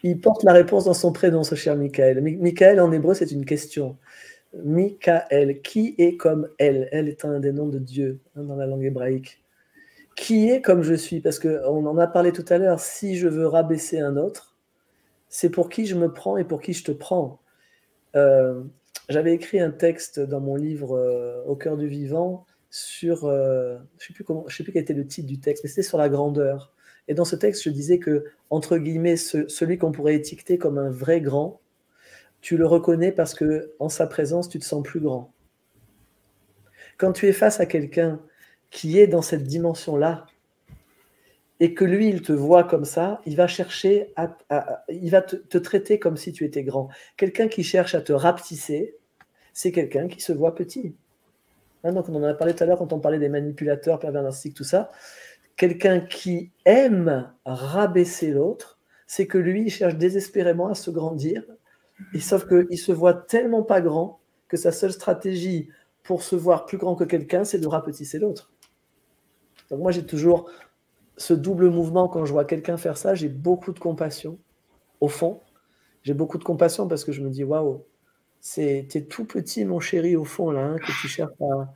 B: Il porte la réponse dans son prénom, ce cher Michael. Michael en hébreu, c'est une question. Michael, qui est comme elle? Elle est un des noms de Dieu hein, dans la langue hébraïque. Qui est comme je suis? Parce qu'on en a parlé tout à l'heure. Si je veux rabaisser un autre, c'est pour qui je me prends et pour qui je te prends. Euh, j'avais écrit un texte dans mon livre euh, Au cœur du vivant sur, euh, je ne sais, plus comment, je sais plus quel était le titre du texte, mais c'était sur la grandeur. Et dans ce texte, je disais que, entre guillemets, celui qu'on pourrait étiqueter comme un vrai grand, tu le reconnais parce que en sa présence, tu te sens plus grand. Quand tu es face à quelqu'un qui est dans cette dimension-là, et que lui, il te voit comme ça, il va chercher à, il va te, traiter comme si tu étais grand. Quelqu'un qui cherche à te rapetisser, c'est quelqu'un qui se voit petit. Hein, donc on en a parlé tout à l'heure quand on parlait des manipulateurs, pervers narcissiques, tout ça. Quelqu'un qui aime rabaisser l'autre, c'est que lui, il cherche désespérément à se grandir. Et sauf qu'il se voit tellement pas grand que sa seule stratégie pour se voir plus grand que quelqu'un, c'est de rapetisser l'autre. Donc moi, j'ai toujours ce double mouvement, quand je vois quelqu'un faire ça, j'ai beaucoup de compassion, au fond. J'ai beaucoup de compassion parce que je me dis, waouh, c'est tout petit, mon chéri, au fond, là, hein, que tu cherches à.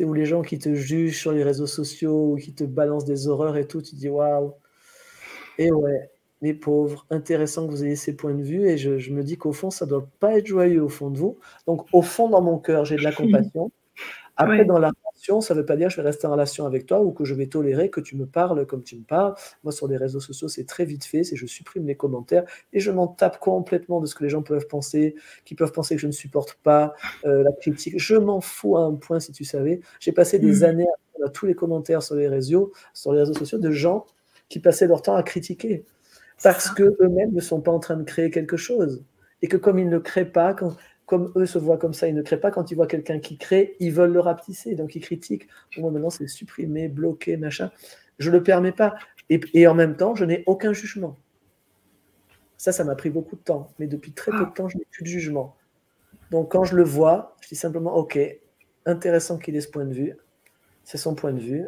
B: Où les gens qui te jugent sur les réseaux sociaux ou qui te balancent des horreurs et tout, tu dis, waouh. Et ouais, les pauvres, intéressant que vous ayez ces points de vue. Et je, je me dis qu'au fond, ça ne doit pas être joyeux au fond de vous. Donc, au fond, dans mon cœur, j'ai de la compassion. Après, dans la relation, ça ne veut pas dire que je vais rester en relation avec toi ou que je vais tolérer que tu me parles comme tu me parles. Moi, sur les réseaux sociaux, c'est très vite fait. C'est je supprime les commentaires et je m'en tape complètement de ce que les gens peuvent penser, qui peuvent penser que je ne supporte pas euh, la critique. Je m'en fous à un point, si tu savais. J'ai passé des mmh. années à, à tous les commentaires sur les réseaux, sur les réseaux sociaux de gens qui passaient leur temps à critiquer parce que eux-mêmes ne sont pas en train de créer quelque chose et que comme ils ne créent pas, quand, comme eux se voient comme ça, ils ne créent pas. Quand ils voient quelqu'un qui crée, ils veulent le rapetisser, donc ils critiquent. Moi, maintenant, c'est supprimer, bloquer, machin. Je ne le permets pas. Et, en même temps, je n'ai aucun jugement. Ça, ça m'a pris beaucoup de temps. Mais depuis très peu de temps, je n'ai plus de jugement. Donc, quand je le vois, je dis simplement, OK, intéressant qu'il ait ce point de vue. C'est son point de vue.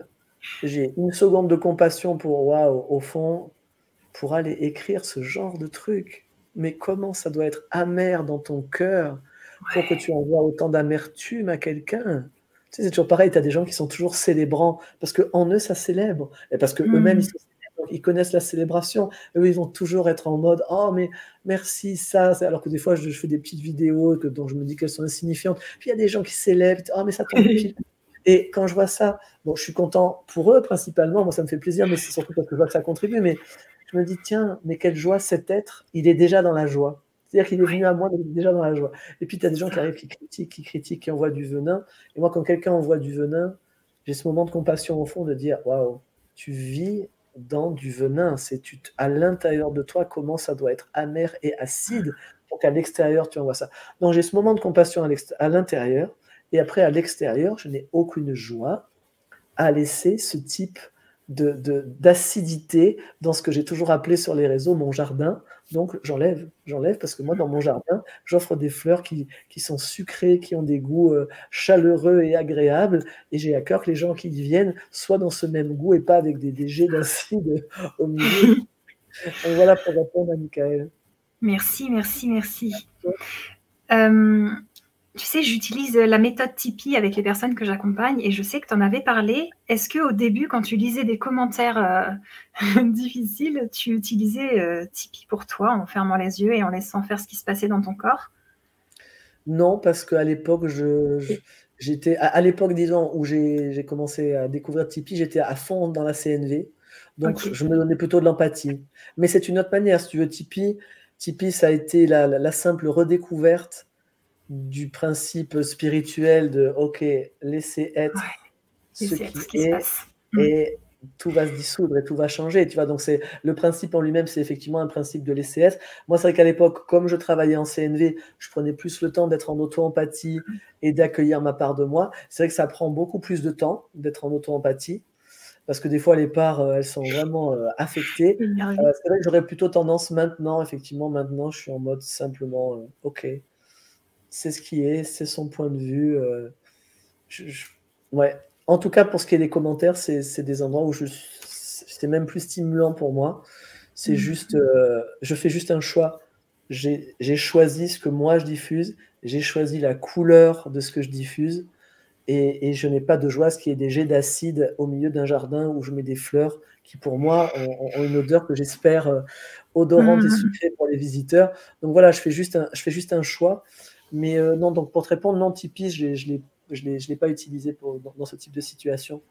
B: J'ai une seconde de compassion pour, waouh, au fond, pour aller écrire ce genre de truc. Mais comment ça doit être amer dans ton cœur pour que tu envoies autant d'amertume à quelqu'un? Tu sais, C'est toujours pareil, tu as des gens qui sont toujours célébrants, parce qu'en eux, ça célèbre, et parce qu'eux-mêmes, hmm. ils, connaissent la célébration, eux, ils vont toujours être en mode « Oh, mais merci, ça », alors que des fois, je, fais des petites vidéos que, dont je me dis qu'elles sont insignifiantes, puis il y a des gens qui célèbrent « Oh, mais ça tombe pile. Et quand je vois ça, bon, je suis content pour eux principalement, moi ça me fait plaisir, mais c'est surtout parce que je vois que ça contribue, mais je me dis, tiens, mais quelle joie cet être, il est déjà dans la joie. C'est-à-dire qu'il est venu à moi, mais il est déjà dans la joie. Et puis, tu as des gens qui arrivent, qui critiquent, qui critiquent, qui envoient du venin. Et moi, quand quelqu'un envoie du venin, j'ai ce moment de compassion au fond de dire, waouh, tu vis dans du venin. C'est à l'intérieur de toi comment ça doit être amer et acide pour qu'à l'extérieur, tu envoies ça. Donc, j'ai ce moment de compassion à l'intérieur. Et après, à l'extérieur, je n'ai aucune joie à laisser ce type d'acidité de, dans ce que j'ai toujours appelé sur les réseaux mon jardin. Donc j'enlève, j'enlève parce que moi dans mon jardin, j'offre des fleurs qui, qui, sont sucrées, qui ont des goûts euh, chaleureux et agréables. Et j'ai à cœur que les gens qui y viennent soient dans ce même goût et pas avec des, des jets d'acide au milieu. Donc voilà pour répondre à Michael.
A: Merci, merci, merci. Euh, tu sais, j'utilise la méthode Tipeee avec les personnes que j'accompagne et je sais que tu en avais parlé. Est-ce que au début, quand tu lisais des commentaires euh, difficiles, tu utilisais euh, Tipeee pour toi en fermant les yeux et en laissant faire ce qui se passait dans ton corps?
B: Non, parce qu'à l'époque, je, j'étais à, l'époque, disons, où j'ai commencé à découvrir Tipeee, j'étais à fond dans la CNV. Donc, je me donnais plutôt de l'empathie. Mais c'est une autre manière, si tu veux. Tipeee, Tipeee ça a été la, la simple redécouverte du principe spirituel de OK, laisser être ce qui est, mm. et tout va se dissoudre et tout va changer. Tu vois, donc c'est le principe en lui-même, c'est effectivement un principe de l'ECS. Moi, c'est vrai qu'à l'époque, comme je travaillais en CNV, je prenais plus le temps d'être en auto-empathie et d'accueillir ma part de moi. C'est vrai que ça prend beaucoup plus de temps d'être en auto-empathie parce que des fois les parts euh, elles sont vraiment euh, affectées. Euh, c'est vrai que j'aurais plutôt tendance maintenant, effectivement, maintenant je suis en mode simplement, ok, c'est ce qui est, c'est son point de vue. Ouais. En tout cas, pour ce qui est des commentaires, c'est des endroits où je c'est même plus stimulant pour moi. C'est mmh. juste, je fais juste un choix. J'ai choisi ce que moi je diffuse, j'ai choisi la couleur de ce que je diffuse et, je n'ai pas de joie à ce qu'il y ait des jets d'acide au milieu d'un jardin où je mets des fleurs qui, pour moi, ont, une odeur que j'espère euh, odorante et mmh. sucrée pour les visiteurs. Donc voilà, je fais juste un, je fais juste un choix. Mais euh, non, donc pour te répondre, non, Tipeee, je ne l'ai pas utilisé pour, dans, ce type de situation.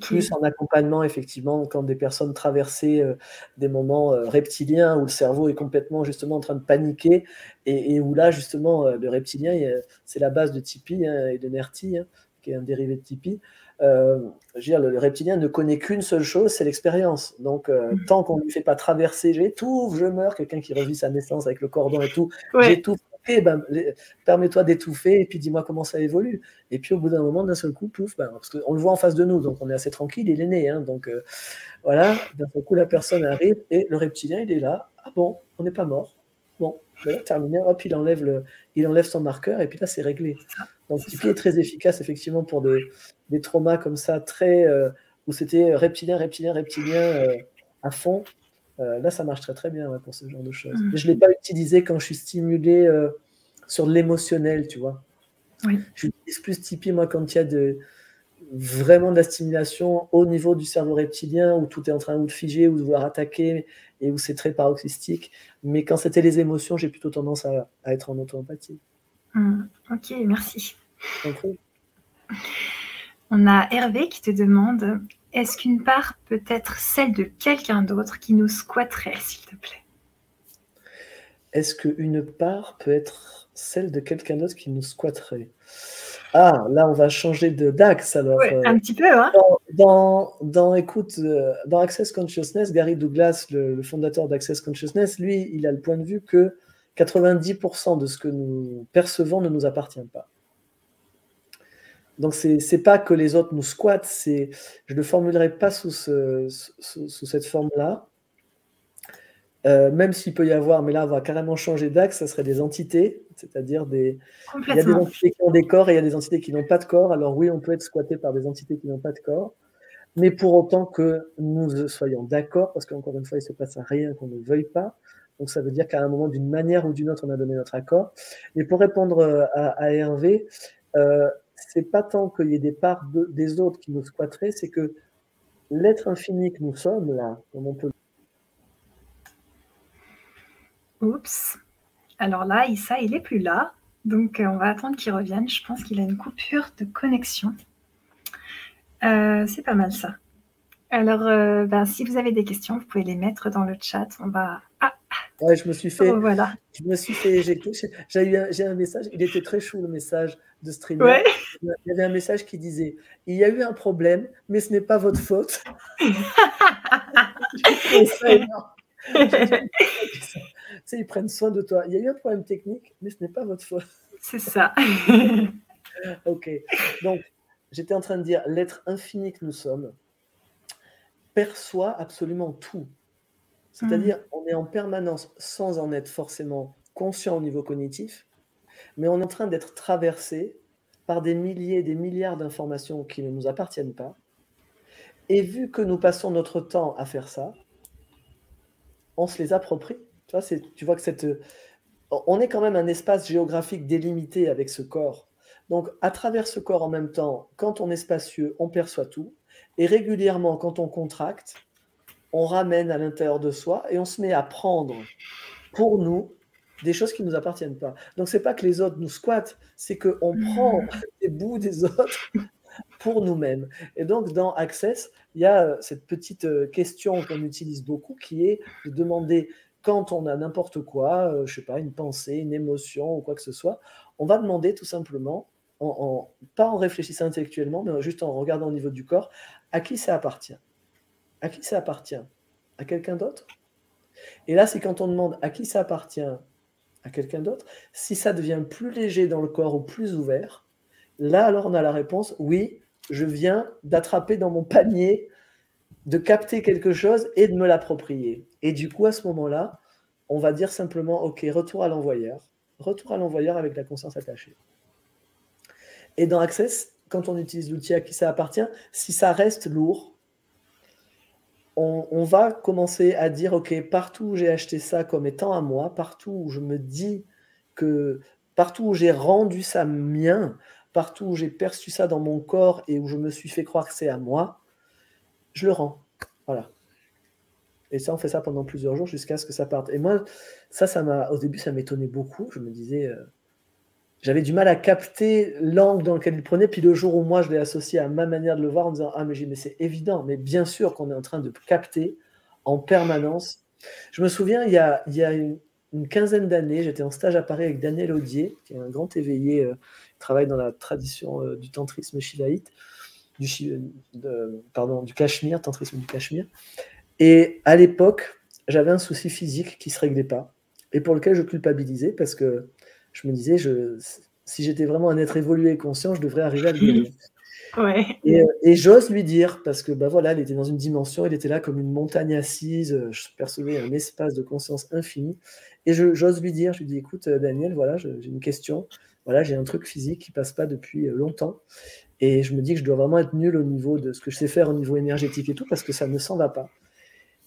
B: Plus en accompagnement, effectivement, quand des personnes traversaient euh, des moments reptiliens où le cerveau est complètement justement en train de paniquer et, où là, justement, le reptilien, c'est la base de Tipeee hein, et de Nerti. Hein qui est un dérivé de Tipeee, euh, je veux dire, le, reptilien ne connaît qu'une seule chose, c'est l'expérience. Donc, euh, mm. tant qu'on ne lui fait pas traverser, j'étouffe, je meurs, quelqu'un qui revit sa naissance avec le cordon et tout, j'étouffe, ben, permets-toi d'étouffer et puis dis-moi comment ça évolue. Et puis, au bout d'un moment, d'un seul coup, pouf, ben, parce qu'on le voit en face de nous, donc on est assez tranquille, il est né. Hein, donc, euh, voilà, d'un seul coup, la personne arrive et le reptilien, il est là. Ah bon, on n'est pas mort. Bon, terminé, hop, il enlève, le, il enlève son marqueur et puis là, c'est réglé. Donc, Tipeee est très efficace, effectivement, pour des, des traumas comme ça, très, euh, où c'était reptilien, reptilien, reptilien euh, à fond. Euh, là, ça marche très, très bien pour ce genre de choses. Mm. je ne l'ai pas utilisé quand je suis stimulé sur l'émotionnel, tu vois. Oui. J'utilise plus Tipeee, moi, quand il y a de, vraiment de la stimulation au niveau du cerveau reptilien, où tout est en train de figer, ou de vouloir attaquer, et où c'est très paroxystique. Mais quand c'était les émotions, j'ai plutôt tendance à, être en auto-empathie.
A: Hmm, ok, merci. On a Hervé qui te demande est-ce qu'une part peut être celle de quelqu'un d'autre qui nous squatterait, s'il te plaît?
B: Est-ce qu'une part peut être celle de quelqu'un d'autre qui nous squatterait? Ah, là, on va changer de d'axe alors.
A: Euh, un petit peu, hein
B: dans, dans, écoute, euh, dans Access Consciousness, Gary Douglas, le, fondateur d'Access Consciousness, lui, il a le point de vue que 90% de ce que nous percevons ne nous appartient pas. Donc, c'est n'est pas que les autres nous squattent, je ne le formulerai pas sous, sous cette forme-là, euh, même s'il peut y avoir, mais là on va carrément changer d'axe, ça serait des entités, c'est-à-dire des. Il y a des entités qui ont des corps et il y a des entités qui n'ont pas de corps. Alors oui, on peut être squatté par des entités qui n'ont pas de corps, mais pour autant que nous soyons d'accord, parce qu'encore une fois, il ne se passe rien qu'on ne veuille pas. Donc ça veut dire qu'à un moment, d'une manière ou d'une autre, on a donné notre accord. Et pour répondre euh, à, Hervé, euh, c'est pas tant qu'il y ait des parts des autres qui nous squatteraient, c'est que l'être infini que nous sommes là, comme on peut
A: Oups. Alors là, Issa, il n'est plus là. Donc, euh, on va attendre qu'il revienne. Je pense qu'il a une coupure de connexion. Euh, c'est pas mal ça. Alors, euh, ben, si vous avez des questions, vous pouvez les mettre dans le chat. On va. Ah
B: Ouais, je me suis fait. Oh, voilà. Je me suis fait éjecter. J'ai eu un, un, message. Il était très chou le message de streamer. Ouais. Il y avait un message qui disait Il y a eu un problème, mais ce n'est pas votre faute. ils prennent soin de toi. Il y a eu un problème technique, mais ce n'est pas votre faute.
A: C'est ça.
B: ok. Donc, j'étais en train de dire, l'être infini que nous sommes perçoit absolument tout. C'est-à-dire, mm. on est en permanence, sans en être forcément conscient au niveau cognitif, mais on est en train d'être traversé par des milliers, des milliards d'informations qui ne nous appartiennent pas. Et vu que nous passons notre temps à faire ça, on se les approprie. Tu vois, tu vois que cette, on est quand même un espace géographique délimité avec ce corps. Donc, à travers ce corps en même temps, quand on est spacieux, on perçoit tout. Et régulièrement, quand on contracte, on ramène à l'intérieur de soi et on se met à prendre pour nous des choses qui ne nous appartiennent pas. Donc, c'est pas que les autres nous squattent, c'est qu'on prend des bouts des autres pour nous-mêmes. Et donc, dans Access, il y a euh, cette petite euh, question qu'on utilise beaucoup qui est de demander quand on a n'importe quoi, euh, je sais pas, une pensée, une émotion ou quoi que ce soit, on va demander tout simplement pas en réfléchissant intellectuellement, mais juste en regardant au niveau du corps, à qui ça appartient? À qui ça appartient? À quelqu'un d'autre? Et là, c'est quand on demande à qui ça appartient à quelqu'un d'autre, si ça devient plus léger dans le corps ou plus ouvert, là, alors on a la réponse, oui, je viens d'attraper dans mon panier, de capter quelque chose et de me l'approprier. Et du coup, à ce moment-là, on va dire simplement, OK, retour à l'envoyeur, retour à l'envoyeur avec la conscience attachée. Et dans Access, quand on utilise l'outil à qui ça appartient, si ça reste lourd, on, va commencer à dire, OK, partout où j'ai acheté ça comme étant à moi, partout où je me dis que, partout où j'ai rendu ça mien, partout où j'ai perçu ça dans mon corps et où je me suis fait croire que c'est à moi, je le rends. Voilà. Et ça, on fait ça pendant plusieurs jours jusqu'à ce que ça parte. Et moi, ça, m'a, au début, ça m'étonnait beaucoup. Je me disais, euh, j'avais du mal à capter l'angle dans lequel il prenait. Puis le jour où moi, je l'ai associé à ma manière de le voir en disant Ah, mais, c'est évident, mais bien sûr qu'on est en train de capter en permanence. Je me souviens, il y a, il y a une, quinzaine d'années, j'étais en stage à Paris avec Daniel Audier, qui est un grand éveillé, euh, qui travaille dans la tradition euh, du tantrisme shivaïte, du, pardon, du Cachemire, tantrisme du Cachemire. Et à l'époque, j'avais un souci physique qui ne se réglait pas et pour lequel je culpabilisais parce que je me disais, je, si j'étais vraiment un être évolué et conscient, je devrais arriver à le guérir.
A: Ouais.
B: Et, et j'ose lui dire, parce que bah voilà, il était dans une dimension, il était là comme une montagne assise, je percevais un espace de conscience infini. Et j'ose lui dire, je lui dis, écoute, Daniel, voilà, j'ai une question. Voilà, j'ai un truc physique qui passe pas depuis longtemps. Et je me dis que je dois vraiment être nul au niveau de ce que je sais faire au niveau énergétique et tout, parce que ça ne s'en va pas.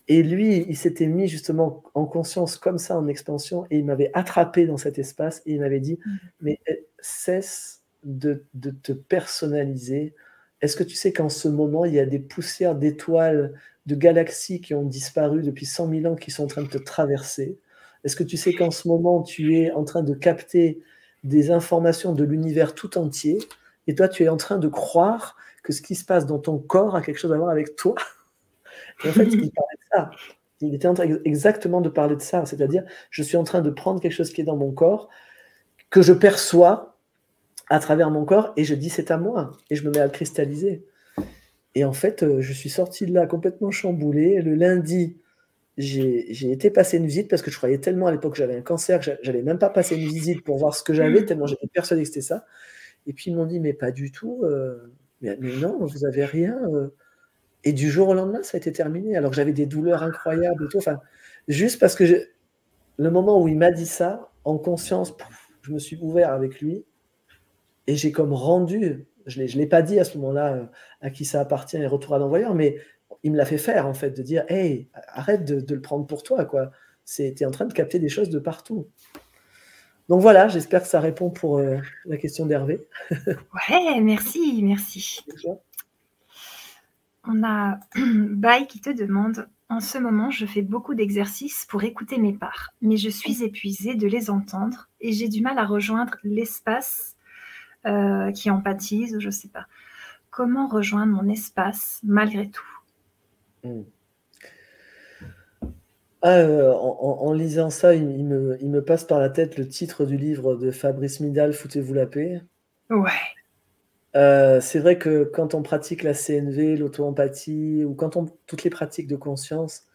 B: Et lui, il s'était mis justement en conscience comme ça, en expansion, et il m'avait attrapé dans cet espace, et il m'avait dit, mm. mais eh, cesse de, te personnaliser. Est-ce que tu sais qu'en ce moment, il y a des poussières d'étoiles, de galaxies qui ont disparu depuis 100 000 ans, qui sont en train de te traverser? Est-ce que tu sais qu'en ce moment, tu es en train de capter des informations de l'univers tout entier, et toi, tu es en train de croire que ce qui se passe dans ton corps a quelque chose à voir avec toi? Et en fait, il parlait de ça. Il était en train exactement de parler de ça. C'est-à-dire, je suis en train de prendre quelque chose qui est dans mon corps, que je perçois à travers mon corps, et je dis c'est à moi. Et je me mets à le cristalliser. Et en fait, euh, je suis sorti de là complètement chamboulé. Le lundi, j'ai été passer une visite parce que je croyais tellement à l'époque que j'avais un cancer que j'allais même pas passer une visite pour voir ce que j'avais, tellement j'étais persuadé que c'était ça. Et puis ils m'ont dit, mais pas du tout. Euh, mais, non, vous avez rien. Euh. Et du jour au lendemain, ça a été terminé, alors que j'avais des douleurs incroyables et tout. Enfin, juste parce que le moment où il m'a dit ça, en conscience, je me suis ouvert avec lui et j'ai comme rendu, je ne l'ai pas dit à ce moment-là euh, à qui ça appartient et retour à l'envoyeur, mais il me l'a fait faire en fait, de dire Hey, arrête de, le prendre pour toi, quoi. Tu es en train de capter des choses de partout. Donc voilà, j'espère que ça répond pour euh, la question d'Hervé.
A: ouais, merci, merci. On a Bye qui te demande En ce moment, je fais beaucoup d'exercices pour écouter mes parts, mais je suis épuisée de les entendre et j'ai du mal à rejoindre l'espace euh, qui empathise, je ne sais pas. Comment rejoindre mon espace malgré tout? Hmm.
B: ah, euh, en, lisant ça, il, me, il, me, passe par la tête le titre du livre de Fabrice Midal, Foutez-vous la paix.
A: Ouais.
B: Euh, c'est vrai que quand on pratique la CNV, l'auto-empathie, ou quand on toutes les pratiques de conscience,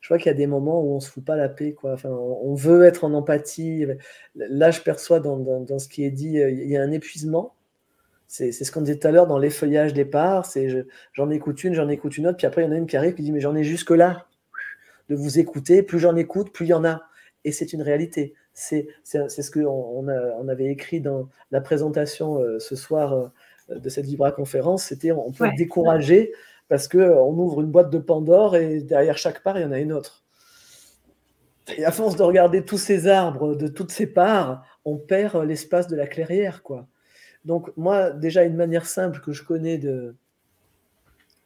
B: je vois qu'il y a des moments où on se fout pas la paix, quoi. Enfin, on, veut être en empathie. Là, je perçois dans, ce qui est dit, euh, il y a un épuisement. C'est ce qu'on disait tout à l'heure dans l'effeuillage des parts. C'est j'en écoute une, j'en écoute une autre, puis après il y en a une qui arrive qui dit mais j'en ai jusque là de vous écouter. Plus j'en écoute, plus il y en a. Et c'est une réalité. C'est ce qu'on on, on avait écrit dans la présentation euh, ce soir de cette Vibra conférence, c'était on peut décourager parce qu'on euh, ouvre une boîte de Pandore et derrière chaque part, il y en a une autre. Et à force de regarder tous ces arbres, de toutes ces parts, on perd l'espace de la clairière. quoi. Donc moi, déjà, une manière simple que je connais de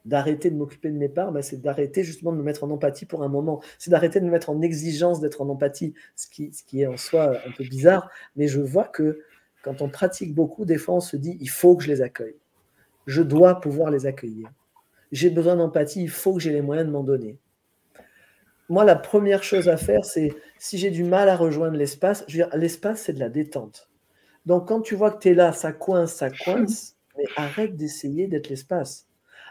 B: d'arrêter de m'occuper de mes parts, bah, c'est d'arrêter justement de me mettre en empathie pour un moment. C'est d'arrêter de me mettre en exigence d'être en empathie, ce qui, ce qui est en soi un peu bizarre, mais je vois que quand on pratique beaucoup, des fois on se dit, il faut que je les accueille. Je dois pouvoir les accueillir. J'ai besoin d'empathie, il faut que j'ai les moyens de m'en donner. Moi, la première chose à faire, c'est si j'ai du mal à rejoindre l'espace, l'espace, c'est de la détente. Donc, quand tu vois que tu es là, ça coince, ça coince, mais arrête d'essayer d'être l'espace.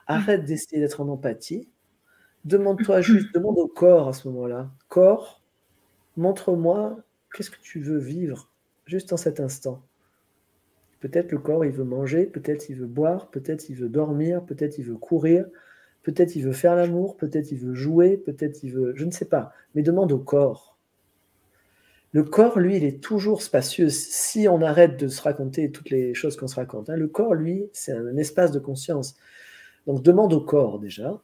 B: Arrête d'essayer d'être en empathie. Demande-toi juste, demande au corps à ce moment-là. Corps, montre-moi qu'est-ce que tu veux vivre juste en cet instant. Peut-être le corps, il veut manger, peut-être il veut boire, peut-être il veut dormir, peut-être il veut courir, peut-être il veut faire l'amour, peut-être il veut jouer, peut-être il veut... Je ne sais pas, mais demande au corps. Le corps, lui, il est toujours spacieux. Si on arrête de se raconter toutes les choses qu'on se raconte, hein, le corps, lui, c'est un espace de conscience. Donc demande au corps déjà.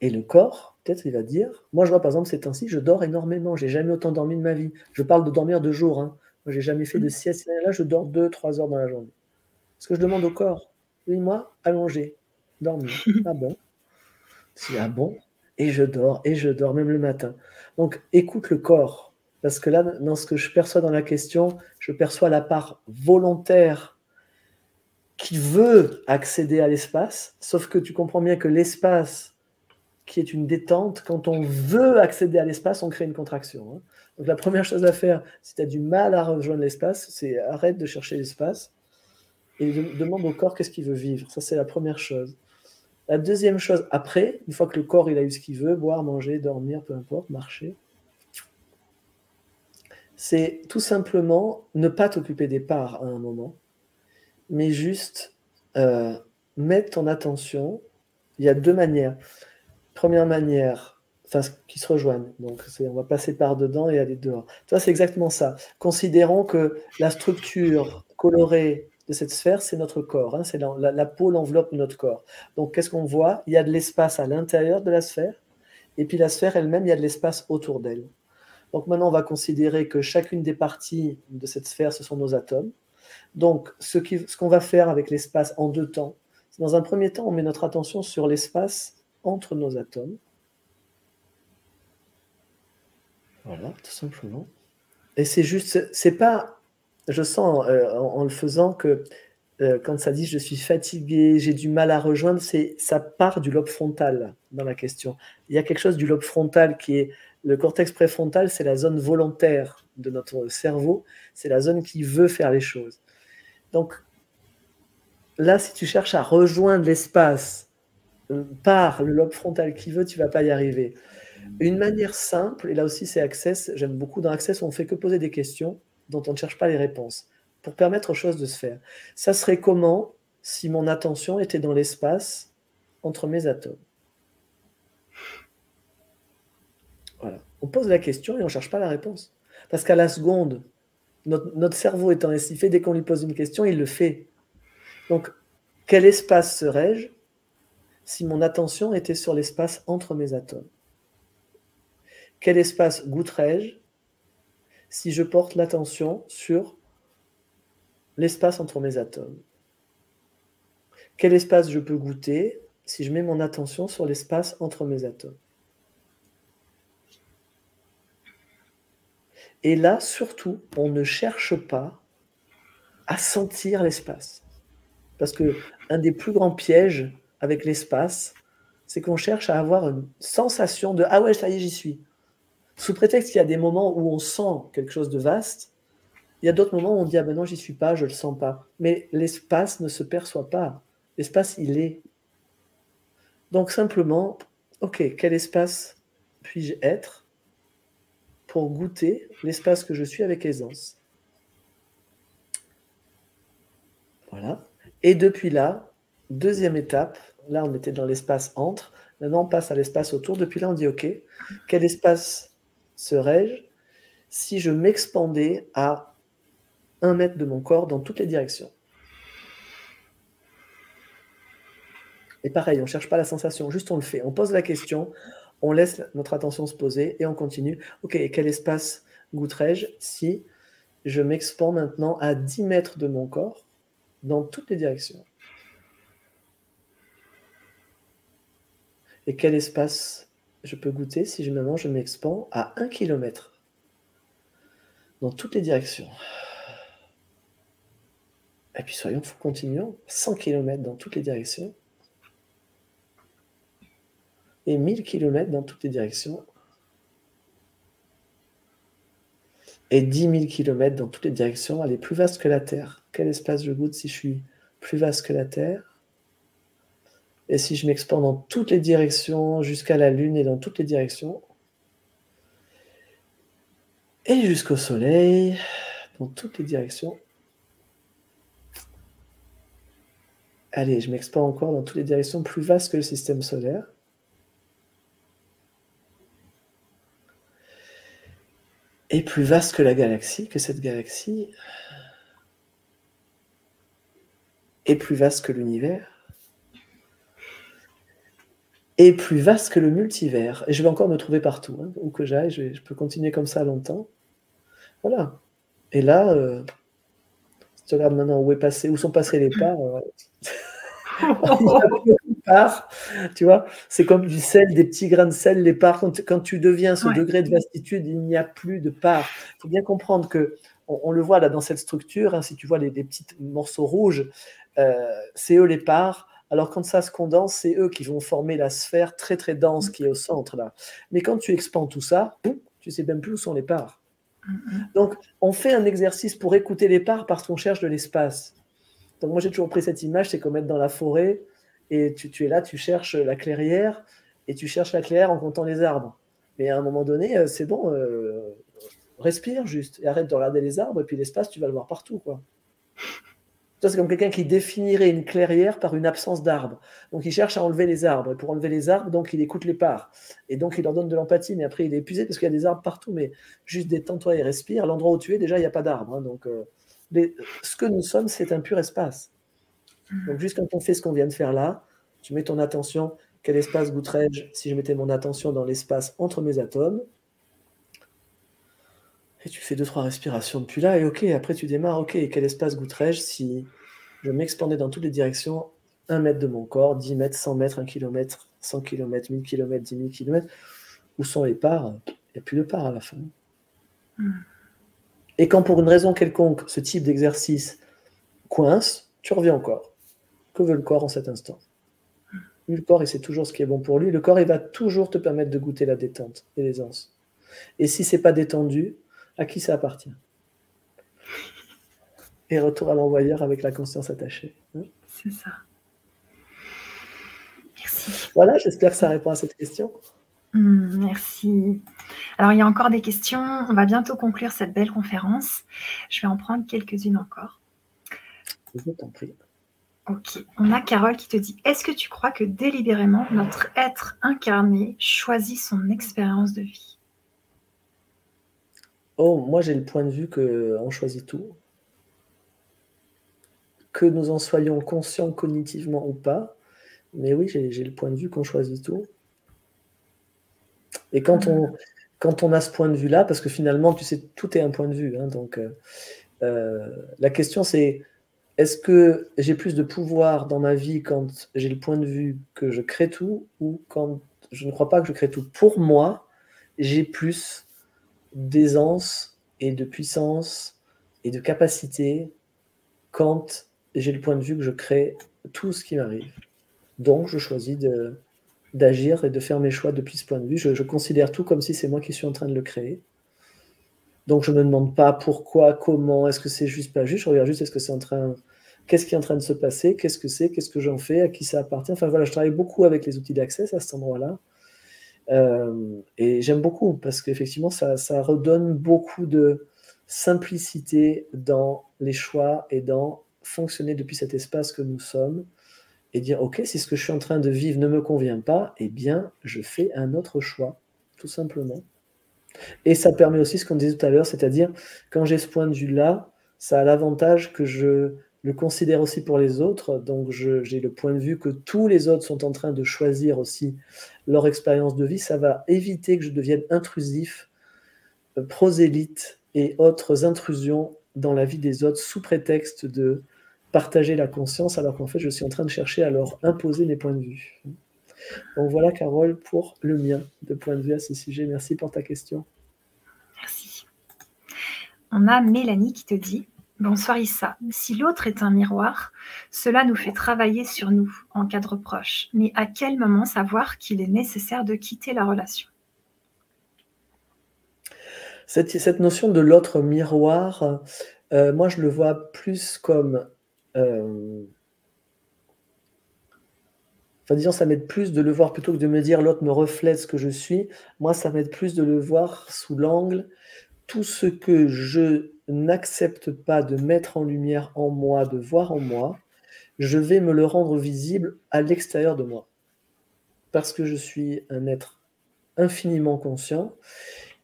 B: Et le corps, peut-être, il va dire, moi je vois par exemple ces temps-ci, je dors énormément, j'ai jamais autant dormi de ma vie. Je parle de dormir de jour. Hein. Moi, j'ai jamais fait de sieste. Là, je dors 2-3 heures dans la journée. Ce que je demande au corps, oui, moi, allongé, dormir. Ah bon? C'est ah bon? Et je dors, et je dors, même le matin. Donc, écoute le corps. Parce que là, dans ce que je perçois dans la question, je perçois la part volontaire qui veut accéder à l'espace, sauf que tu comprends bien que l'espace qui est une détente, quand on veut accéder à l'espace, on crée une contraction. Hein. Donc la première chose à faire, si tu as du mal à rejoindre l'espace, c'est arrête de chercher l'espace et demande au corps qu'est-ce qu'il veut vivre. Ça, c'est la première chose. La deuxième chose, après, une fois que le corps il a eu ce qu'il veut, boire, manger, dormir, peu importe, marcher, c'est tout simplement ne pas t'occuper des parts à un moment, mais juste euh, mettre ton attention. Il y a deux manières. Première manière, enfin, qui se rejoignent. Donc, on va passer par dedans et aller dehors. Toi, c'est exactement ça. Considérons que la structure colorée de cette sphère, c'est notre corps. Hein. c'est la, peau, l'enveloppe de notre corps. Donc, qu'est-ce qu'on voit? Il y a de l'espace à l'intérieur de la sphère, et puis la sphère elle-même, il y a de l'espace autour d'elle. Donc, maintenant, on va considérer que chacune des parties de cette sphère, ce sont nos atomes. Donc, ce qu'on va faire avec l'espace en deux temps, c'est dans un premier temps, on met notre attention sur l'espace entre nos atomes. Voilà, tout simplement. Et c'est juste, c'est pas, je sens euh, en, le faisant que euh, quand ça dit je suis fatigué, j'ai du mal à rejoindre, c'est ça part du lobe frontal dans la question. Il y a quelque chose du lobe frontal qui est le cortex préfrontal, c'est la zone volontaire de notre cerveau, c'est la zone qui veut faire les choses. Donc là, si tu cherches à rejoindre l'espace euh, par le lobe frontal qui veut, tu vas pas y arriver. Une manière simple, et là aussi c'est Access, j'aime beaucoup dans Access, on ne fait que poser des questions dont on ne cherche pas les réponses, pour permettre aux choses de se faire. Ça serait comment si mon attention était dans l'espace entre mes atomes? Voilà. On pose la question et on ne cherche pas la réponse. Parce qu'à la seconde, notre, cerveau étant ainsi fait, dès qu'on lui pose une question, il le fait. Donc, quel espace serais-je si mon attention était sur l'espace entre mes atomes? Quel espace goûterais-je si je porte l'attention sur l'espace entre mes atomes? Quel espace je peux goûter si je mets mon attention sur l'espace entre mes atomes? Et là, surtout, on ne cherche pas à sentir l'espace. Parce que un des plus grands pièges avec l'espace, c'est qu'on cherche à avoir une sensation de Ah ouais, ça y est, j'y suis. Sous prétexte qu'il y a des moments où on sent quelque chose de vaste, il y a d'autres moments où on dit Ah ben non, j'y suis pas, je le sens pas. Mais l'espace ne se perçoit pas. L'espace, il est. Donc simplement, ok, quel espace puis-je être pour goûter l'espace que je suis avec aisance? Voilà. Et depuis là, deuxième étape, là on était dans l'espace entre, maintenant on passe à l'espace autour. Depuis là, on dit ok, quel espace serais-je si je m'expandais à un mètre de mon corps dans toutes les directions? Et pareil, on ne cherche pas la sensation, juste on le fait. On pose la question, on laisse notre attention se poser et on continue. Ok, quel espace goûterais-je si je m'expand maintenant à 10 mètres de mon corps dans toutes les directions? Et quel espace je peux goûter si je, maintenant je m'expand à 1 km dans toutes les directions. Et puis soyons continuons, 100 km dans toutes les directions. Et 1000 km dans toutes les directions. et 10 000 km dans toutes les directions. Elle est plus vaste que la Terre. Quel espace je goûte si je suis plus vaste que la Terre? Et si je m'expande dans toutes les directions, jusqu'à la Lune et dans toutes les directions Et jusqu'au Soleil, dans toutes les directions. Allez, je m'expande encore dans toutes les directions plus vastes que le système solaire. Et plus vaste que la galaxie, que cette galaxie. Et plus vaste que l'univers. Et plus vaste que le multivers. Et je vais encore me trouver partout, hein, où que j'aille, je, peux continuer comme ça longtemps. Voilà. Et là, euh, si tu regardes maintenant où, est passé, où sont passés les parts, euh, tu vois, c'est comme du sel, des petits grains de sel, les parts. Quand, tu deviens ce degré de vastitude, il n'y a plus de parts. Il faut bien comprendre que, on, le voit là dans cette structure, hein, si tu vois les, petits morceaux rouges, euh, c'est eux les parts. Alors quand ça se condense, c'est eux qui vont former la sphère très très dense qui est au centre là. Mais quand tu expands tout ça, tu sais même plus où sont les parts. Donc on fait un exercice pour écouter les parts parce qu'on cherche de l'espace. Donc moi j'ai toujours pris cette image, c'est comme être dans la forêt et tu, es là, tu cherches la clairière et tu cherches la clairière en comptant les arbres. Mais à un moment donné, euh, c'est bon, euh, respire juste et arrête de regarder les arbres et puis l'espace, tu vas le voir partout. quoi. C'est comme quelqu'un qui définirait une clairière par une absence d'arbres. Donc il cherche à enlever les arbres. Et pour enlever les arbres, donc il écoute les parts. Et donc il leur donne de l'empathie. Mais après, il est épuisé parce qu'il y a des arbres partout. Mais juste détends-toi et respire. L'endroit où tu es, déjà, il n'y a pas d'arbres. Hein. donc euh, ce que nous sommes, c'est un pur espace. Mm. Donc, juste quand on fait ce qu'on vient de faire là, tu mets ton attention, quel espace goûterais-je si je mettais mon attention dans l'espace entre mes atomes? Et tu fais deux, trois respirations depuis là, et ok, après tu démarres, ok, quel espace goûterais-je si je m'expandais dans toutes les directions, un mètre de mon corps, 10 mètres, 100 mètres, 1 km, 100 km, 1000 km, 10 000 km Où sont les parts Il n'y a plus de parts à la fin. Mm. Et quand pour une raison quelconque, ce type d'exercice coince, tu reviens au corps. Que veut le corps en cet instant? Le corps, il sait toujours ce qui est bon pour lui. Le corps, il va toujours te permettre de goûter la détente et l'aisance. Et si c'est pas détendu, à qui ça appartient Et retour à l'envoyeur avec la conscience attachée.
A: Hein c'est ça. Merci.
B: Voilà, j'espère que ça répond à cette question.
A: Hmm, merci. Alors, il y a encore des questions. On va bientôt conclure cette belle conférence. Je vais en prendre quelques-unes encore.
B: Je t'en prie.
A: Ok. On a Carole qui te dit Est-ce que tu crois que délibérément notre être incarné choisit son expérience de vie?
B: Oh, moi j'ai le point de vue qu'on choisit tout. Que nous en soyons conscients cognitivement ou pas. Mais oui, j'ai le point de vue qu'on choisit tout. Et quand on, quand on a ce point de vue-là, parce que finalement, tu sais, tout est un point de vue. Hein, donc, euh, euh, la question, c'est est-ce que j'ai plus de pouvoir dans ma vie quand j'ai le point de vue que je crée tout ou quand je ne crois pas que je crée tout Pour moi, j'ai plus d'aisance et de puissance et de capacité quand j'ai le point de vue que je crée tout ce qui m'arrive. Donc, je choisis d'agir et de faire mes choix depuis ce point de vue. Je, considère tout comme si c'est moi qui suis en train de le créer. Donc je ne me demande pas pourquoi, comment, est-ce que c'est juste, pas juste. Je regarde juste est-ce que c'est en train, qu'est-ce qui est en train de se passer, qu'est-ce que c'est, qu'est-ce que j'en fais, à qui ça appartient. Enfin voilà, je travaille beaucoup avec les outils d'accès à cet endroit-là. Euh, et j'aime beaucoup parce qu'effectivement, ça, ça redonne beaucoup de simplicité dans les choix et dans fonctionner depuis cet espace que nous sommes et dire, OK, si ce que je suis en train de vivre ne me convient pas, eh bien, je fais un autre choix, tout simplement. Et ça permet aussi ce qu'on disait tout à l'heure, c'est-à-dire, quand j'ai ce point de vue-là, ça a l'avantage que je le considère aussi pour les autres. Donc, j'ai le point de vue que tous les autres sont en train de choisir aussi leur expérience de vie. Ça va éviter que je devienne intrusif, euh, prosélyte et autres intrusions dans la vie des autres sous prétexte de partager la conscience alors qu'en fait je suis en train de chercher à leur imposer mes points de vue. Donc voilà Carole pour le mien de point de vue à ce sujet. Merci pour ta question.
A: Merci. On a Mélanie qui te dit Bonsoir Issa. Si l'autre est un miroir, cela nous fait travailler sur nous en cadre proche. Mais à quel moment savoir qu'il est nécessaire de quitter la relation?
B: Cette, notion de l'autre miroir, euh, moi je le vois plus comme... Euh, enfin, disons, ça m'aide plus de le voir plutôt que de me dire l'autre me reflète ce que je suis. Moi, ça m'aide plus de le voir sous l'angle tout ce que je n'accepte pas de mettre en lumière en moi, de voir en moi, je vais me le rendre visible à l'extérieur de moi. Parce que je suis un être infiniment conscient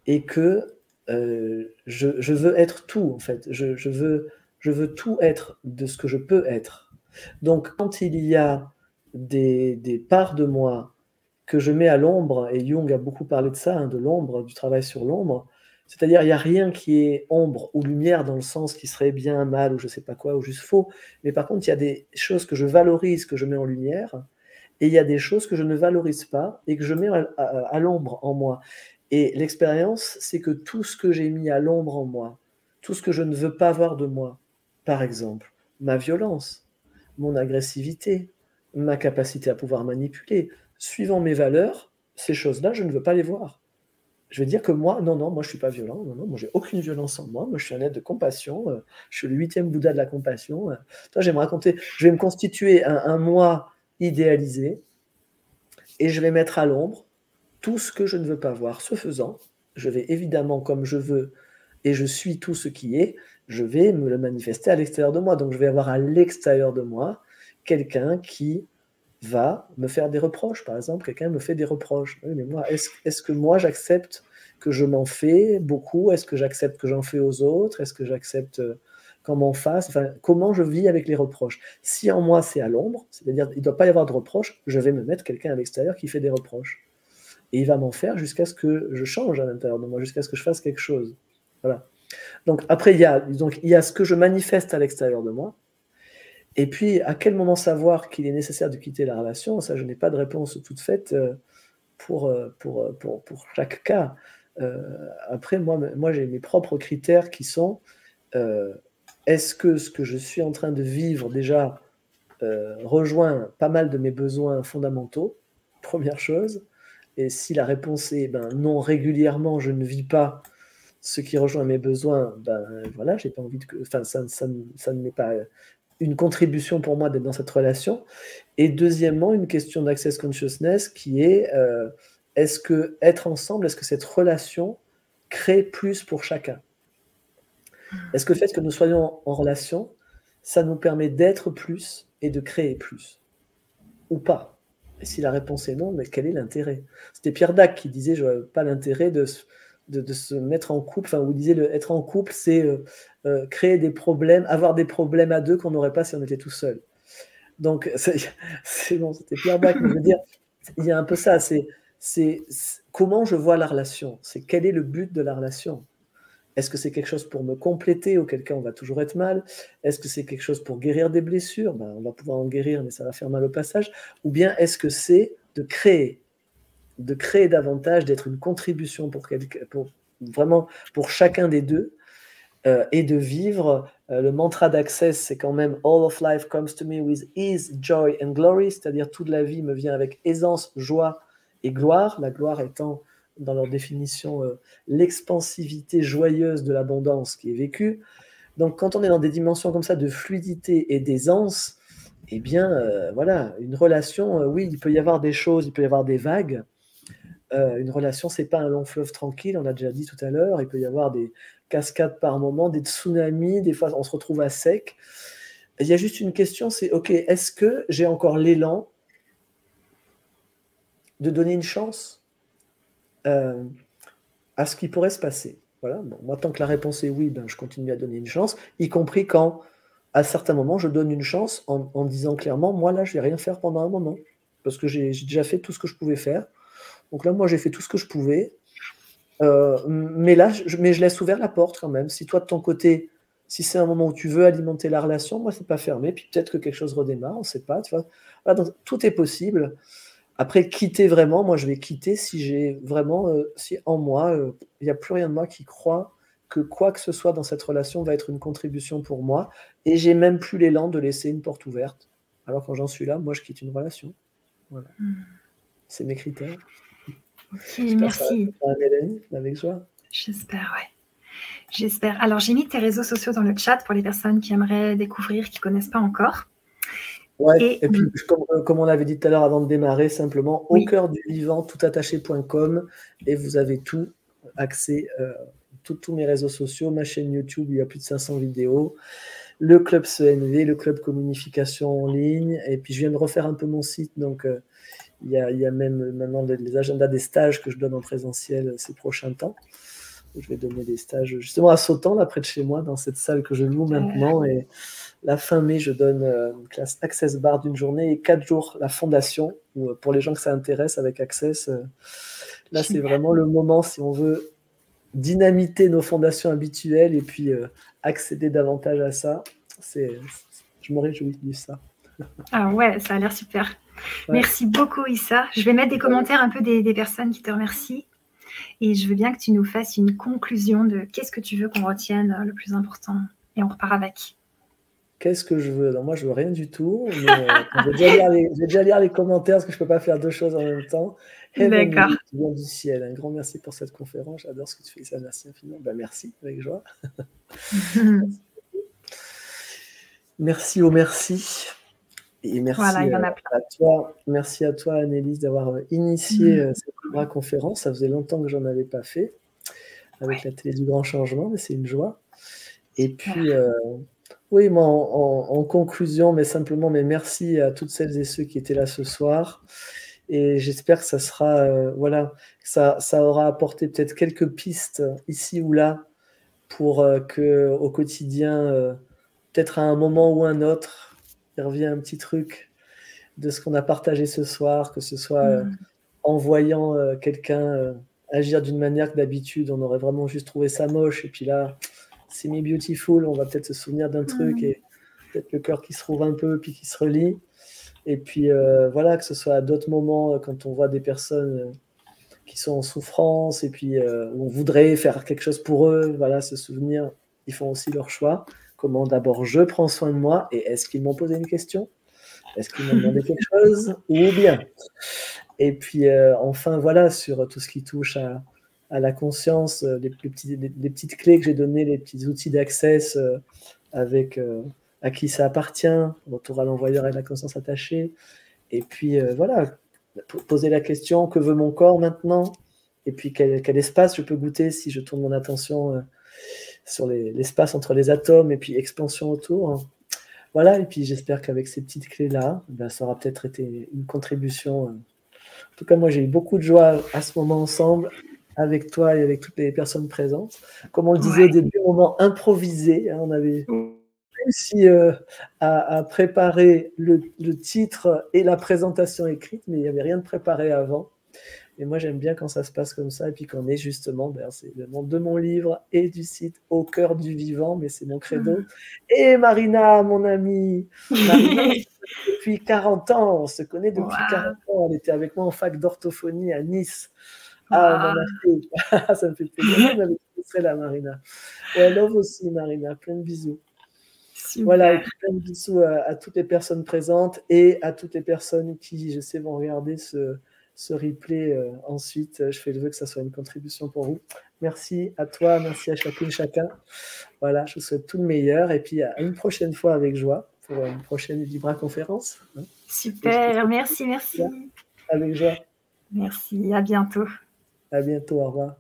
B: et que euh, je, veux être tout, en fait. Je, veux, je veux tout être de ce que je peux être. Donc, quand il y a des, parts de moi que je mets à l'ombre, et Jung a beaucoup parlé de ça, hein, de l'ombre, du travail sur l'ombre, c'est-à-dire, il n'y a rien qui est ombre ou lumière dans le sens qui serait bien, mal ou je ne sais pas quoi, ou juste faux. Mais par contre, il y a des choses que je valorise, que je mets en lumière, et il y a des choses que je ne valorise pas et que je mets à, l'ombre en moi. Et l'expérience, c'est que tout ce que j'ai mis à l'ombre en moi, tout ce que je ne veux pas voir de moi, par exemple, ma violence, mon agressivité, ma capacité à pouvoir manipuler, suivant mes valeurs, ces choses-là, je ne veux pas les voir je vais dire que moi, non, non, moi je suis pas violent, non, non, moi j'ai aucune violence en moi, moi je suis un être de compassion, euh, je suis le huitième Bouddha de la compassion. Euh. toi, je vais me raconter, je vais me constituer un, moi idéalisé et je vais mettre à l'ombre tout ce que je ne veux pas voir. Ce faisant, je vais évidemment, comme je veux, et je suis tout ce qui est, je vais me le manifester à l'extérieur de moi. Donc je vais avoir à l'extérieur de moi quelqu'un qui va me faire des reproches. Par exemple, quelqu'un me fait des reproches. mais moi, est-ce que moi j'accepte que je m'en fais beaucoup? Est-ce que j'accepte que j'en fais aux autres? Est-ce que j'accepte euh, qu'on m'en fasse? Enfin, Comment je vis avec les reproches? Si en moi c'est à l'ombre, c'est-à-dire il ne doit pas y avoir de reproches, je vais me mettre quelqu'un à l'extérieur qui fait des reproches. Et il va m'en faire jusqu'à ce que je change à l'intérieur de moi, jusqu'à ce que je fasse quelque chose. Voilà. Donc après, il y a, donc, il y a ce que je manifeste à l'extérieur de moi, et puis, à quel moment savoir qu'il est nécessaire de quitter la relation? Ça, je n'ai pas de réponse toute faite euh, pour, euh, pour, euh, pour, pour chaque cas. après, moi, moi j'ai mes propres critères qui sont est-ce que ce que je suis en train de vivre déjà rejoint pas mal de mes besoins fondamentaux? Première chose. Et si la réponse est ben, non, régulièrement, je ne vis pas ce qui rejoint mes besoins, ben voilà, j'ai pas envie de. Enfin, ça, ça, ça ne m'est pas une contribution pour moi d'être dans cette relation. Et deuxièmement, une question d'access consciousness qui est euh, est-ce que être ensemble, est-ce que cette relation crée plus pour chacun? Est-ce que le fait que nous soyons en relation, ça nous permet d'être plus et de créer plus? Ou pas? Et si la réponse est non, mais quel est l'intérêt? C'était Pierre Dac qui disait je pas l'intérêt de de, se mettre en couple, enfin, vous disiez, le, être en couple, c'est euh, euh, créer des problèmes, avoir des problèmes à deux qu'on n'aurait pas si on était tout seul. Donc, c'est bon, c'était Pierre Bach, dire, il y a un peu ça, c'est comment je vois la relation, c'est quel est le but de la relation? Est-ce que c'est quelque chose pour me compléter, auquel cas on va toujours être mal? Est-ce que c'est quelque chose pour guérir des blessures? Ben, On va pouvoir en guérir, mais ça va faire mal au passage. Ou bien est-ce que c'est de créer de créer davantage, d'être une contribution pour, vraiment pour chacun des deux, euh, et de vivre. Euh, le mantra d'access, c'est quand même All of life comes to me with ease, joy and glory, c'est-à-dire toute la vie me vient avec aisance, joie et gloire, la gloire étant dans leur définition euh, l'expansivité joyeuse de l'abondance qui est vécue. Donc quand on est dans des dimensions comme ça de fluidité et d'aisance, eh bien voilà, une relation, oui, il peut y avoir des choses, il peut y avoir des vagues, euh, une relation, c'est pas un long fleuve tranquille, on a déjà dit tout à l'heure. Il peut y avoir des cascades par moment, des tsunamis, des fois on se retrouve à sec. Il y a juste une question, c'est ok, est-ce que j'ai encore l'élan de donner une chance euh, à ce qui pourrait se passer? Voilà. moi, tant que la réponse est oui, ben, je continue à donner une chance, y compris quand, à certains moments, je donne une chance en, en disant clairement, moi là, je vais rien faire pendant un moment, parce que j'ai déjà fait tout ce que je pouvais faire. Donc là, moi, j'ai fait tout ce que je pouvais. Euh, mais là, je, mais je laisse ouvert la porte quand même. Si toi, de ton côté, si c'est un moment où tu veux alimenter la relation, moi, c'est pas fermé. Puis peut-être que quelque chose redémarre, on ne sait pas. Tu vois. donc, tout est possible. Après, quitter vraiment, moi, je vais quitter si j'ai vraiment, euh, si en moi, euh, il n'y a plus rien de moi qui croit que quoi que ce soit dans cette relation va être une contribution pour moi. Et j'ai même plus l'élan de laisser une porte ouverte. Alors quand j'en suis là, moi, je quitte une relation. Voilà. Hmm. C'est mes critères
A: merci.
B: Avec.
A: J'espère, ouais. J'espère. Alors, j'ai mis tes réseaux sociaux dans le chat pour les personnes qui aimeraient découvrir, qui ne connaissent pas encore.
B: Ouais, et, puis, comme, on l'avait dit tout à l'heure avant de démarrer, simplement au cœur du vivant, toutattaché.com, et vous avez tout accès, euh, tous mes réseaux sociaux, ma chaîne YouTube, il y a plus de 500 vidéos, le club CNV, le club communication en ligne, et puis je viens de refaire un peu mon site, donc euh, il, y a, il, y a, même maintenant les agendas des stages que je donne en présentiel ces prochains temps. Je vais donner des stages justement à Sautan, là près de chez moi, dans cette salle que je loue maintenant. Et la fin mai, je donne euh, une classe Access Bar d'une journée et quatre jours la fondation. Euh, pour les gens que ça intéresse avec Access, euh, là c'est vraiment le moment si on veut dynamiter nos fondations habituelles et puis accéder davantage à ça. C'est, je me réjouis de ça.
A: Ah ouais, ça a l'air super. Merci beaucoup Issa. Je vais mettre des commentaires un peu des, des personnes qui te remercient. Et je veux bien que tu nous fasses une conclusion de qu'est-ce que tu veux qu'on retienne euh, le plus important. Et on repart avec.
B: Qu'est-ce que je veux? Alors moi, je veux rien du tout. Mais, euh, je, vais déjà lire les, commentaires parce que je ne peux pas faire deux choses en même temps.
A: D'accord.
B: du ciel. Un grand merci pour cette conférence. J'adore ce que tu fais. Ça, merci infiniment. Ben, merci, avec joie. merci au merci. Et merci euh, à toi, merci à toi, Annelise, d'avoir euh, initié mmh. euh, cette conférence. Ça faisait longtemps que j'en avais pas fait avec la télé du grand changement, mais c'est une joie. Et puis, oui, moi, en, conclusion, mais simplement, mais merci à toutes celles et ceux qui étaient là ce soir. Et j'espère que ça sera, voilà, ça, ça aura apporté peut-être quelques pistes ici ou là pour que au quotidien, peut-être à un moment ou un autre, il revient un petit truc de ce qu'on a partagé ce soir, que ce soit euh, mm. en voyant euh, quelqu'un euh, agir d'une manière que d'habitude on aurait vraiment juste trouvé ça moche, et puis là, c'est me beautiful, on va peut-être se souvenir d'un truc mm. et peut-être le cœur qui se rouvre un peu, puis qui se relie. Et puis voilà, que ce soit à d'autres moments, quand on voit des personnes qui sont en souffrance, et puis on voudrait faire quelque chose pour eux, voilà, se souvenir, ils font aussi leur choix. Comment d'abord je prends soin de moi et est-ce qu'ils m'ont posé une question? Est-ce qu'ils m'ont demandé quelque chose? Ou bien? Et puis euh, enfin, voilà, sur tout ce qui touche à, la conscience, euh, les, petites clés que j'ai données, les petits outils d'accès euh, avec à qui ça appartient, retour à l'envoyeur et la conscience attachée. Et puis voilà, poser la question que veut mon corps maintenant? Et puis quel, quel espace je peux goûter si je tourne mon attention sur l'espace entre les atomes et puis expansion autour. Hein. Voilà, et puis j'espère qu'avec ces petites clés-là, ben, ça aura peut-être été une contribution. Euh. En tout cas, moi, j'ai eu beaucoup de joie à ce moment ensemble, avec toi et avec toutes les personnes présentes. Comme on le disait au début, moment improvisé. Hein, on avait réussi euh, à, préparer le, le, titre et la présentation écrite, mais il n'y avait rien de préparé avant. Et moi, j'aime bien quand ça se passe comme ça, et puis qu'on est justement, ben, c'est le nom de mon livre et du site au cœur du vivant, mais c'est mon credo. Et Marina, mon amie, depuis 40 ans, on se connaît depuis 40 ans, elle était avec moi en fac d'orthophonie à Nice. Ah, ça me fait plaisir. Elle là, Marina. Et I love aussi, Marina. Plein de bisous. Voilà, et plein de bisous à, à, toutes les personnes présentes et à toutes les personnes qui, je sais, vont regarder ce, ce replay euh, ensuite. Je fais le vœu que ça soit une contribution pour vous. Merci à toi, merci à chacune, chacun. Voilà, je vous souhaite tout le meilleur et puis à une prochaine fois avec joie pour une prochaine Libra conférence.
A: Super, merci, merci.
B: Avec joie.
A: Merci, à bientôt.
B: À bientôt, au revoir.